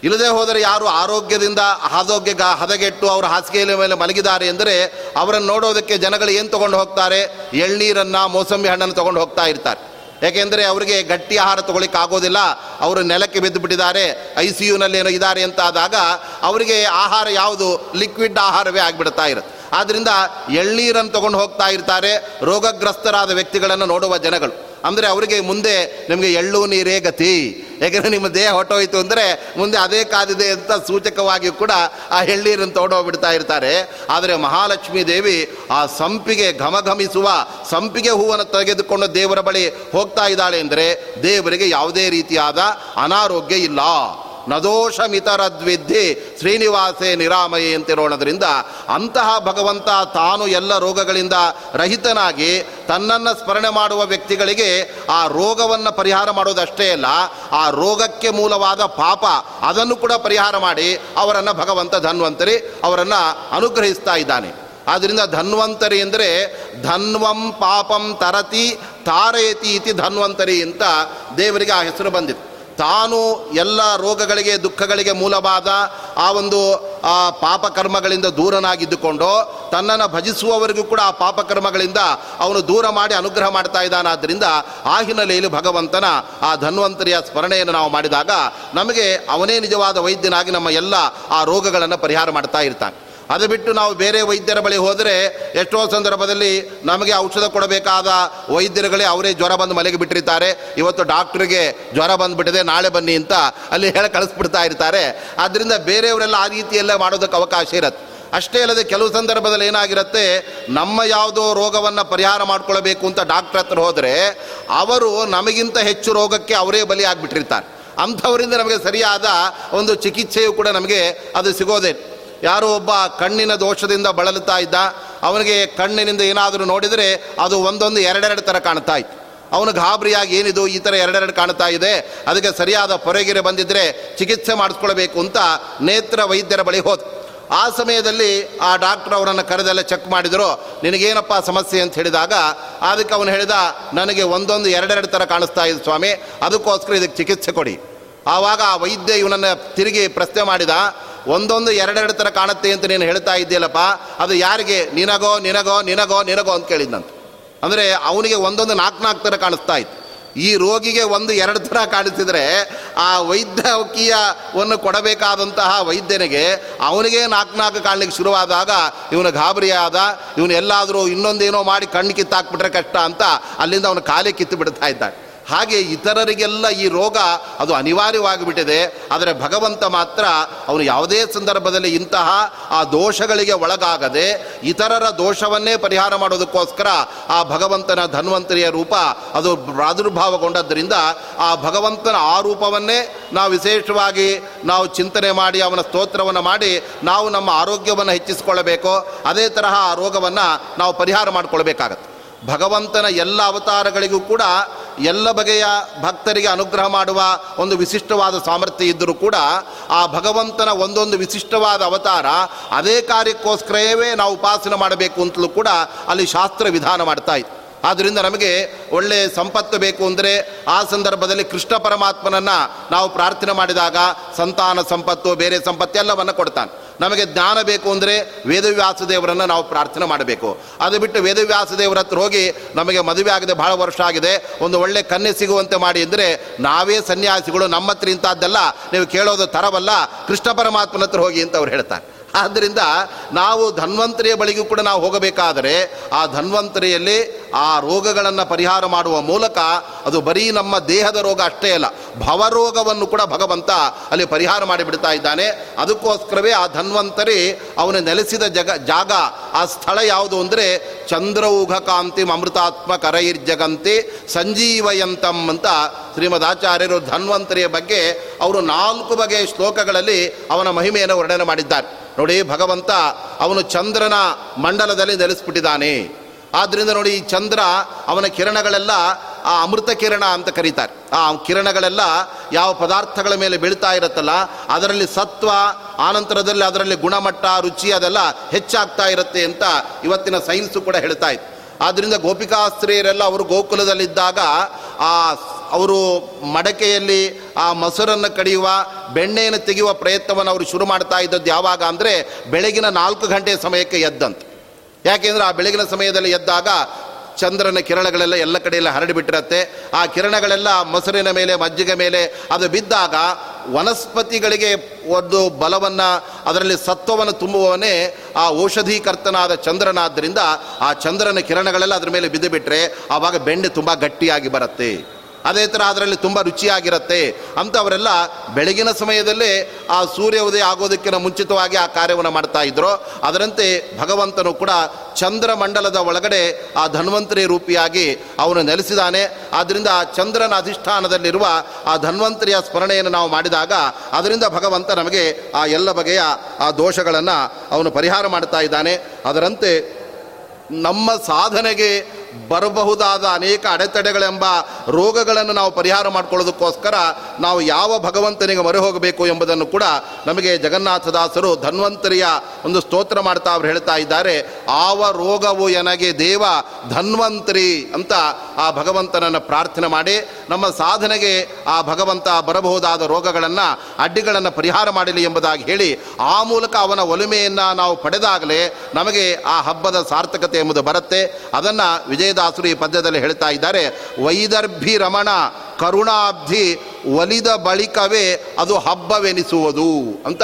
ಇಲ್ಲದೆ ಹೋದರೆ ಯಾರು ಆರೋಗ್ಯದಿಂದ ಆರೋಗ್ಯ ಹದಗೆಟ್ಟು ಅವರು ಹಾಸಿಗೆಯ ಮೇಲೆ ಮಲಗಿದ್ದಾರೆ ಎಂದರೆ ಅವರನ್ನು ನೋಡೋದಕ್ಕೆ ಜನಗಳು ಏನು ತೊಗೊಂಡು ಹೋಗ್ತಾರೆ? ಎಳ್ನೀರನ್ನು, ಮೋಸಂಬಿ ಹಣ್ಣನ್ನು ತೊಗೊಂಡು ಹೋಗ್ತಾ ಇರ್ತಾರೆ. ಯಾಕೆಂದರೆ ಅವರಿಗೆ ಗಟ್ಟಿ ಆಹಾರ ತಗೊಳ್ಳಿಕ್ಕೆ ಆಗೋದಿಲ್ಲ. ಅವರು ನೆಲಕ್ಕೆ ಬಿದ್ದು ಬಿಟ್ಟಿದ್ದಾರೆ ಐ ಸಿ ಯುನಲ್ಲಿ ಏನೋ ಇದ್ದಾರೆ ಅಂತ ಆದಾಗ ಅವರಿಗೆ ಆಹಾರ ಯಾವುದು? ಲಿಕ್ವಿಡ್ ಆಹಾರವೇ ಆಗಿಬಿಡ್ತಾ ಇರುತ್ತೆ. ಆದ್ದರಿಂದ ಎಳ್ನೀರನ್ನು ತಗೊಂಡು ಹೋಗ್ತಾ ಇರ್ತಾರೆ. ರೋಗಗ್ರಸ್ತರಾದ ವ್ಯಕ್ತಿಗಳನ್ನು ನೋಡುವ ಜನಗಳು. ಅಂದರೆ ಅವರಿಗೆ ಮುಂದೆ ನಿಮಗೆ ಎಳ್ಳು, ನೀರೇ ಗತಿ. ಯಾಕೆಂದರೆ ನಿಮ್ಮ ದೇಹ ಹೊಟ್ಟೋಯ್ತು ಅಂದರೆ ಮುಂದೆ ಅದೇ ಕಾದಿದೆ ಅಂತ ಸೂಚಕವಾಗಿ ಕೂಡ ಆ ಎಳ್ಳೀರನ್ನು ತೋಡೋಗ್ಬಿಡ್ತಾ ಇರ್ತಾರೆ. ಆದರೆ ಮಹಾಲಕ್ಷ್ಮೀ ದೇವಿ ಆ ಸಂಪಿಗೆ ಘಮಘಮಿಸುವ, ಸಂಪಿಗೆ ಹೂವನ್ನು ತೆಗೆದುಕೊಂಡು ದೇವರ ಬಳಿ ಹೋಗ್ತಾ ಇದ್ದಾಳೆ ಅಂದರೆ ದೇವರಿಗೆ ಯಾವುದೇ ರೀತಿಯಾದ ಅನಾರೋಗ್ಯ ಇಲ್ಲ. ನದೋಷಮಿತರದ್ವಿದ್ಧಿ ಶ್ರೀನಿವಾಸೇ ನಿರಾಮಯೇ ಅಂತಿರೋಣದ್ರಿಂದ ಅಂತಹ ಭಗವಂತ ತಾನು ಎಲ್ಲ ರೋಗಗಳಿಂದ ರಹಿತನಾಗಿ ತನ್ನನ್ನು ಸ್ಮರಣೆ ಮಾಡುವ ವ್ಯಕ್ತಿಗಳಿಗೆ ಆ ರೋಗವನ್ನು ಪರಿಹಾರ ಮಾಡೋದಷ್ಟೇ ಅಲ್ಲ, ಆ ರೋಗಕ್ಕೆ ಮೂಲವಾದ ಪಾಪ ಅದನ್ನು ಕೂಡ ಪರಿಹಾರ ಮಾಡಿ ಅವರನ್ನು ಭಗವಂತ ಧನ್ವಂತರಿ ಅವರನ್ನು ಅನುಗ್ರಹಿಸ್ತಾ ಇದ್ದಾನೆ. ಆದ್ದರಿಂದ ಧನ್ವಂತರಿ ಅಂದರೆ ಧನ್ವಂ ಪಾಪಂ ತರತಿ ತಾರಯತಿ ಇತಿ ಧನ್ವಂತರಿ ಅಂತ ದೇವರಿಗೆ ಆ ಹೆಸರು ಬಂದಿತ್ತು. ತಾನು ಎಲ್ಲ ರೋಗಗಳಿಗೆ, ದುಃಖಗಳಿಗೆ ಮೂಲವಾದ ಆ ಒಂದು, ಆ ಪಾಪಕರ್ಮಗಳಿಂದ ದೂರನಾಗಿದ್ದುಕೊಂಡು ತನ್ನನ್ನು ಭಜಿಸುವವರಿಗೂ ಕೂಡ ಆ ಪಾಪಕರ್ಮಗಳಿಂದ ಅವನು ದೂರ ಮಾಡಿ ಅನುಗ್ರಹ ಮಾಡ್ತಾ ಇದ್ದಾನಾದ್ದರಿಂದ ಆ ಹಿನ್ನೆಲೆಯಲ್ಲಿ ಭಗವಂತನ ಆ ಧನ್ವಂತರಿಯ ಸ್ಮರಣೆಯನ್ನು ನಾವು ಮಾಡಿದಾಗ ನಮಗೆ ಅವನೇ ನಿಜವಾದ ವೈದ್ಯನಾಗಿ ನಮ್ಮ ಎಲ್ಲ ಆ ರೋಗಗಳನ್ನು ಪರಿಹಾರ ಮಾಡ್ತಾ ಇರ್ತಾನೆ. ಅದು ಬಿಟ್ಟು ನಾವು ಬೇರೆ ವೈದ್ಯರ ಬಳಿ ಹೋದರೆ ಎಷ್ಟೋ ಸಂದರ್ಭದಲ್ಲಿ ನಮಗೆ ಔಷಧ ಕೊಡಬೇಕಾದ ವೈದ್ಯರುಗಳೇ ಅವರೇ ಜ್ವರ ಬಂದು ಮಲಗಿ ಬಿಟ್ಟಿರ್ತಾರೆ. ಇವತ್ತು ಡಾಕ್ಟ್ರಿಗೆ ಜ್ವರ ಬಂದುಬಿಟ್ಟಿದೆ, ನಾಳೆ ಬನ್ನಿ ಅಂತ ಅಲ್ಲಿ ಹೇಳಿ ಕಳಿಸ್ಬಿಡ್ತಾ ಇರ್ತಾರೆ. ಆದ್ದರಿಂದ ಬೇರೆಯವರೆಲ್ಲ ಆ ರೀತಿಯಲ್ಲೇ ಮಾಡೋದಕ್ಕೆ ಅವಕಾಶ ಇರತ್ತೆ. ಅಷ್ಟೇ ಅಲ್ಲದೆ ಕೆಲವು ಸಂದರ್ಭದಲ್ಲಿ ಏನಾಗಿರುತ್ತೆ, ನಮ್ಮ ಯಾವುದೋ ರೋಗವನ್ನು ಪರಿಹಾರ ಮಾಡ್ಕೊಳ್ಬೇಕು ಅಂತ ಡಾಕ್ಟ್ರ್ ಹತ್ರ ಹೋದರೆ ಅವರು ನಮಗಿಂತ ಹೆಚ್ಚು ರೋಗಕ್ಕೆ ಅವರೇ ಬಲಿ ಆಗಿಬಿಟ್ಟಿರ್ತಾರೆ ಅಂಥವರಿಂದ ನಮಗೆ ಸರಿಯಾದ ಒಂದು ಚಿಕಿತ್ಸೆಯು ಕೂಡ ನಮಗೆ ಅದು ಸಿಗೋದೇ ಯಾರೋ ಒಬ್ಬ ಕಣ್ಣಿನ ದೋಷದಿಂದ ಬಳಲುತ್ತಾ ಇದ್ದ, ಅವನಿಗೆ ಕಣ್ಣಿನಿಂದ ಏನಾದರೂ ನೋಡಿದರೆ ಅದು ಒಂದೊಂದು ಎರಡೆರಡು ಥರ ಕಾಣ್ತಾ ಇತ್ತು. ಅವನು ಗಾಬರಿಯಾಗಿ, ಏನಿದು ಈ ಥರ ಎರಡೆರಡು ಕಾಣ್ತಾ ಇದೆ, ಅದಕ್ಕೆ ಸರಿಯಾದ ಪೊರೆಗೆರೆ ಬಂದಿದ್ದರೆ ಚಿಕಿತ್ಸೆ ಮಾಡಿಸ್ಕೊಳ್ಬೇಕು ಅಂತ ನೇತ್ರ ವೈದ್ಯರ ಬಳಿ ಹೋದ. ಆ ಸಮಯದಲ್ಲಿ ಆ ಡಾಕ್ಟರ್ ಅವರನ್ನು ಕರೆದೆಲ್ಲ ಚೆಕ್ ಮಾಡಿದರು, ನಿನಗೇನಪ್ಪ ಸಮಸ್ಯೆ ಅಂತ ಹೇಳಿದಾಗ, ಅದಕ್ಕೆ ಅವನು ಹೇಳಿದ, ನನಗೆ ಒಂದೊಂದು ಎರಡೆರಡು ಥರ ಕಾಣಿಸ್ತಾ ಇದೆ ಸ್ವಾಮಿ, ಅದಕ್ಕೋಸ್ಕರ ಇದಕ್ಕೆ ಚಿಕಿತ್ಸೆ ಕೊಡಿ. ಆವಾಗ ಆ ವೈದ್ಯ ಇವನನ್ನು ತಿರುಗಿ ಪ್ರಶ್ನೆ ಮಾಡಿದ, ಒಂದೊಂದು ಎರಡೆರಡು ಥರ ಕಾಣುತ್ತೆ ಅಂತ ನೀನು ಹೇಳ್ತಾ ಇದ್ದೀಯಲ್ಲಪ್ಪ, ಅದು ಯಾರಿಗೆ? ನಿನಗೋ ನಿನಗೋ ನಿನಗೋ ನಿನಗೋ? ಅಂತ ಕೇಳಿದ್ನಂತ. ಅಂದರೆ ಅವನಿಗೆ ಒಂದೊಂದು ನಾಲ್ಕು ನಾಲ್ಕು ಥರ ಕಾಣಿಸ್ತಾ ಇತ್ತು. ಈ ರೋಗಿಗೆ ಒಂದು ಎರಡು ಥರ ಕಾಣಿಸಿದರೆ ಆ ವೈದ್ಯಕೀಯವನ್ನು ಕೊಡಬೇಕಾದಂತಹ ವೈದ್ಯನಿಗೆ ಅವನಿಗೆ ನಾಲ್ಕು ನಾಲ್ಕು ಕಾಣಲಿಕ್ಕೆ ಶುರುವಾದಾಗ ಇವನು ಗಾಬರಿಯಾದ, ಇವನು ಎಲ್ಲಾದರೂ ಇನ್ನೊಂದೇನೋ ಮಾಡಿ ಕಣ್ಣು ಕಿತ್ತಾಕ್ಬಿಟ್ರೆ ಕಷ್ಟ ಅಂತ ಅಲ್ಲಿಂದ ಅವನು ಕಾಲೇ ಕಿತ್ತು ಬಿಡ್ತಾ ಇದ್ದಾನೆ. ಹಾಗೆ ಇತರರಿಗೆಲ್ಲ ಈ ರೋಗ ಅದು ಅನಿವಾರ್ಯವಾಗಿಬಿಟ್ಟಿದೆ. ಆದರೆ ಭಗವಂತ ಮಾತ್ರ ಅವನು ಯಾವುದೇ ಸಂದರ್ಭದಲ್ಲಿ ಇಂತಹ ಆ ದೋಷಗಳಿಗೆ ಒಳಗಾಗದೆ ಇತರರ ದೋಷವನ್ನೇ ಪರಿಹಾರ ಮಾಡೋದಕ್ಕೋಸ್ಕರ ಆ ಭಗವಂತನ ಧನ್ವಂತರಿಯ ರೂಪ ಅದು ಪ್ರಾದುರ್ಭಾವಗೊಂಡದ್ದರಿಂದ ಆ ಭಗವಂತನ ಆ ರೂಪವನ್ನೇ ನಾವು ವಿಶೇಷವಾಗಿ ನಾವು ಚಿಂತನೆ ಮಾಡಿ ಅವನ ಸ್ತೋತ್ರವನ್ನು ಮಾಡಿ ನಾವು ನಮ್ಮ ಆರೋಗ್ಯವನ್ನು ಹೆಚ್ಚಿಸಿಕೊಳ್ಳಬೇಕು. ಅದೇ ತರಹ ಆ ರೋಗವನ್ನು ನಾವು ಪರಿಹಾರ ಮಾಡಿಕೊಳ್ಬೇಕಾಗತ್ತೆ. ಭಗವಂತನ ಎಲ್ಲ ಅವತಾರಗಳಿಗೂ ಕೂಡ ಎಲ್ಲ ಬಗೆಯ ಭಕ್ತರಿಗೆ ಅನುಗ್ರಹ ಮಾಡುವ ಒಂದು ವಿಶಿಷ್ಟವಾದ ಸಾಮರ್ಥ್ಯ ಇದ್ದರೂ ಕೂಡ ಆ ಭಗವಂತನ ಒಂದೊಂದು ವಿಶಿಷ್ಟವಾದ ಅವತಾರ ಅದೇ ಕಾರ್ಯಕ್ಕೋಸ್ಕರವೇ ನಾವು ಉಪಾಸನೆ ಮಾಡಬೇಕು ಅಂತಲೂ ಕೂಡ ಅಲ್ಲಿ ಶಾಸ್ತ್ರ ವಿಧಾನ ಮಾಡ್ತಾ ಆದ್ದರಿಂದ ನಮಗೆ ಒಳ್ಳೆ ಸಂಪತ್ತು ಬೇಕು ಅಂದರೆ ಆ ಸಂದರ್ಭದಲ್ಲಿ ಕೃಷ್ಣ ಪರಮಾತ್ಮನನ್ನು ನಾವು ಪ್ರಾರ್ಥನೆ ಮಾಡಿದಾಗ ಸಂತಾನ ಸಂಪತ್ತು, ಬೇರೆ ಸಂಪತ್ತು ಎಲ್ಲವನ್ನು ಕೊಡ್ತಾನೆ. ನಮಗೆ ಜ್ಞಾನ ಬೇಕು ಅಂದರೆ ವೇದವ್ಯಾಸ ದೇವರನ್ನು ನಾವು ಪ್ರಾರ್ಥನೆ ಮಾಡಬೇಕು. ಅದು ಬಿಟ್ಟು ವೇದವ್ಯಾಸ ದೇವರ ಹತ್ರ ಹೋಗಿ ನಮಗೆ ಮದುವೆ ಆಗಿದೆ ಭಾಳ ವರ್ಷ ಆಗಿದೆ, ಒಂದು ಒಳ್ಳೆ ಕನ್ನೆ ಸಿಗುವಂತೆ ಮಾಡಿ ಅಂದರೆ ನಾವೇ ಸನ್ಯಾಸಿಗಳು, ನಮ್ಮ ಹತ್ರ ಇಂಥದ್ದೆಲ್ಲ ನೀವು ಕೇಳೋದು ತರವಲ್ಲ, ಕೃಷ್ಣ ಪರಮಾತ್ಮನ ಹತ್ರ ಹೋಗಿ ಅಂತ ಅವ್ರು ಹೇಳ್ತಾರೆ. ಆದ್ದರಿಂದ ನಾವು ಧನ್ವಂತರಿಯ ಬಳಿಗೂ ಕೂಡ ನಾವು ಹೋಗಬೇಕಾದರೆ ಆ ಧನ್ವಂತರಿಯಲ್ಲಿ ಆ ರೋಗಗಳನ್ನು ಪರಿಹಾರ ಮಾಡುವ ಮೂಲಕ ಅದು ಬರೀ ನಮ್ಮ ದೇಹದ ರೋಗ ಅಷ್ಟೇ ಅಲ್ಲ, ಭವರೋಗವನ್ನು ಕೂಡ ಭಗವಂತ ಅಲ್ಲಿ ಪರಿಹಾರ ಮಾಡಿಬಿಡ್ತಾ ಇದ್ದಾನೆ. ಅದಕ್ಕೋಸ್ಕರವೇ ಆ ಧನ್ವಂತರಿ ಅವನು ನೆಲೆಸಿದ ಜಗ, ಜಾಗ, ಆ ಸ್ಥಳ ಯಾವುದು ಅಂದರೆ ಚಂದ್ರೌಘ ಕಾಂತಿ ಅಮೃತಾತ್ಮ ಕರೈರ್ಜಗಂತಿ ಸಂಜೀವಯಂತಂ ಅಂತ ಶ್ರೀಮದ್ ಆಚಾರ್ಯರು ಧನ್ವಂತರಿಯ ಬಗ್ಗೆ ಅವರು ನಾಲ್ಕು ಬಗೆಯ ಶ್ಲೋಕಗಳಲ್ಲಿ ಅವನ ಮಹಿಮೆಯನ್ನು ವರ್ಣನೆ ಮಾಡಿದ್ದಾರೆ. ನೋಡಿ ಭಗವಂತ ಅವನು ಚಂದ್ರನ ಮಂಡಲದಲ್ಲಿ ನೆಲೆಸ್ಬಿಟ್ಟಿದ್ದಾನೆ. ಆದ್ದರಿಂದ ನೋಡಿ ಈ ಚಂದ್ರ ಅವನ ಕಿರಣಗಳೆಲ್ಲ, ಆ ಅಮೃತ ಕಿರಣ ಅಂತ ಕರೀತಾರೆ. ಆ ಕಿರಣಗಳೆಲ್ಲ ಯಾವ ಪದಾರ್ಥಗಳ ಮೇಲೆ ಬೀಳ್ತಾ ಇರುತ್ತಲ್ಲ, ಅದರಲ್ಲಿ ಸತ್ವ, ಆನಂತರದಲ್ಲಿ ಅದರಲ್ಲಿ ಗುಣಮಟ್ಟ, ರುಚಿ ಅದೆಲ್ಲ ಹೆಚ್ಚಾಗ್ತಾ ಇರುತ್ತೆ ಅಂತ ಇವತ್ತಿನ ಸೈನ್ಸು ಕೂಡ ಹೇಳ್ತಾ ಇತ್ತು ಆದ್ದರಿಂದ ಗೋಪಿಕಾಸ್ತ್ರೀಯರೆಲ್ಲ ಅವರು ಗೋಕುಲದಲ್ಲಿದ್ದಾಗ, ಆ ಅವರು ಮಡಕೆಯಲ್ಲಿ ಆ ಮೊಸರನ್ನು ಕಡಿಯುವ, ಬೆಣ್ಣೆಯನ್ನು ತೆಗೆಯುವ ಪ್ರಯತ್ನವನ್ನು ಅವರು ಶುರು ಮಾಡ್ತಾ ಇದ್ದದ್ದು ಯಾವಾಗ ಅಂದರೆ, ಬೆಳಗಿನ ನಾಲ್ಕು ಗಂಟೆ ಸಮಯಕ್ಕೆ ಎದ್ದಂತೆ. ಯಾಕೆಂದರೆ ಆ ಬೆಳಗಿನ ಸಮಯದಲ್ಲಿ ಎದ್ದಾಗ ಚಂದ್ರನ ಕಿರಣಗಳೆಲ್ಲ ಎಲ್ಲ ಕಡೆಯೆಲ್ಲ ಹರಡಿಬಿಟ್ಟಿರತ್ತೆ ಆ ಕಿರಣಗಳೆಲ್ಲ ಮೊಸರಿನ ಮೇಲೆ, ಮಜ್ಜಿಗೆ ಮೇಲೆ ಅದು ಬಿದ್ದಾಗ ವನಸ್ಪತಿಗಳಿಗೆ ಒಂದು ಬಲವನ್ನು, ಅದರಲ್ಲಿ ಸತ್ವವನ್ನು ತುಂಬುವವನೇ ಆ ಔಷಧೀಕರ್ತನಾದ ಚಂದ್ರನಾದ್ದರಿಂದ ಆ ಚಂದ್ರನ ಕಿರಣಗಳೆಲ್ಲ ಅದರ ಮೇಲೆ ಬಿದ್ದುಬಿಟ್ರೆ ಆವಾಗ ಬೆಣ್ಣೆ ತುಂಬ ಗಟ್ಟಿಯಾಗಿ ಬರುತ್ತೆ. ಅದೇ ಥರ ಅದರಲ್ಲಿ ತುಂಬ ರುಚಿಯಾಗಿರುತ್ತೆ ಅಂತ ಅವರೆಲ್ಲ ಬೆಳಗಿನ ಸಮಯದಲ್ಲೇ ಆ ಸೂರ್ಯ ಉದಯ ಆಗೋದಕ್ಕಿಂತ ಮುಂಚಿತವಾಗಿ ಆ ಕಾರ್ಯವನ್ನು ಮಾಡ್ತಾ ಇದ್ರು. ಅದರಂತೆ ಭಗವಂತನು ಕೂಡ ಚಂದ್ರಮಂಡಲದ ಒಳಗಡೆ ಆ ಧನ್ವಂತರಿ ರೂಪಿಯಾಗಿ ಅವನು ನೆಲೆಸಿದಾನೆ. ಆದ್ದರಿಂದ ಚಂದ್ರನ ಅಧಿಷ್ಠಾನದಲ್ಲಿರುವ ಆ ಧನ್ವಂತರಿಯ ಸ್ಮರಣೆಯನ್ನು ನಾವು ಮಾಡಿದಾಗ ಅದರಿಂದ ಭಗವಂತ ನಮಗೆ ಆ ಎಲ್ಲ ಬಗೆಯ ಆ ದೋಷಗಳನ್ನು ಅವನು ಪರಿಹಾರ ಮಾಡ್ತಾ ಇದ್ದಾನೆ. ಅದರಂತೆ ನಮ್ಮ ಸಾಧನೆಗೆ ಬರಬಹುದಾದ ಅನೇಕ ಅಡೆತಡೆಗಳೆಂಬ ರೋಗಗಳನ್ನು ನಾವು ಪರಿಹಾರ ಮಾಡಿಕೊಳ್ಳೋದಕ್ಕೋಸ್ಕರ ನಾವು ಯಾವ ಭಗವಂತನಿಗೆ ಮೊರೆ ಹೋಗಬೇಕು ಎಂಬುದನ್ನು ಕೂಡ ನಮಗೆ ಜಗನ್ನಾಥದಾಸರು ಧನ್ವಂತರಿಯ ಒಂದು ಸ್ತೋತ್ರ ಮಾಡ್ತಾ ಅವರು ಹೇಳ್ತಾ ಇದ್ದಾರೆ. ಆವ ರೋಗವು ಎನಗೆ ದೇವ ಧನ್ವಂತರಿ ಅಂತ ಆ ಭಗವಂತನನ್ನು ಪ್ರಾರ್ಥನೆ ಮಾಡಿ. ನಮ್ಮ ಸಾಧನೆಗೆ ಆ ಭಗವಂತ ಬರಬಹುದಾದ ರೋಗಗಳನ್ನು, ಅಡ್ಡಿಗಳನ್ನು ಪರಿಹಾರ ಮಾಡಲಿ ಎಂಬುದಾಗಿ ಹೇಳಿ, ಆ ಮೂಲಕ ಅವನ ಒಲುಮೆಯನ್ನು ನಾವು ಪಡೆದಾಗಲೇ ನಮಗೆ ಆ ಹಬ್ಬದ ಸಾರ್ಥಕತೆ ಎಂಬುದು ಬರುತ್ತೆ. ಅದನ್ನು ವಿಜಯದಾಸರು ಈ ಪದ್ಯದಲ್ಲಿ ಹೇಳ್ತಾ ಇದ್ದಾರೆ. ವೈದರ್ಭಿ ರಮಣ, ಕರುಣಾಬ್ಧಿ ಒಲಿದ ಬಳಿಕವೇ ಅದು ಹಬ್ಬವೆನಿಸುವುದು ಅಂತ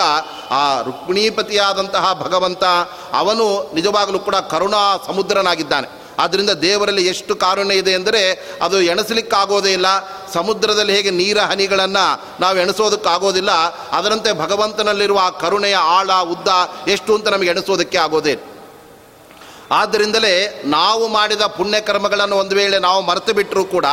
ಆ ರುಕ್ಮಿಣೀಪತಿಯಾದಂತಹ ಭಗವಂತ, ಅವನು ನಿಜವಾಗಲೂ ಕೂಡ ಕರುಣಾ ಸಮುದ್ರನಾಗಿದ್ದಾನೆ. ಆದ್ದರಿಂದ ದೇವರಲ್ಲಿ ಎಷ್ಟು ಕಾರುಣ್ಯ ಇದೆ ಅಂದರೆ ಅದು ಎಣಿಸಲಿಕ್ಕಾಗೋದೇ ಇಲ್ಲ. ಸಮುದ್ರದಲ್ಲಿ ಹೇಗೆ ನೀರ ಹನಿಗಳನ್ನು ನಾವು ಎಣಿಸೋದಕ್ಕಾಗೋದಿಲ್ಲ. ಅದರಂತೆ ಭಗವಂತನಲ್ಲಿರುವ ಆ ಕರುಣೆಯ ಆಳ, ಉದ್ದ ಎಷ್ಟು ಅಂತ ನಮಗೆ ಎಣಿಸೋದಕ್ಕೆ ಆಗೋದೇ. ಆದ್ದರಿಂದಲೇ ನಾವು ಮಾಡಿದ ಪುಣ್ಯಕರ್ಮಗಳನ್ನು ಒಂದು ವೇಳೆ ನಾವು ಮರೆತು ಬಿಟ್ಟರೂ ಕೂಡ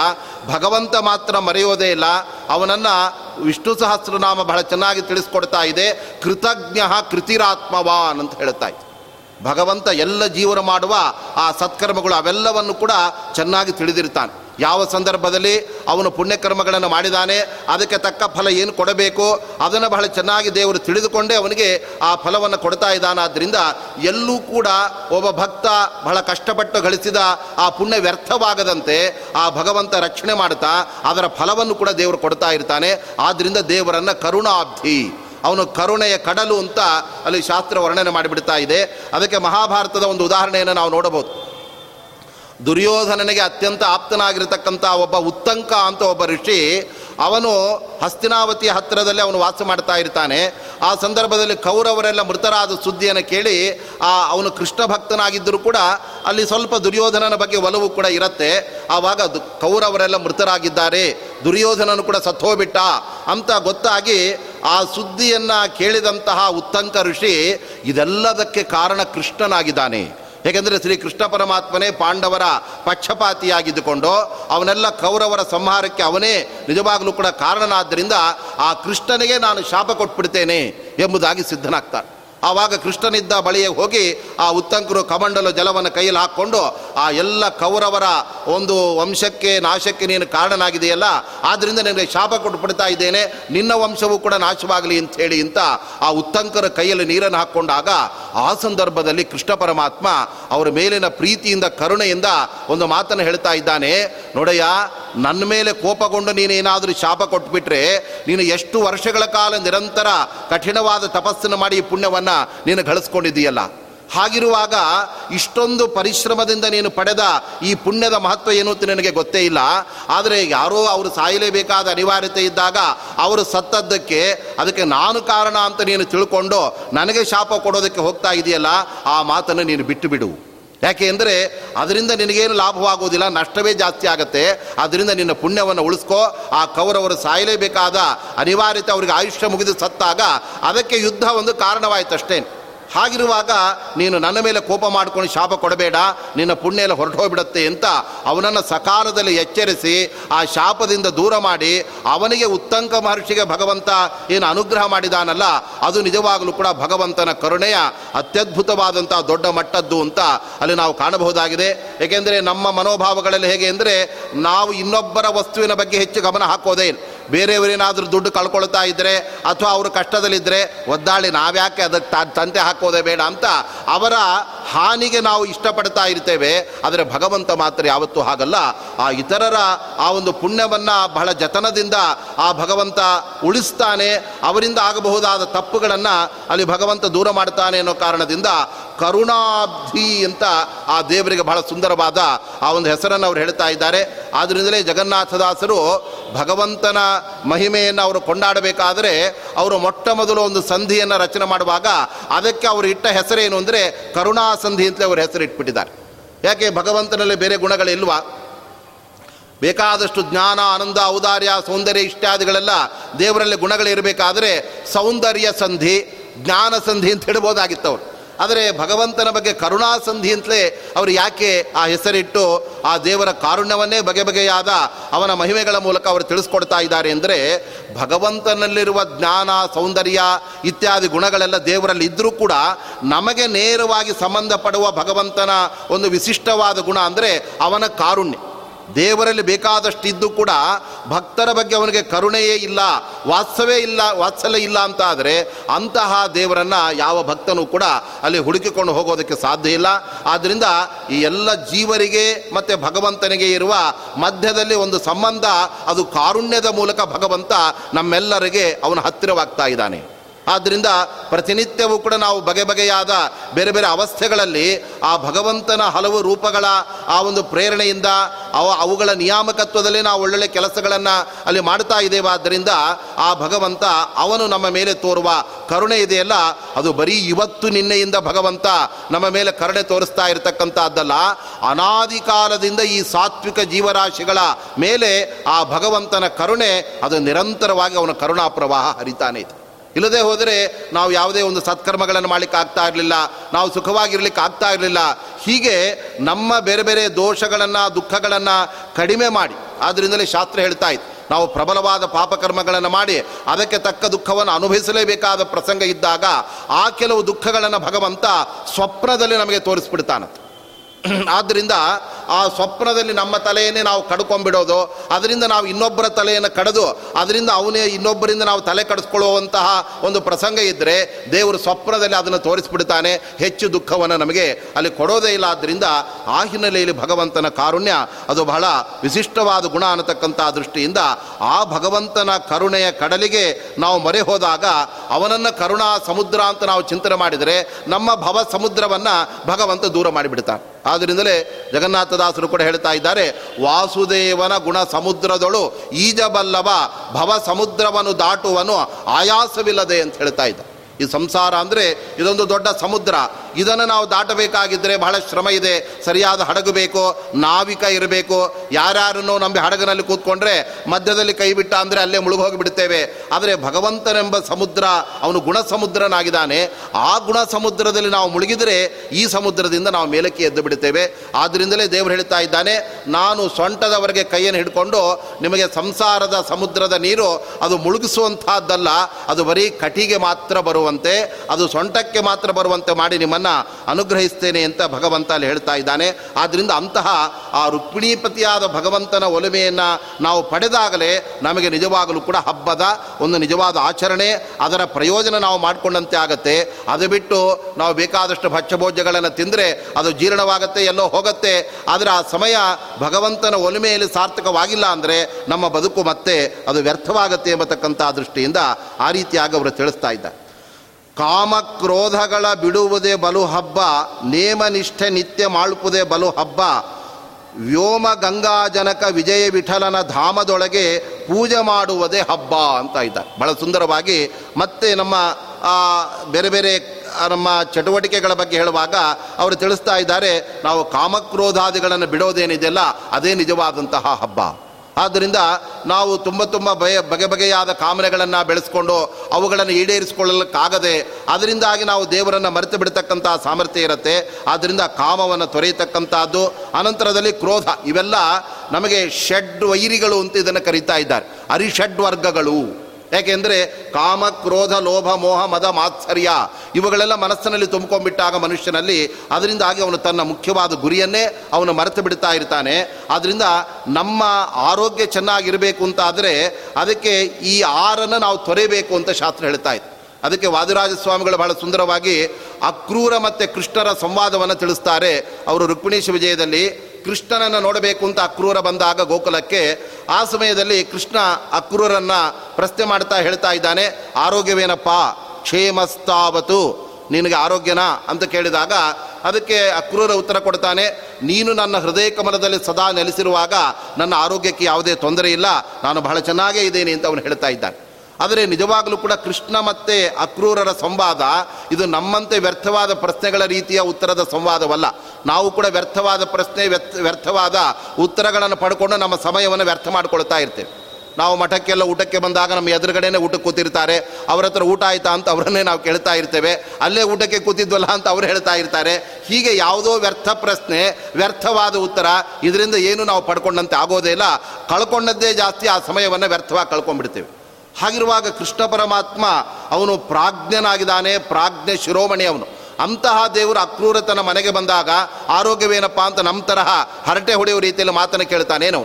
ಭಗವಂತ ಮಾತ್ರ ಮರೆಯೋದೇ ಇಲ್ಲ. ಅವನನ್ನು ವಿಷ್ಣು ಸಹಸ್ರನಾಮ ಬಹಳ ಚೆನ್ನಾಗಿ ತಿಳಿಸ್ಕೊಡ್ತಾ ಇದೆ. ಕೃತಜ್ಞ ಕೃತಿರಾತ್ಮವಾನ್ ಅಂತ ಹೇಳ್ತಾ ಭಗವಂತ ಎಲ್ಲ ಜೀವನ ಮಾಡುವ ಆ ಸತ್ಕರ್ಮಗಳು ಅವೆಲ್ಲವನ್ನು ಕೂಡ ಚೆನ್ನಾಗಿ ತಿಳಿದಿರ್ತಾನೆ. ಯಾವ ಸಂದರ್ಭದಲ್ಲಿ ಅವನು ಪುಣ್ಯಕರ್ಮಗಳನ್ನು ಮಾಡಿದಾನೆ, ಅದಕ್ಕೆ ತಕ್ಕ ಫಲ ಏನು ಕೊಡಬೇಕು, ಅದನ್ನು ಬಹಳ ಚೆನ್ನಾಗಿ ದೇವರು ತಿಳಿದುಕೊಂಡೇ ಅವನಿಗೆ ಆ ಫಲವನ್ನು ಕೊಡ್ತಾ ಇದ್ದಾನಾದ್ದರಿಂದ ಎಲ್ಲೂ ಕೂಡ ಒಬ್ಬ ಭಕ್ತ ಬಹಳ ಕಷ್ಟಪಟ್ಟು ಗಳಿಸಿದ ಆ ಪುಣ್ಯ ವ್ಯರ್ಥವಾಗದಂತೆ ಆ ಭಗವಂತ ರಕ್ಷಣೆ ಮಾಡ್ತಾ ಅದರ ಫಲವನ್ನು ಕೂಡ ದೇವರು ಕೊಡ್ತಾ ಇರ್ತಾನೆ. ಆದ್ದರಿಂದ ದೇವರನ್ನು ಕರುಣಾಬ್ಧಿ. ಅವನು ಕರುಣೆಯ ಕಡಲು ಅಂತ ಅಲ್ಲಿ ಶಾಸ್ತ್ರ ವರ್ಣನೆ ಮಾಡಿಬಿಡ್ತಾ ಇದೆ. ಅದಕ್ಕೆ ಮಹಾಭಾರತದ ಒಂದು ಉದಾಹರಣೆಯನ್ನು ನಾವು ನೋಡಬಹುದು. ದುರ್ಯೋಧನನಿಗೆ ಅತ್ಯಂತ ಆಪ್ತನಾಗಿರ್ತಕ್ಕಂಥ ಒಬ್ಬ ಉತ್ತಂಕ ಅಂತ ಒಬ್ಬ ಋಷಿ, ಅವನು ಹಸ್ತಿನಾವತಿಯ ಹತ್ತಿರದಲ್ಲಿ ಅವನು ವಾಸ ಮಾಡ್ತಾ ಇರ್ತಾನೆ. ಆ ಸಂದರ್ಭದಲ್ಲಿ ಕೌರವರೆಲ್ಲ ಮೃತರಾದ ಸುದ್ದಿಯನ್ನು ಕೇಳಿ, ಆ ಅವನು ಕೃಷ್ಣ ಭಕ್ತನಾಗಿದ್ದರೂ ಕೂಡ ಅಲ್ಲಿ ಸ್ವಲ್ಪ ದುರ್ಯೋಧನನ ಬಗ್ಗೆ ಒಲವು ಕೂಡ ಇರುತ್ತೆ. ಆವಾಗ ಕೌರವರೆಲ್ಲ ಮೃತರಾಗಿದ್ದಾರೆ. ದುರ್ಯೋಧನನು ಕೂಡ ಸತ್ತೋಗ್ಬಿಟ್ಟ ಅಂತ ಗೊತ್ತಾಗಿ ಆ ಸುದ್ದಿಯನ್ನು ಕೇಳಿದಂತಹ ಉತ್ತಂಕ ಋಷಿ ಇದೆಲ್ಲದಕ್ಕೆ ಕಾರಣ ಕೃಷ್ಣನಾಗಿದ್ದಾನೆ. ಏಕೆಂದರೆ ಶ್ರೀ ಕೃಷ್ಣ ಪರಮಾತ್ಮನೇ ಪಾಂಡವರ ಪಕ್ಷಪಾತಿಯಾಗಿದ್ದುಕೊಂಡು ಅವನೆಲ್ಲ ಕೌರವರ ಸಂಹಾರಕ್ಕೆ ಅವನೇ ನಿಜವಾಗಲೂ ಕೂಡ ಕಾರಣನಾದ್ದರಿಂದ ಆ ಕೃಷ್ಣನಿಗೆ ನಾನು ಶಾಪ ಕೊಟ್ಬಿಡ್ತೇನೆ ಎಂಬುದಾಗಿ ಸಿದ್ಧನಾಗ್ತಾನೆ. ಆವಾಗ ಕೃಷ್ಣನಿದ್ದ ಬಳಿಯೇ ಹೋಗಿ ಆ ಉತ್ತಂಕರು ಕಮಂಡಲು ಜಲವನ್ನು ಕೈಯಲ್ಲಿ ಹಾಕ್ಕೊಂಡು, ಆ ಎಲ್ಲ ಕೌರವರ ಒಂದು ವಂಶಕ್ಕೆ ನಾಶಕ್ಕೆ ನೀನು ಕಾರಣನಾಗಿದೆಯಲ್ಲ ಆದ್ದರಿಂದ ನಿನಗೆ ಶಾಪ ಕೊಟ್ಟು ಬಿಡ್ತಾ ಇದ್ದೇನೆ, ನಿನ್ನ ವಂಶವೂ ಕೂಡ ನಾಶವಾಗಲಿ ಅಂತ ಹೇಳಿ ಅಂತ ಆ ಉತ್ತಂಕರ ಕೈಯಲ್ಲಿ ನೀರನ್ನು ಹಾಕ್ಕೊಂಡಾಗ ಆ ಸಂದರ್ಭದಲ್ಲಿ ಕೃಷ್ಣ ಪರಮಾತ್ಮ ಅವರ ಮೇಲಿನ ಪ್ರೀತಿಯಿಂದ, ಕರುಣೆಯಿಂದ ಒಂದು ಮಾತನ್ನು ಹೇಳ್ತಾ ಇದ್ದಾನೆ, ನೋಡಯ್ಯ, ನನ್ನ ಮೇಲೆ ಕೋಪಗೊಂಡು ನೀನೇನಾದರೂ ಶಾಪ ಕೊಟ್ಟುಬಿಟ್ರೆ ನೀನು ಎಷ್ಟು ವರ್ಷಗಳ ಕಾಲ ನಿರಂತರ ಕಠಿಣವಾದ ತಪಸ್ಸನ್ನು ಮಾಡಿ ಈ ಪುಣ್ಯವನ್ನು ನೀನು ಗಳಿಸ್ಕೊಂಡಿದ್ದೀಯಲ್ಲ. ಹಾಗಿರುವಾಗ ಇಷ್ಟೊಂದು ಪರಿಶ್ರಮದಿಂದ ನೀನು ಪಡೆದ ಈ ಪುಣ್ಯದ ಮಹತ್ವ ಏನು ಅಂತ ನಿನಗೆ ಗೊತ್ತೇ ಇಲ್ಲ. ಆದರೆ ಯಾರೋ ಅವರು ಸಾಯಲೇಬೇಕಾದ ಅನಿವಾರ್ಯತೆ ಇದ್ದಾಗ ಅವರು ಸತ್ತದ್ದಕ್ಕೆ ಅದಕ್ಕೆ ನಾನು ಕಾರಣ ಅಂತ ನೀನು ತಿಳ್ಕೊಂಡು ನನಗೆ ಶಾಪ ಕೊಡೋದಕ್ಕೆ ಹೋಗ್ತಾ ಇದೆಯಲ್ಲ, ಆ ಮಾತನ್ನು ನೀನು ಬಿಟ್ಟು ಬಿಡು. ಯಾಕೆ ಅಂದರೆ ಅದರಿಂದ ನಿನಗೇನು ಲಾಭವಾಗುವುದಿಲ್ಲ, ನಷ್ಟವೇ ಜಾಸ್ತಿ ಆಗುತ್ತೆ. ಅದರಿಂದ ನಿನ್ನ ಪುಣ್ಯವನ್ನು ಉಳಿಸ್ಕೋ, ಆ ಕೌರವರು ಸಾಯಲೇಬೇಕಾದ ಅನಿವಾರ್ಯತೆ ಅವರಿಗೆ ಆಯುಷ್ಯ ಮುಗಿದು ಸತ್ತಾಗ ಅದಕ್ಕೆ ಯುದ್ಧ ಒಂದು ಕಾರಣವಾಯಿತಷ್ಟೇ ಹಾಗಿರುವಾಗ ನೀನು ನನ್ನ ಮೇಲೆ ಕೋಪ ಮಾಡ್ಕೊಂಡು ಶಾಪ ಕೊಡಬೇಡ, ನಿನ್ನ ಪುಣ್ಯ ಎಲ್ಲ ಹೊರಟು ಹೋಗ್ಬಿಡುತ್ತೆ ಅಂತ ಅವನನ್ನು ಸಕಾಲದಲ್ಲಿ ಎಚ್ಚರಿಸಿ ಆ ಶಾಪದಿಂದ ದೂರ ಮಾಡಿ ಅವನಿಗೆ ಉತ್ತಂಕ ಮಹರ್ಷಿಗೆ ಭಗವಂತ ಏನು ಅನುಗ್ರಹ ಮಾಡಿದಾನಲ್ಲ, ಅದು ನಿಜವಾಗಲೂ ಕೂಡ ಭಗವಂತನ ಕರುಣೆಯ ಅತ್ಯದ್ಭುತವಾದಂಥ ದೊಡ್ಡ ಮಟ್ಟದ್ದು ಅಂತ ಅಲ್ಲಿ ನಾವು ಕಾಣಬಹುದಾಗಿದೆ. ಏಕೆಂದರೆ ನಮ್ಮ ಮನೋಭಾವಗಳಲ್ಲಿ ಹೇಗೆ ಅಂದರೆ, ನಾವು ಇನ್ನೊಬ್ಬರ ವಸ್ತುವಿನ ಬಗ್ಗೆ ಹೆಚ್ಚು ಗಮನ ಹಾಕೋದೇ ಬೇರೆಯವರೇನಾದರೂ ದುಡ್ಡು ಕಳ್ಕೊಳ್ತಾ ಇದ್ದರೆ ಅಥವಾ ಅವರು ಕಷ್ಟದಲ್ಲಿದ್ದರೆ ಒದ್ದಾಳಿ, ನಾವ್ಯಾಕೆ ಅದಕ್ಕೆ ತಂತೆ ಹಾಕೋದೇ ಬೇಡ ಅಂತ ಅವರ ಹಾನಿಗೆ ನಾವು ಇಷ್ಟಪಡ್ತಾ ಇರ್ತೇವೆ. ಆದರೆ ಭಗವಂತ ಮಾತ್ರ ಯಾವತ್ತೂ ಹಾಗಲ್ಲ. ಆ ಇತರರ ಆ ಒಂದು ಪುಣ್ಯವನ್ನು ಬಹಳ ಜತನದಿಂದ ಆ ಭಗವಂತ ಉಳಿಸ್ತಾನೆ. ಅವರಿಂದ ಆಗಬಹುದಾದ ತಪ್ಪುಗಳನ್ನು ಅಲ್ಲಿ ಭಗವಂತ ದೂರ ಮಾಡ್ತಾನೆ ಅನ್ನೋ ಕಾರಣದಿಂದ ಕರುಣಾಬ್ಧಿ ಅಂತ ಆ ದೇವರಿಗೆ ಬಹಳ ಸುಂದರವಾದ ಆ ಒಂದು ಹೆಸರನ್ನು ಅವರು ಹೇಳ್ತಾ ಇದ್ದಾರೆ. ಆದ್ದರಿಂದಲೇ ಜಗನ್ನಾಥದಾಸರು ಭಗವಂತನ ಮಹಿಮೆಯನ್ನು ಅವರು ಕೊಂಡಾಡಬೇಕಾದರೆ ಅವರು ಮೊಟ್ಟ ಮೊದಲು ಒಂದು ಸಂಧಿಯನ್ನು ರಚನೆ ಮಾಡುವಾಗ ಅದಕ್ಕೆ ಅವರು ಇಟ್ಟ ಹೆಸರೇನು ಅಂದರೆ ಕರುಣಾ ಸಂಧಿ ಅಂತಲೇ ಅವರು ಹೆಸರು ಇಟ್ಬಿಟ್ಟಿದ್ದಾರೆ ಯಾಕೆ? ಭಗವಂತನಲ್ಲಿ ಬೇರೆ ಗುಣಗಳಿಲ್ವಾ? ಬೇಕಾದಷ್ಟು ಜ್ಞಾನ, ಆನಂದ, ಔದಾರ್ಯ, ಸೌಂದರ್ಯ ಇಷ್ಟಾದಿಗಳೆಲ್ಲ ದೇವರಲ್ಲಿ ಗುಣಗಳಿರಬೇಕಾದರೆ ಸೌಂದರ್ಯ ಸಂಧಿ, ಜ್ಞಾನ ಸಂಧಿ ಅಂತ ಹೇಳ್ಬೋದಾಗಿತ್ತು ಅವರು ಆದರೆ ಭಗವಂತನ ಬಗ್ಗೆ ಕರುಣಾಸಂಧಿ ಅಂತಲೇ ಅವರು ಯಾಕೆ ಆ ಹೆಸರಿಟ್ಟು ಆ ದೇವರ ಕಾರುಣ್ಯವನ್ನೇ ಬಗೆ ಬಗೆಯಾದ ಅವನ ಮಹಿಮೆಗಳ ಮೂಲಕ ಅವರು ತಿಳಿಸ್ಕೊಡ್ತಾ ಇದ್ದಾರೆ ಅಂದರೆ ಭಗವಂತನಲ್ಲಿರುವ ಜ್ಞಾನ, ಸೌಂದರ್ಯ ಇತ್ಯಾದಿ ಗುಣಗಳೆಲ್ಲ ದೇವರಲ್ಲಿ ಇದ್ದರೂ ಕೂಡ ನಮಗೆ ನೇರವಾಗಿ ಸಂಬಂಧಪಡುವ ಭಗವಂತನ ಒಂದು ವಿಶಿಷ್ಟವಾದ ಗುಣ ಅಂದರೆ ಅವನ ಕಾರುಣ್ಯ. ದೇವರಲ್ಲಿ ಬೇಕಾದಷ್ಟಿದ್ದು ಕೂಡ ಭಕ್ತರ ಬಗ್ಗೆ ಅವನಿಗೆ ಕರುಣೆಯೇ ಇಲ್ಲ, ವಾತ್ಸವೇ ಇಲ್ಲ, ವಾತ್ಸಲ್ಯ ಇಲ್ಲ ಅಂತ ಆದರೆ ಅಂತಹ ದೇವರನ್ನು ಯಾವ ಭಕ್ತನೂ ಕೂಡ ಅಲ್ಲಿ ಹುಡುಕಿಕೊಂಡು ಹೋಗೋದಕ್ಕೆ ಸಾಧ್ಯ ಇಲ್ಲ. ಆದ್ದರಿಂದ ಈ ಎಲ್ಲ ಜೀವರಿಗೆ ಮತ್ತು ಭಗವಂತನಿಗೆ ಇರುವ ಮಧ್ಯದಲ್ಲಿ ಒಂದು ಸಂಬಂಧ, ಅದು ಕಾರುಣ್ಯದ ಮೂಲಕ ಭಗವಂತ ನಮ್ಮೆಲ್ಲರಿಗೆ ಅವನ ಹತ್ತಿರವಾಗ್ತಾ ಇದ್ದಾನೆ. ಆದ್ದರಿಂದ ಪ್ರತಿನಿತ್ಯವೂ ಕೂಡ ನಾವು ಬಗೆ ಬಗೆಯಾದ ಬೇರೆ ಬೇರೆ ಅವಸ್ಥೆಗಳಲ್ಲಿ ಆ ಭಗವಂತನ ಹಲವು ರೂಪಗಳ ಆ ಒಂದು ಪ್ರೇರಣೆಯಿಂದ ಅವ ಅವುಗಳ ನಿಯಾಮಕತ್ವದಲ್ಲಿ ನಾವು ಒಳ್ಳೊಳ್ಳೆ ಕೆಲಸಗಳನ್ನು ಅಲ್ಲಿ ಮಾಡ್ತಾ ಇದ್ದೇವೆ. ಆದ್ದರಿಂದ ಆ ಭಗವಂತ ಅವನು ನಮ್ಮ ಮೇಲೆ ತೋರುವ ಕರುಣೆ ಇದೆಯಲ್ಲ, ಅದು ಬರೀ ಇವತ್ತು ನಿನ್ನೆಯಿಂದ ಭಗವಂತ ನಮ್ಮ ಮೇಲೆ ಕರುಣೆ ತೋರಿಸ್ತಾ ಇರತಕ್ಕಂಥದ್ದಲ್ಲ. ಅನಾದಿ ಕಾಲದಿಂದ ಈ ಸಾತ್ವಿಕ ಜೀವರಾಶಿಗಳ ಮೇಲೆ ಆ ಭಗವಂತನ ಕರುಣೆ, ಅದು ನಿರಂತರವಾಗಿ ಅವನ ಕರುಣಾ ಪ್ರವಾಹ ಹರಿತಾನೆ ಇಲ್ಲದೆ ಹೋದರೆ ನಾವು ಯಾವುದೇ ಒಂದು ಸತ್ಕರ್ಮಗಳನ್ನು ಮಾಡಲಿಕ್ಕೆ ಆಗ್ತಾ ಇರಲಿಲ್ಲ, ನಾವು ಸುಖವಾಗಿರ್ಲಿಕ್ಕೆ ಆಗ್ತಾ ಇರಲಿಲ್ಲ. ಹೀಗೆ ನಮ್ಮ ಬೇರೆ ಬೇರೆ ದೋಷಗಳನ್ನು, ದುಃಖಗಳನ್ನು ಕಡಿಮೆ ಮಾಡಿ. ಆದ್ದರಿಂದಲೇ ಶಾಸ್ತ್ರ ಹೇಳ್ತಾ ಇತ್ತು. ನಾವು ಪ್ರಬಲವಾದ ಪಾಪಕರ್ಮಗಳನ್ನು ಮಾಡಿ, ಅದಕ್ಕೆ ತಕ್ಕ ದುಃಖವನ್ನು ಅನುಭವಿಸಲೇಬೇಕಾದ ಪ್ರಸಂಗ ಇದ್ದಾಗ ಆ ಕೆಲವು ದುಃಖಗಳನ್ನು ಭಗವಂತ ಸ್ವಪ್ನದಲ್ಲಿ ನಮಗೆ ತೋರಿಸ್ಬಿಡ್ತಾನಂತೆ. ಆದ್ದರಿಂದ ಆ ಸ್ವಪ್ನದಲ್ಲಿ ನಮ್ಮ ತಲೆಯನ್ನೇ ನಾವು ಕಡ್ಕೊಂಡ್ಬಿಡೋದು, ಅದರಿಂದ ನಾವು ಇನ್ನೊಬ್ಬರ ತಲೆಯನ್ನು ಕಡಿದು, ಅದರಿಂದ ಅವನೇ ಇನ್ನೊಬ್ಬರಿಂದ ನಾವು ತಲೆ ಕಡಿಸ್ಕೊಳ್ಳುವಂತಹ ಒಂದು ಪ್ರಸಂಗ ಇದ್ದರೆ ದೇವರು ಸ್ವಪ್ನದಲ್ಲಿ ಅದನ್ನು ತೋರಿಸ್ಬಿಡ್ತಾನೆ. ಹೆಚ್ಚು ದುಃಖವನ್ನು ನಮಗೆ ಅಲ್ಲಿ ಕೊಡೋದೇ ಇಲ್ಲ. ಆದ್ದರಿಂದ ಆ ಹಿನ್ನೆಲೆಯಲ್ಲಿ ಭಗವಂತನ ಕಾರುಣ್ಯ, ಅದು ಬಹಳ ವಿಶಿಷ್ಟವಾದ ಗುಣ ಅನ್ನತಕ್ಕಂಥ ದೃಷ್ಟಿಯಿಂದ ಆ ಭಗವಂತನ ಕರುಣೆಯ ಕಡಲಿಗೆ ನಾವು ಮೊರೆ ಹೋದಾಗ, ಅವನನ್ನು ಕರುಣಾ ಸಮುದ್ರ ಅಂತ ನಾವು ಚಿಂತನೆ ಮಾಡಿದರೆ ನಮ್ಮ ಭವ ಸಮುದ್ರವನ್ನು ಭಗವಂತ ದೂರ ಮಾಡಿಬಿಡ್ತಾನೆ. ಆದ್ದರಿಂದಲೇ ಜಗನ್ನಾಥದಾಸರು ಕೂಡ ಹೇಳ್ತಾ ಇದ್ದಾರೆ, ವಾಸುದೇವನ ಗುಣ ಸಮುದ್ರದೊಳು ಈಜಬಲ್ಲವ ಭವ ಸಮುದ್ರವನ್ನು ದಾಟುವನು ಆಯಾಸವಿಲ್ಲದೆ ಅಂತ ಹೇಳ್ತಾ ಇದ್ದ ಈ ಸಂಸಾರ ಅಂದರೆ ಇದೊಂದು ದೊಡ್ಡ ಸಮುದ್ರ. ಇದನ್ನು ನಾವು ದಾಟಬೇಕಾಗಿದ್ದರೆ ಬಹಳ ಶ್ರಮ ಇದೆ. ಸರಿಯಾದ ಹಡಗು ಬೇಕು, ನಾವಿಕ ಇರಬೇಕು. ಯಾರ್ಯಾರನ್ನು ನಂಬಿ ಹಡಗಿನಲ್ಲಿ ಕೂತ್ಕೊಂಡ್ರೆ ಮಧ್ಯದಲ್ಲಿ ಕೈ ಬಿಟ್ಟ ಅಂದರೆ ಅಲ್ಲೇ ಮುಳುಗೋಗಿಬಿಡ್ತೇವೆ. ಆದರೆ ಭಗವಂತನೆಂಬ ಸಮುದ್ರ, ಅವನು ಗುಣ ಸಮುದ್ರನಾಗಿದ್ದಾನೆ ಆ ಗುಣ ಸಮುದ್ರದಲ್ಲಿ ನಾವು ಮುಳುಗಿದರೆ ಈ ಸಮುದ್ರದಿಂದ ನಾವು ಮೇಲಕ್ಕೆ ಎದ್ದು ಬಿಡುತ್ತೇವೆ ಆದ್ದರಿಂದಲೇ ದೇವರು ಹೇಳ್ತಾ ಇದ್ದಾನೆ, ನಾನು ಸೊಂಟದವರೆಗೆ ಕೈಯನ್ನು ಹಿಡ್ಕೊಂಡು ನಿಮಗೆ ಸಂಸಾರದ ಸಮುದ್ರದ ನೀರು ಅದು ಮುಳುಗಿಸುವಂತಹದ್ದಲ್ಲ. ಅದು ಬರೀ ಕಟಿಗೆ ಮಾತ್ರ ಬರುವಂತೆ, ಅದು ಸೊಂಟಕ್ಕೆ ಮಾತ್ರ ಬರುವಂತೆ ಮಾಡಿ ನಿಮ್ಮನ್ನು ಅನುಗ್ರಹಿಸ್ತೇನೆ ಅಂತ ಭಗವಂತ ಅಲ್ಲಿ ಹೇಳ್ತಾ ಇದ್ದಾನೆ. ಆದ್ದರಿಂದ ಅಂತಹ ಆ ರುಕ್ಮಿಣೀಪತಿಯಾದ ಭಗವಂತನ ಒಲುಮೆಯನ್ನು ನಾವು ಪಡೆದಾಗಲೇ ನಮಗೆ ನಿಜವಾಗಲೂ ಕೂಡ ಹಬ್ಬದ ಒಂದು ನಿಜವಾದ ಆಚರಣೆ, ಅದರ ಪ್ರಯೋಜನ ನಾವು ಮಾಡಿಕೊಂಡಂತೆ ಆಗತ್ತೆ. ಅದು ಬಿಟ್ಟು ನಾವು ಬೇಕಾದಷ್ಟು ಭಕ್ಷ್ಯಭೋಜ್ಯಗಳನ್ನು ತಿಂದರೆ ಅದು ಜೀರ್ಣವಾಗುತ್ತೆ, ಎಲ್ಲೋ ಹೋಗುತ್ತೆ. ಆದರೆ ಆ ಸಮಯ ಭಗವಂತನ ಒಲುಮೆಯಲ್ಲಿ ಸಾರ್ಥಕವಾಗಿಲ್ಲ ಅಂದರೆ ನಮ್ಮ ಬದುಕು ಮತ್ತೆ ಅದು ವ್ಯರ್ಥವಾಗುತ್ತೆ ಎಂಬತಕ್ಕಂಥ ದೃಷ್ಟಿಯಿಂದ ಆ ರೀತಿಯಾಗಿ ಅವರು ತಿಳಿಸ್ತಾ ಇದ್ದಾರೆ. ಕಾಮಕ್ರೋಧಗಳ ಬಿಡುವುದೇ ಬಲು ಹಬ್ಬ, ನೇಮನಿಷ್ಠೆ ನಿತ್ಯ ಮಾಡುವುದೇ ಬಲು ಹಬ್ಬ. ವ್ಯೋಮ ಗಂಗಾಜನಕ ವಿಜಯ ವಿಠಲನ ಧಾಮದೊಳಗೆ ಪೂಜೆ ಮಾಡುವುದೇ ಹಬ್ಬ ಅಂತ ಇದ್ದಾರೆ. ಬಹಳ ಸುಂದರವಾಗಿ ಮತ್ತೆ ನಮ್ಮ ಬೇರೆ ಬೇರೆ ನಮ್ಮ ಚಟುವಟಿಕೆಗಳ ಬಗ್ಗೆ ಹೇಳುವಾಗ ಅವರು ತಿಳಿಸ್ತಾ ಇದ್ದಾರೆ, ನಾವು ಕಾಮಕ್ರೋಧಾದಿಗಳನ್ನು ಬಿಡೋದೇನಿದೆಯಲ್ಲ, ಅದೇ ನಿಜವಾದಂತಹ ಹಬ್ಬ. ಆದ್ದರಿಂದ ನಾವು ತುಂಬ ತುಂಬ ಬಯ ಬಗೆ ಬಗೆಯಾದ ಕಾಮನೆಗಳನ್ನು ಬೆಳೆಸ್ಕೊಂಡು ಅವುಗಳನ್ನು ಈಡೇರಿಸಿಕೊಳ್ಳಲಿಕ್ಕಾಗದೆ, ಅದರಿಂದಾಗಿ ನಾವು ದೇವರನ್ನು ಮರೆತು ಬಿಡ್ತಕ್ಕಂಥ ಸಾಮರ್ಥ್ಯ ಇರುತ್ತೆ. ಆದ್ದರಿಂದ ಕಾಮವನ್ನು ತೊರೆಯತಕ್ಕಂಥದ್ದು, ಅನಂತರದಲ್ಲಿ ಕ್ರೋಧ, ಇವೆಲ್ಲ ನಮಗೆ ಷಡ್ ವೈರಿಗಳು ಅಂತ ಇದನ್ನು ಕರೀತಾ ಇದ್ದಾರೆ. ಅರಿಷಡ್ ವರ್ಗಗಳು ಯಾಕೆಂದರೆ ಕಾಮ, ಕ್ರೋಧ, ಲೋಭ, ಮೋಹ, ಮದ, ಮಾತ್ಸರ್ಯ ಇವುಗಳೆಲ್ಲ ಮನಸ್ಸಿನಲ್ಲಿ ತುಂಬಿಕೊಂಡ್ಬಿಟ್ಟಾಗ ಮನುಷ್ಯನಲ್ಲಿ. ಅದರಿಂದಾಗಿ ಅವನು ತನ್ನ ಮುಖ್ಯವಾದ ಗುರಿಯನ್ನೇ ಅವನು ಮರೆತು ಬಿಡ್ತಾ ಇರ್ತಾನೆ. ಆದ್ದರಿಂದ ನಮ್ಮ ಆರೋಗ್ಯ ಚೆನ್ನಾಗಿರಬೇಕು ಅಂತ ಆದರೆ ಅದಕ್ಕೆ ಈ ಆರನ್ನು ನಾವು ತೊರೆಯಬೇಕು ಅಂತ ಶಾಸ್ತ್ರ ಹೇಳ್ತಾ ಇತ್ತು ಅದಕ್ಕೆ ವಾದಿರಾಜ ಸ್ವಾಮಿಗಳು ಬಹಳ ಸುಂದರವಾಗಿ ಅಕ್ರೂರ ಮತ್ತು ಕೃಷ್ಣರ ಸಂವಾದವನ್ನು ತಿಳಿಸ್ತಾರೆ. ಅವರು ರುಕ್ಮಿಣೀಶ ವಿಜಯದಲ್ಲಿ ಕೃಷ್ಣನನ್ನು ನೋಡಬೇಕು ಅಂತ ಅಕ್ರೂರ ಬಂದಾಗ ಗೋಕುಲಕ್ಕೆ, ಆ ಸಮಯದಲ್ಲಿ ಕೃಷ್ಣ ಅಕ್ರೂರನ್ನು ಪ್ರಶ್ನೆ ಮಾಡ್ತಾ ಹೇಳ್ತಾ ಇದ್ದಾನೆ, ಆರೋಗ್ಯವೇನಪ್ಪ? ಕ್ಷೇಮಸ್ತಾವತು. ನಿನಗೆ ಆರೋಗ್ಯನಾ? ಅಂತ ಕೇಳಿದಾಗ ಅದಕ್ಕೆ ಅಕ್ರೂರ ಉತ್ತರ ಕೊಡ್ತಾನೆ, ನೀನು ನನ್ನ ಹೃದಯ ಕಮಲದಲ್ಲಿ ಸದಾ ನೆಲೆಸಿರುವಾಗ ನನ್ನ ಆರೋಗ್ಯಕ್ಕೆ ಯಾವುದೇ ತೊಂದರೆ ಇಲ್ಲ. ನಾನು ಬಹಳ ಚೆನ್ನಾಗೇ ಇದ್ದೇನೆ ಅಂತ ಅವನು ಹೇಳ್ತಾ ಇದ್ದಾನೆ. ಆದರೆ ನಿಜವಾಗಲೂ ಕೂಡ ಕೃಷ್ಣ ಮತ್ತು ಅಕ್ರೂರರ ಸಂವಾದ, ಇದು ನಮ್ಮಂತೆ ವ್ಯರ್ಥವಾದ ಪ್ರಶ್ನೆಗಳ ರೀತಿಯ ಉತ್ತರದ ಸಂವಾದವಲ್ಲ. ನಾವು ಕೂಡ ವ್ಯರ್ಥವಾದ ಪ್ರಶ್ನೆ, ವ್ಯರ್ಥ, ವ್ಯರ್ಥವಾದ ಉತ್ತರಗಳನ್ನು ಪಡ್ಕೊಂಡು ನಮ್ಮ ಸಮಯವನ್ನು ವ್ಯರ್ಥ ಮಾಡಿಕೊಳ್ತಾ ಇರ್ತೇವೆ. ನಾವು ಮಠಕ್ಕೆಲ್ಲ ಊಟಕ್ಕೆ ಬಂದಾಗ ನಮ್ಮ ಎದುರುಗಡೆನೇ ಊಟಕ್ಕೆ ಕೂತಿರ್ತಾರೆ. ಅವರ ಹತ್ರ ಊಟ ಆಯ್ತಾ ಅಂತ ಅವರನ್ನೇ ನಾವು ಕೇಳ್ತಾ ಇರ್ತೇವೆ. ಅಲ್ಲೇ ಊಟಕ್ಕೆ ಕೂತಿದ್ವಲ್ಲ ಅಂತ ಅವ್ರು ಹೇಳ್ತಾ ಇರ್ತಾರೆ. ಹೀಗೆ ಯಾವುದೋ ವ್ಯರ್ಥ ಪ್ರಶ್ನೆ, ವ್ಯರ್ಥವಾದ ಉತ್ತರ ಇದರಿಂದ ಏನು ನಾವು ಪಡ್ಕೊಂಡಂತೆ ಆಗೋದೇ ಇಲ್ಲ. ಕಳ್ಕೊಂಡದ್ದೇ ಜಾಸ್ತಿ ಆ ಸಮಯವನ್ನು ವ್ಯರ್ಥವಾಗಿ ಕಳ್ಕೊಂಡ್ಬಿಡ್ತೇವೆ. ಹಾಗಿರುವಾಗ ಕೃಷ್ಣ ಪರಮಾತ್ಮ ಅವನು ಪ್ರಾಜ್ಞನಾಗಿದ್ದಾನೆ, ಪ್ರಾಜ್ಞೆ ಶಿರೋಮಣಿ ಅವನು. ಅಂತಹ ದೇವರು ಅಕ್ರೂರತನ ಮನೆಗೆ ಬಂದಾಗ ಆರೋಗ್ಯವೇನಪ್ಪ ಅಂತ ನಮ್ಮ ತರಹ ಹರಟೆ ಹೊಡೆಯುವ ರೀತಿಯಲ್ಲಿ ಮಾತನ್ನು ಕೇಳ್ತಾನೇನು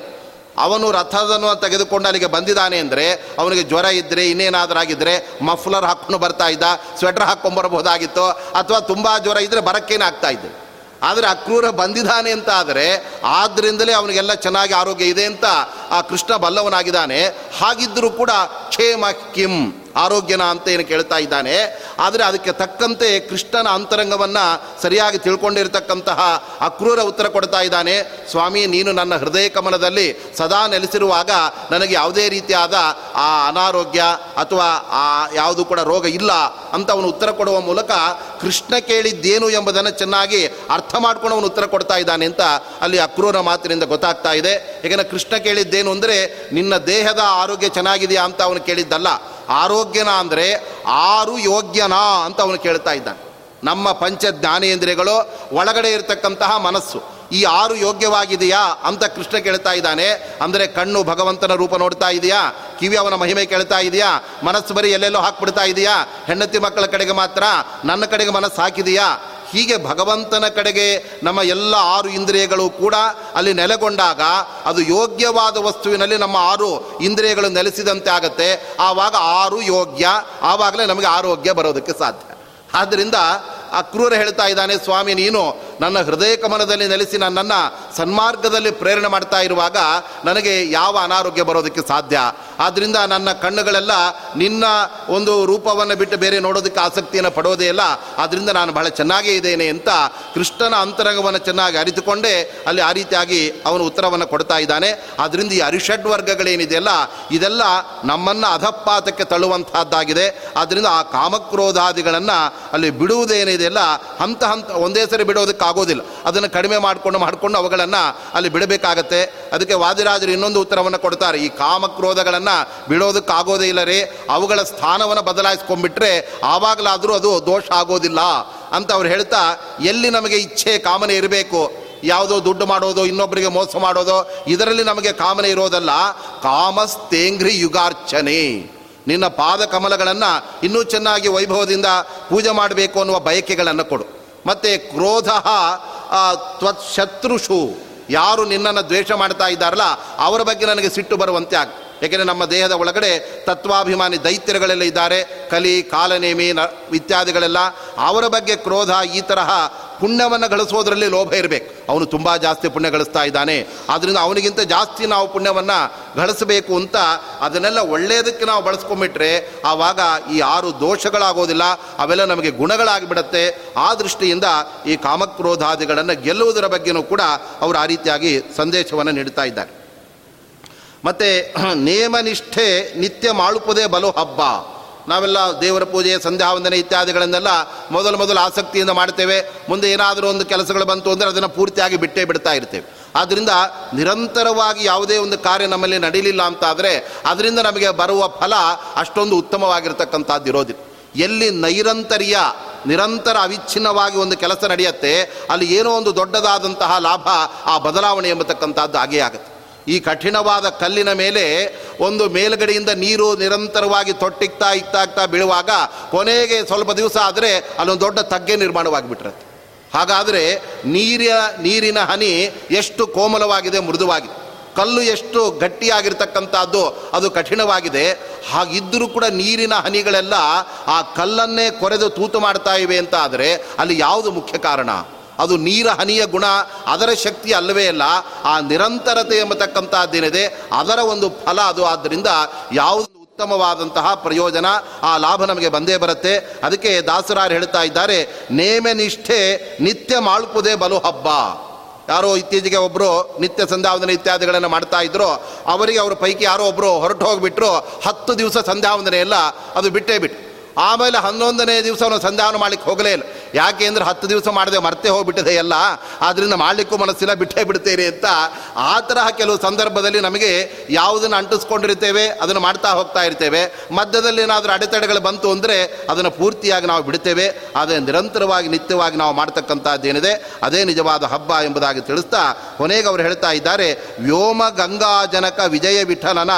ಅವನು. ರಥದನ್ನು ತೆಗೆದುಕೊಂಡು ಅಲ್ಲಿಗೆ ಬಂದಿದ್ದಾನೆ ಅಂದರೆ ಅವನಿಗೆ ಜ್ವರ ಇದ್ದರೆ ಇನ್ನೇನಾದರಾಗಿದ್ದರೆ ಮಫ್ಲರ್ ಹಾಕ್ಕೊಂಡು ಬರ್ತಾ ಇದ್ದ, ಸ್ವೆಟರ್ ಹಾಕ್ಕೊಂಬರ್ಬೋದಾಗಿತ್ತು ಅಥವಾ ತುಂಬ ಜ್ವರ ಇದ್ದರೆ ಬರಕ್ಕೇನೆ ಆಗ್ತಾ ಇದ್ದೆ? ಆದರೆ ಅಕ್ರೂರ ಬಂದಿದ್ದಾನೆ ಅಂತ ಆದರೆ ಆದ್ದರಿಂದಲೇ ಅವನಿಗೆಲ್ಲ ಚೆನ್ನಾಗಿ ಆರೋಗ್ಯ ಇದೆ ಅಂತ ಆ ಕೃಷ್ಣ ಬಲ್ಲವನಾಗಿದ್ದಾನೆ. ಹಾಗಿದ್ದರೂ ಕೂಡ ಕ್ಷೇಮ ಕಿಂ ಆರೋಗ್ಯನ ಅಂತ ಏನು ಕೇಳ್ತಾ ಇದ್ದಾನೆ, ಆದರೆ ಅದಕ್ಕೆ ತಕ್ಕಂತೆ ಕೃಷ್ಣನ ಅಂತರಂಗವನ್ನು ಸರಿಯಾಗಿ ತಿಳ್ಕೊಂಡಿರ್ತಕ್ಕಂತಹ ಅಕ್ರೂರ ಉತ್ತರ ಕೊಡ್ತಾ ಇದ್ದಾನೆ. ಸ್ವಾಮಿ, ನೀನು ನನ್ನ ಹೃದಯ ಕಮಲದಲ್ಲಿ ಸದಾ ನೆಲೆಸಿರುವಾಗ ನನಗೆ ಯಾವುದೇ ರೀತಿಯಾದ ಆ ಅನಾರೋಗ್ಯ ಅಥವಾ ಆ ಯಾವುದು ಕೂಡ ರೋಗ ಇಲ್ಲ ಅಂತ ಅವನು ಉತ್ತರ ಕೊಡುವ ಮೂಲಕ ಕೃಷ್ಣ ಕೇಳಿದ್ದೇನು ಎಂಬುದನ್ನು ಚೆನ್ನಾಗಿ ಅರ್ಥ ಮಾಡ್ಕೊಂಡು ಅವನು ಉತ್ತರ ಕೊಡ್ತಾ ಇದ್ದಾನೆ ಅಂತ ಅಲ್ಲಿ ಅಕ್ರೂರ ಮಾತಿನಿಂದ ಗೊತ್ತಾಗ್ತಾ ಇದೆ. ಏಕೆಂದರೆ ಕೃಷ್ಣ ಕೇಳಿದ್ದೇನು ಅಂದರೆ, ನಿನ್ನ ದೇಹದ ಆರೋಗ್ಯ ಚೆನ್ನಾಗಿದೆಯಾ ಅಂತ ಅವನು ಕೇಳಿದ್ದಲ್ಲ. ಆರೋಗ್ಯನ ಅಂದರೆ ಆರು ಯೋಗ್ಯನಾ ಅಂತ ಅವನು ಕೇಳ್ತಾ ಇದ್ದಾನೆ. ನಮ್ಮ ಪಂಚ ಜ್ಞಾನೇಂದ್ರಿಯಗಳು ಒಳಗಡೆ ಇರತಕ್ಕಂತಹ ಮನಸ್ಸು. ಈ ಆರು ಯೋಗ್ಯವಾಗಿದೆಯಾ ಅಂತ ಕೃಷ್ಣ ಕೇಳ್ತಾ ಇದ್ದಾನೆ. ಅಂದರೆ ಕಣ್ಣು ಭಗವಂತನ ರೂಪ ನೋಡ್ತಾ ಇದೆಯಾ? ಕಿವಿ ಅವನ ಮಹಿಮೆ ಕೇಳ್ತಾ ಇದೆಯಾ? ಮನಸ್ಸು ಬರೀ ಎಲ್ಲೆಲ್ಲೋ ಹಾಕ್ಬಿಡ್ತಾ ಇದೆಯಾ? ಹೆಂಡತಿ ಮಕ್ಕಳ ಕಡೆಗೆ ಮಾತ್ರ ನನ್ನ ಕಡೆಗೆ ಮನಸ್ಸು ಹಾಕಿದೆಯಾ? ಹೀಗೆ ಭಗವಂತನ ಕಡೆಗೆ ನಮ್ಮ ಎಲ್ಲ ಆರು ಇಂದ್ರಿಯಗಳು ಕೂಡ ಅಲ್ಲಿ ನೆಲೆಗೊಂಡಾಗ ಅದು ಯೋಗ್ಯವಾದ ವಸ್ತುವಿನಲ್ಲಿ ನಮ್ಮ ಆರು ಇಂದ್ರಿಯಗಳು ನೆಲೆಸಿದಂತೆ ಆಗತ್ತೆ. ಆವಾಗ ಆರು ಯೋಗ್ಯ, ಆವಾಗಲೇ ನಮಗೆ ಆರೋಗ್ಯ ಬರೋದಕ್ಕೆ ಸಾಧ್ಯ. ಆದ್ದರಿಂದ ಅಕ್ರೂರ ಹೇಳ್ತಾ ಇದ್ದಾನೆ, ಸ್ವಾಮಿ, ನೀನು ನನ್ನ ಹೃದಯ ಕಮಲದಲ್ಲಿ ನೆಲೆಸಿ ನನ್ನನ್ನು ಸನ್ಮಾರ್ಗದಲ್ಲಿ ಪ್ರೇರಣೆ ಮಾಡ್ತಾ ಇರುವಾಗ ನನಗೆ ಯಾವ ಅನಾರೋಗ್ಯ ಬರೋದಕ್ಕೆ ಸಾಧ್ಯ? ಆದ್ದರಿಂದ ನನ್ನ ಕಣ್ಣುಗಳೆಲ್ಲ ನಿನ್ನ ಒಂದು ರೂಪವನ್ನು ಬಿಟ್ಟು ಬೇರೆ ನೋಡೋದಕ್ಕೆ ಆಸಕ್ತಿಯನ್ನು ಪಡೋದೇ ಇಲ್ಲ. ಆದ್ದರಿಂದ ನಾನು ಬಹಳ ಚೆನ್ನಾಗೇ ಇದ್ದೇನೆ ಅಂತ ಕೃಷ್ಣನ ಅಂತರಂಗವನ್ನು ಚೆನ್ನಾಗಿ ಅರಿತುಕೊಂಡೇ ಅಲ್ಲಿ ಆ ರೀತಿಯಾಗಿ ಅವನು ಉತ್ತರವನ್ನು ಕೊಡ್ತಾ ಇದ್ದಾನೆ. ಆದ್ದರಿಂದ ಈ ಅರಿಷಡ್ ವರ್ಗಗಳೇನಿದೆಯಲ್ಲ ಇದೆಲ್ಲ ನಮ್ಮನ್ನು ಅಧಪಾತಕ್ಕೆ ತಳ್ಳುವಂತಹದ್ದಾಗಿದೆ. ಆದ್ದರಿಂದ ಆ ಕಾಮಕ್ರೋಧಾದಿಗಳನ್ನು ಅಲ್ಲಿ ಬಿಡುವುದೇನಿದೆಯಲ್ಲ ಹಂತ ಹಂತ ಒಂದೇ ಸರಿ ಬಿಡೋದಕ್ಕೆ ಆಗೋದಿಲ್ಲ ಅದನ್ನು ಕಡಿಮೆ ಮಾಡಿಕೊಂಡು ಮಾಡಿಕೊಂಡು ಅವುಗಳನ್ನು ಅಲ್ಲಿ ಬಿಡಬೇಕಾಗತ್ತೆ. ಅದಕ್ಕೆ ವಾದಿರಾಜರು ಇನ್ನೊಂದು ಉತ್ತರವನ್ನು ಕೊಡ್ತಾರೆ. ಈ ಕಾಮಕ್ರೋಧಗಳನ್ನು ಬಿಡೋದಕ್ಕಾಗೋದೇ ಇಲ್ಲ ರೀ. ಅವುಗಳ ಸ್ಥಾನವನ್ನು ಬದಲಾಯಿಸ್ಕೊಂಡ್ಬಿಟ್ರೆ ಆವಾಗಲಾದರೂ ಅದು ದೋಷ ಆಗೋದಿಲ್ಲ ಅಂತ ಅವ್ರು ಹೇಳ್ತಾ, ಎಲ್ಲಿ ನಮಗೆ ಇಚ್ಛೆ ಕಾಮನೆ ಇರಬೇಕು? ಯಾವುದೋ ದುಡ್ಡು ಮಾಡೋದು ಇನ್ನೊಬ್ಬರಿಗೆ ಮೋಸ ಮಾಡೋದು, ಇದರಲ್ಲಿ ನಮಗೆ ಕಾಮನೆ ಇರೋದಲ್ಲ. ಕಾಮಸ್ತೇಂಗ್ರಿ ಯುಗಾರ್ಚನೆ. ನಿನ್ನ ಪಾದ ಕಮಲಗಳನ್ನು ಇನ್ನೂ ಚೆನ್ನಾಗಿ ವೈಭವದಿಂದ ಪೂಜೆ ಮಾಡಬೇಕು ಅನ್ನುವ ಬಯಕೆಗಳನ್ನು ಕೊಡು. ಮತ್ತು ಕ್ರೋಧ ತ್ವತ್ ಶತ್ರುಷು, ಯಾರು ನಿನ್ನನ್ನು ದ್ವೇಷ ಮಾಡ್ತಾ ಇದ್ದಾರಲ್ಲ, ಅವರ ಬಗ್ಗೆ ನನಗೆ ಸಿಟ್ಟು ಬರುವಂತೆ ಆಗ ಏಕೆಂದರೆ ನಮ್ಮ ದೇಹದ ಒಳಗಡೆ ತತ್ವಾಭಿಮಾನಿ ದೈತ್ಯರುಗಳೆಲ್ಲ ಇದ್ದಾರೆ. ಕಲಿ, ಕಾಲನೇಮಿ, ನ, ಇತ್ಯಾದಿಗಳೆಲ್ಲ ಅವರ ಬಗ್ಗೆ ಕ್ರೋಧ, ಈ ತರಹ ಪುಣ್ಯವನ್ನು ಗಳಿಸೋದ್ರಲ್ಲಿ ಲೋಭ ಇರಬೇಕು. ಅವನು ತುಂಬ ಜಾಸ್ತಿ ಪುಣ್ಯ ಗಳಿಸ್ತಾ ಇದ್ದಾನೆ. ಆದ್ದರಿಂದ ಅವನಿಗಿಂತ ಜಾಸ್ತಿ ನಾವು ಪುಣ್ಯವನ್ನು ಗಳಿಸಬೇಕು ಅಂತ ಅದನ್ನೆಲ್ಲ ಒಳ್ಳೆಯದಕ್ಕೆ ನಾವು ಬಳಸ್ಕೊಂಬಿಟ್ರೆ ಆವಾಗ ಈ ಆರು ದೋಷಗಳಾಗೋದಿಲ್ಲ. ಅವೆಲ್ಲ ನಮಗೆ ಗುಣಗಳಾಗಿಬಿಡತ್ತೆ. ಆ ದೃಷ್ಟಿಯಿಂದ ಈ ಕಾಮಕ್ರೋಧಾದಿಗಳನ್ನು ಗೆಲ್ಲುವುದರ ಬಗ್ಗೆನೂ ಕೂಡ ಅವರು ಆ ರೀತಿಯಾಗಿ ಸಂದೇಶವನ್ನು ನೀಡ್ತಾ ಇದ್ದಾರೆ. ಮತ್ತು ನಿಯಮನಿಷ್ಠೆ ನಿತ್ಯ ಮಾಡುವುದೇ ಬಲು ಹಬ್ಬ. ನಾವೆಲ್ಲ ದೇವರ ಪೂಜೆ, ಸಂಧ್ಯಾ ವಂದನೆ ಇತ್ಯಾದಿಗಳನ್ನೆಲ್ಲ ಮೊದಲು ಮೊದಲು ಆಸಕ್ತಿಯಿಂದ ಮಾಡ್ತೇವೆ. ಮುಂದೆ ಏನಾದರೂ ಒಂದು ಕೆಲಸಗಳು ಬಂತು ಅಂದರೆ ಅದನ್ನು ಪೂರ್ತಿಯಾಗಿ ಬಿಟ್ಟೇ ಬಿಡ್ತಾ ಇರ್ತೇವೆ. ಆದ್ದರಿಂದ ನಿರಂತರವಾಗಿ ಯಾವುದೇ ಒಂದು ಕಾರ್ಯ ನಮ್ಮಲ್ಲಿ ನಡೀಲಿಲ್ಲ ಅಂತ ಆದರೆ ಅದರಿಂದ ನಮಗೆ ಬರುವ ಫಲ ಅಷ್ಟೊಂದು ಉತ್ತಮವಾಗಿರ್ತಕ್ಕಂಥದ್ದು ಇರೋದಿಲ್ಲ. ಎಲ್ಲಿ ನೈರಂತರ್ಯ, ನಿರಂತರ ಅವಿಚ್ಛಿನ್ನವಾಗಿ ಒಂದು ಕೆಲಸ ನಡೆಯುತ್ತೆ, ಅಲ್ಲಿ ಏನೋ ಒಂದು ದೊಡ್ಡದಾದಂತಹ ಲಾಭ ಆ ಬದಲಾವಣೆ ಎಂಬತಕ್ಕಂಥದ್ದು ಆಗೇ ಆಗುತ್ತೆ. ಈ ಕಠಿಣವಾದ ಕಲ್ಲಿನ ಮೇಲೆ ಒಂದು ಮೇಲುಗಡೆಯಿಂದ ನೀರು ನಿರಂತರವಾಗಿ ತೊಟ್ಟಿಗ್ತಾ ಇಕ್ತಾಗ್ತಾ ಬೀಳುವಾಗ ಕೊನೆಗೆ ಸ್ವಲ್ಪ ದಿವಸ ಆದರೆ ಅಲ್ಲೊಂದು ದೊಡ್ಡ ತಗ್ಗೆ ನಿರ್ಮಾಣವಾಗಿಬಿಟ್ಟಿರುತ್ತೆ ಹಾಗಾದರೆ ನೀರಿನ ನೀರಿನ ಹನಿ ಎಷ್ಟು ಕೋಮಲವಾಗಿದೆ, ಮೃದುವಾಗಿದೆ. ಕಲ್ಲು ಎಷ್ಟು ಗಟ್ಟಿಯಾಗಿರ್ತಕ್ಕಂಥದ್ದು, ಅದು ಕಠಿಣವಾಗಿದೆ. ಹಾಗಿದ್ದರೂ ಕೂಡ ನೀರಿನ ಹನಿಗಳೆಲ್ಲ ಆ ಕಲ್ಲನ್ನೇ ಕೊರೆದು ತೂತು ಮಾಡ್ತಾ ಇವೆ ಅಂತ ಆದರೆ ಅಲ್ಲಿ ಯಾವುದು ಮುಖ್ಯ ಕಾರಣ? ಅದು ನೀರ ಹನಿಯ ಗುಣ, ಅದರ ಶಕ್ತಿ ಅಲ್ಲವೇ ಅಲ್ಲ, ಆ ನಿರಂತರತೆ ಎಂಬತಕ್ಕಂಥದ್ದೇನಿದೆ ಅದರ ಒಂದು ಫಲ ಅದು. ಆದ್ದರಿಂದ ಯಾವುದು ಉತ್ತಮವಾದಂತಹ ಪ್ರಯೋಜನ ಆ ಲಾಭ ನಮಗೆ ಬಂದೇ ಬರುತ್ತೆ. ಅದಕ್ಕೆ ದಾಸರಾರು ಹೇಳ್ತಾ ಇದ್ದಾರೆ, ನೇಮೆ ನಿಷ್ಠೆ ನಿತ್ಯ ಮಾಳ್ಪುದೇ ಬಲು ಹಬ್ಬ. ಯಾರೋ ಇತ್ತೀಚೆಗೆ ಒಬ್ಬರು ನಿತ್ಯ ಸಂಧ್ಯಾವಂದನೆ ಇತ್ಯಾದಿಗಳನ್ನು ಮಾಡ್ತಾ ಇದ್ರು, ಅವರಿಗೆ ಅವರ ಪೈಕಿ ಯಾರೋ ಒಬ್ಬರು ಹೊರಟು ಹೋಗಿಬಿಟ್ರು, ಹತ್ತು ದಿವಸ ಸಂಧ್ಯಾವಂದನೆ ಎಲ್ಲ ಅದು ಬಿಟ್ಟೇ ಬಿಟ್ಟು. ಆಮೇಲೆ ಹನ್ನೊಂದನೇ ದಿವಸ ಅವನು ಸಂಧಾನ ಮಾಡ್ಲಿಕ್ಕೆ ಹೋಗಲೇ ಇಲ್ಲ. ಯಾಕೆ ಅಂದರೆ ಹತ್ತು ದಿವಸ ಮಾಡದೆ ಮರ್ತೆ ಹೋಗಿಬಿಟ್ಟಿದೆ ಎಲ್ಲ. ಆದ್ದರಿಂದ ಮಾಡಲಿಕ್ಕೂ ಮನಸ್ಸಿಲ್ಲ, ಬಿಟ್ಟೇ ಬಿಡ್ತೇನೆ ಅಂತ. ಆ ತರಹ ಕೆಲವು ಸಂದರ್ಭದಲ್ಲಿ ನಮಗೆ ಯಾವುದನ್ನು ಅಂಟಿಸ್ಕೊಂಡಿರ್ತೇವೆ, ಅದನ್ನು ಮಾಡ್ತಾ ಹೋಗ್ತಾ ಇರ್ತೇವೆ. ಮಧ್ಯದಲ್ಲಿ ಏನಾದರೂ ಅಡೆತಡೆಗಳು ಬಂತು ಅಂದರೆ ಅದನ್ನು ಪೂರ್ತಿಯಾಗಿ ನಾವು ಬಿಡ್ತೇವೆ. ಅದೇ ನಿರಂತರವಾಗಿ, ನಿತ್ಯವಾಗಿ ನಾವು ಮಾಡ್ತಕ್ಕಂಥದ್ದೇನಿದೆ, ಅದೇ ನಿಜವಾದ ಹಬ್ಬ ಎಂಬುದಾಗಿ ತಿಳಿಸ್ತಾ ಕೊನೆಗೆ ಅವರು ಹೇಳ್ತಾ ಇದ್ದಾರೆ, ವ್ಯೋಮ ಗಂಗಾಜನಕ ವಿಜಯ ವಿಠಲನ,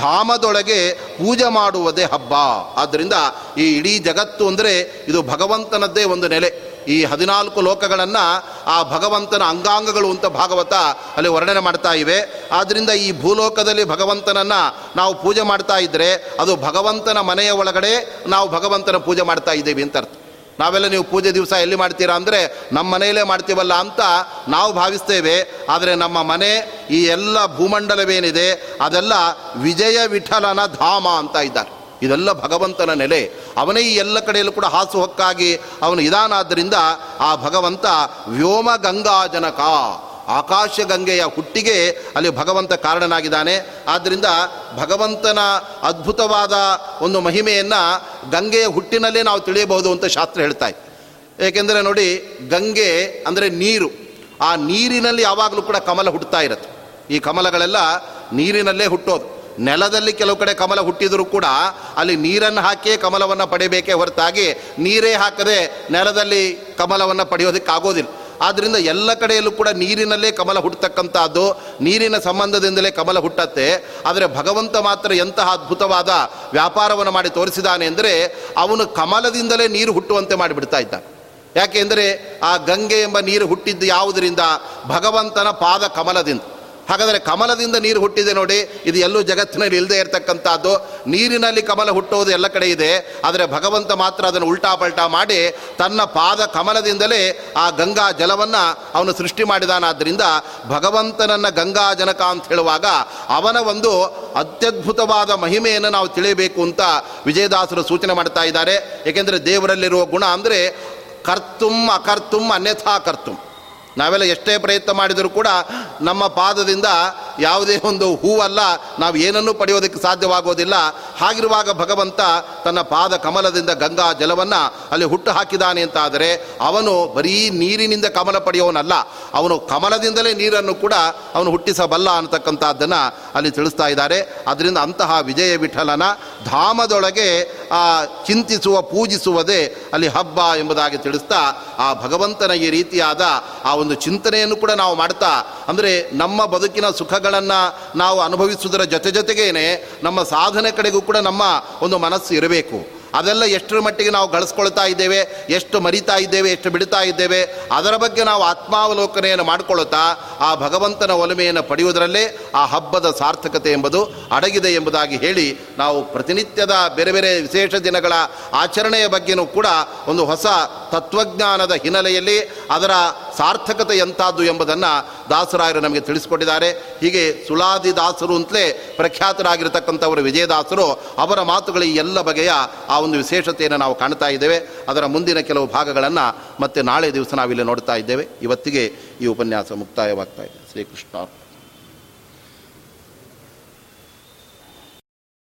ಧಾಮದೊಳಗೆ ಪೂಜೆ ಮಾಡುವುದೇ ಹಬ್ಬ. ಆದ್ದರಿಂದ ಈ ಇಡೀ ಜಗತ್ತು ಅಂದರೆ ಇದು ಭಗವಂತನದ್ದೇ ಒಂದು ನೆಲೆ ಈ ಹದಿನಾಲ್ಕು ಲೋಕಗಳನ್ನು ಆ ಭಗವಂತನ ಅಂಗಾಂಗಗಳು ಅಂತ ಭಾಗವತ ಅಲ್ಲಿ ವರ್ಣನೆ ಮಾಡ್ತಾ ಇವೆ. ಆದ್ದರಿಂದ ಈ ಭೂಲೋಕದಲ್ಲಿ ಭಗವಂತನನ್ನು ನಾವು ಪೂಜೆ ಮಾಡ್ತಾ ಇದ್ದರೆ ಅದು ಭಗವಂತನ ಮನೆಯ ಒಳಗಡೆ ನಾವು ಭಗವಂತನ ಪೂಜೆ ಮಾಡ್ತಾ ಇದ್ದೀವಿ ಅಂತ ಅರ್ಥ. ನಾವೆಲ್ಲ ನೀವು ಪೂಜೆ ದಿವಸ ಎಲ್ಲಿ ಮಾಡ್ತೀರಾ ಅಂದರೆ ನಮ್ಮ ಮನೆಯಲ್ಲೇ ಮಾಡ್ತೀವಲ್ಲ ಅಂತ ನಾವು ಭಾವಿಸ್ತೇವೆ. ಆದರೆ ನಮ್ಮ ಮನೆ ಈ ಎಲ್ಲ ಭೂಮಂಡಲವೇನಿದೆ ಅದೆಲ್ಲ ವಿಜಯ ವಿಠಲನ ಧಾಮ ಅಂತ ಇದ್ದಾರೆ. ಇದೆಲ್ಲ ಭಗವಂತನ ನೆಲೆ. ಅವನೇ ಈ ಎಲ್ಲ ಕಡೆಯಲ್ಲೂ ಕೂಡ ಹಾಸು ಹೊಕ್ಕಾಗಿ ಅವನು ಇದಾನಾದ್ದರಿಂದ ಆ ಭಗವಂತ ವ್ಯೋಮ ಗಂಗಾಜನಕ ಆಕಾಶ ಗಂಗೆಯ ಹುಟ್ಟಿಗೆ ಅಲ್ಲಿ ಭಗವಂತ ಕಾರಣನಾಗಿದ್ದಾನೆ. ಆದ್ದರಿಂದ ಭಗವಂತನ ಅದ್ಭುತವಾದ ಒಂದು ಮಹಿಮೆಯನ್ನು ಗಂಗೆಯ ಹುಟ್ಟಿನಲ್ಲೇ ನಾವು ತಿಳಿಯಬಹುದು ಅಂತ ಶಾಸ್ತ್ರ ಹೇಳ್ತಾ ಇತ್ತು ಏಕೆಂದರೆ ನೋಡಿ, ಗಂಗೆ ಅಂದರೆ ನೀರು. ಆ ನೀರಿನಲ್ಲಿ ಯಾವಾಗಲೂ ಕೂಡ ಕಮಲ ಹುಟ್ಟುತ್ತಾ ಇರುತ್ತೆ. ಈ ಕಮಲಗಳೆಲ್ಲ ನೀರಿನಲ್ಲೇ ಹುಟ್ಟೋದು. ನೆಲದಲ್ಲಿ ಕೆಲವು ಕಡೆ ಕಮಲ ಹುಟ್ಟಿದರೂ ಕೂಡ ಅಲ್ಲಿ ನೀರನ್ನು ಹಾಕಿಯೇ ಕಮಲವನ್ನು ಪಡೆಯಬೇಕೇ ಹೊರತಾಗಿ ನೀರೇ ಹಾಕದೆ ನೆಲದಲ್ಲಿ ಕಮಲವನ್ನು ಪಡೆಯೋದಕ್ಕಾಗೋದಿಲ್ಲ. ಆದ್ದರಿಂದ ಎಲ್ಲ ಕಡೆಯಲ್ಲೂ ಕೂಡ ನೀರಿನಲ್ಲೇ ಕಮಲ ಹುಟ್ಟತಕ್ಕಂಥದ್ದು, ನೀರಿನ ಸಂಬಂಧದಿಂದಲೇ ಕಮಲ ಹುಟ್ಟತ್ತೆ. ಆದರೆ ಭಗವಂತ ಮಾತ್ರ ಎಂತಹ ಅದ್ಭುತವಾದ ವ್ಯಾಪಾರವನ್ನು ಮಾಡಿ ತೋರಿಸಿದಾನೆ ಅಂದರೆ ಅವನು ಕಮಲದಿಂದಲೇ ನೀರು ಹುಟ್ಟುವಂತೆ ಮಾಡಿಬಿಡ್ತಾ ಇದ್ದ ಯಾಕೆಂದರೆ ಆ ಗಂಗೆ ಎಂಬ ನೀರು ಹುಟ್ಟಿದ್ದು ಯಾವುದರಿಂದ? ಭಗವಂತನ ಪಾದ ಕಮಲದಿಂದ. ಹಾಗಾದರೆ ಕಮಲದಿಂದ ನೀರು ಹುಟ್ಟಿದೆ ನೋಡಿ, ಇದು ಎಲ್ಲೂ ಜಗತ್ತಿನಲ್ಲಿ ಇಲ್ಲದೆ ಇರತಕ್ಕಂಥದ್ದು. ನೀರಿನಲ್ಲಿ ಕಮಲ ಹುಟ್ಟೋದು ಎಲ್ಲ ಕಡೆ ಇದೆ, ಆದರೆ ಭಗವಂತ ಮಾತ್ರ ಅದನ್ನು ಉಲ್ಟಾ ಪಲ್ಟಾ ಮಾಡಿ ತನ್ನ ಪಾದ ಕಮಲದಿಂದಲೇ ಆ ಗಂಗಾ ಜಲವನ್ನು ಅವನು ಸೃಷ್ಟಿ ಮಾಡಿದಾನಾದ್ದರಿಂದ ಭಗವಂತನನ್ನ ಗಂಗಾ ಜನಕ ಅಂತ ಹೇಳುವಾಗ ಅವನ ಒಂದು ಅತ್ಯದ್ಭುತವಾದ ಮಹಿಮೆಯನ್ನು ನಾವು ತಿಳಿಯಬೇಕು ಅಂತ ವಿಜಯದಾಸರು ಸೂಚನೆ ಮಾಡ್ತಾ ಇದ್ದಾರೆ. ಏಕೆಂದರೆ ದೇವರಲ್ಲಿರುವ ಗುಣ ಅಂದರೆ ಕರ್ತುಂ ಅಕರ್ತುಂ ಅನ್ಯಥಾ ಕರ್ತುಂ. ನಾವೆಲ್ಲ ಎಷ್ಟೇ ಪ್ರಯತ್ನ ಮಾಡಿದರೂ ಕೂಡ ನಮ್ಮ ಪಾದದಿಂದ ಯಾವುದೇ ಒಂದು ಹೂವಲ್ಲ, ನಾವು ಏನನ್ನೂ ಪಡೆಯೋದಕ್ಕೆ ಸಾಧ್ಯವಾಗೋದಿಲ್ಲ. ಹಾಗಿರುವಾಗ ಭಗವಂತ ತನ್ನ ಪಾದ ಕಮಲದಿಂದ ಗಂಗಾ ಜಲವನ್ನು ಅಲ್ಲಿ ಹುಟ್ಟು ಹಾಕಿದಾನೆ ಅಂತಾದರೆ ಅವನು ಬರೀ ನೀರಿನಿಂದ ಕಮಲ ಪಡೆಯೋನಲ್ಲ, ಅವನು ಕಮಲದಿಂದಲೇ ನೀರನ್ನು ಕೂಡ ಅವನು ಹುಟ್ಟಿಸಬಲ್ಲ ಅನ್ನತಕ್ಕಂಥದ್ದನ್ನು ಅಲ್ಲಿ ತಿಳಿಸ್ತಾ ಇದ್ದಾರೆ. ಅದರಿಂದ ಅಂತಹ ವಿಜಯ ವಿಠಲನ ಧಾಮದೊಳಗೆ ಚಿಂತಿಸುವ, ಪೂಜಿಸುವುದೇ ಅಲ್ಲಿ ಹಬ್ಬ ಎಂಬುದಾಗಿ ತಿಳಿಸ್ತಾ ಆ ಭಗವಂತನ ಈ ರೀತಿಯಾದ ಆ ಒಂದು ಚಿಂತನೆಯನ್ನು ಕೂಡ ನಾವು ಮಾಡ್ತಾ ಅಂದರೆ ನಮ್ಮ ಬದುಕಿನ ಸುಖಗಳನ್ನು ನಾವು ಅನುಭವಿಸುವುದರ ಜೊತೆ ಜೊತೆಗೇನೆ ನಮ್ಮ ಸಾಧನೆ ಕಡೆಗೂ ಕೂಡ ನಮ್ಮ ಒಂದು ಮನಸ್ಸು ಇರಬೇಕು. ಅದೆಲ್ಲ ಎಷ್ಟರ ಮಟ್ಟಿಗೆ ನಾವು ಗಳಿಸ್ಕೊಳ್ತಾ ಇದ್ದೇವೆ, ಎಷ್ಟು ಮರಿತಾ ಇದ್ದೇವೆ, ಎಷ್ಟು ಬಿಡ್ತಾ ಇದ್ದೇವೆ, ಅದರ ಬಗ್ಗೆ ನಾವು ಆತ್ಮಾವಲೋಕನೆಯನ್ನು ಮಾಡಿಕೊಳ್ಳುತ್ತಾ ಆ ಭಗವಂತನ ಒಲಮೆಯನ್ನು ಪಡೆಯುವುದರಲ್ಲೇ ಆ ಹಬ್ಬದ ಸಾರ್ಥಕತೆ ಎಂಬುದು ಅಡಗಿದೆ ಎಂಬುದಾಗಿ ಹೇಳಿ ನಾವು ಪ್ರತಿನಿತ್ಯದ ಬೇರೆ ಬೇರೆ ವಿಶೇಷ ದಿನಗಳ ಆಚರಣೆಯ ಬಗ್ಗೆಯೂ ಕೂಡ ಒಂದು ಹೊಸ ತತ್ವಜ್ಞಾನದ ಹಿನ್ನೆಲೆಯಲ್ಲಿ ಅದರ ಸಾರ್ಥಕತೆ ಎಂಥದ್ದು ಎಂಬುದನ್ನು ದಾಸರಾಯರು ನಮಗೆ ತಿಳಿಸಿಕೊಟ್ಟಿದ್ದಾರೆ. ಹೀಗೆ ಸುಲಾದಿ ದಾಸರು ಅಂತಲೇ ಪ್ರಖ್ಯಾತರಾಗಿರತಕ್ಕಂಥವರು ವಿಜಯದಾಸರು ಅವರ ಮಾತುಗಳು ಎಲ್ಲ ಬಗೆಯ ಒಂದು ವಿಶೇಷತೆಯನ್ನು ನಾವು ಕಾಣ್ತಾ ಇದ್ದೇವೆ. ಅದರ ಮುಂದಿನ ಕೆಲವು ಭಾಗಗಳನ್ನು ಮತ್ತೆ ನಾಳೆ ದಿವಸ ನಾವಿಲ್ಲಿ ನೋಡ್ತಾ ಇದ್ದೇವೆ. ಇವತ್ತಿಗೆ ಈ ಉಪನ್ಯಾಸ ಮುಕ್ತಾಯವಾಗ್ತಾ ಇದೆ. ಶ್ರೀಕೃಷ್ಣ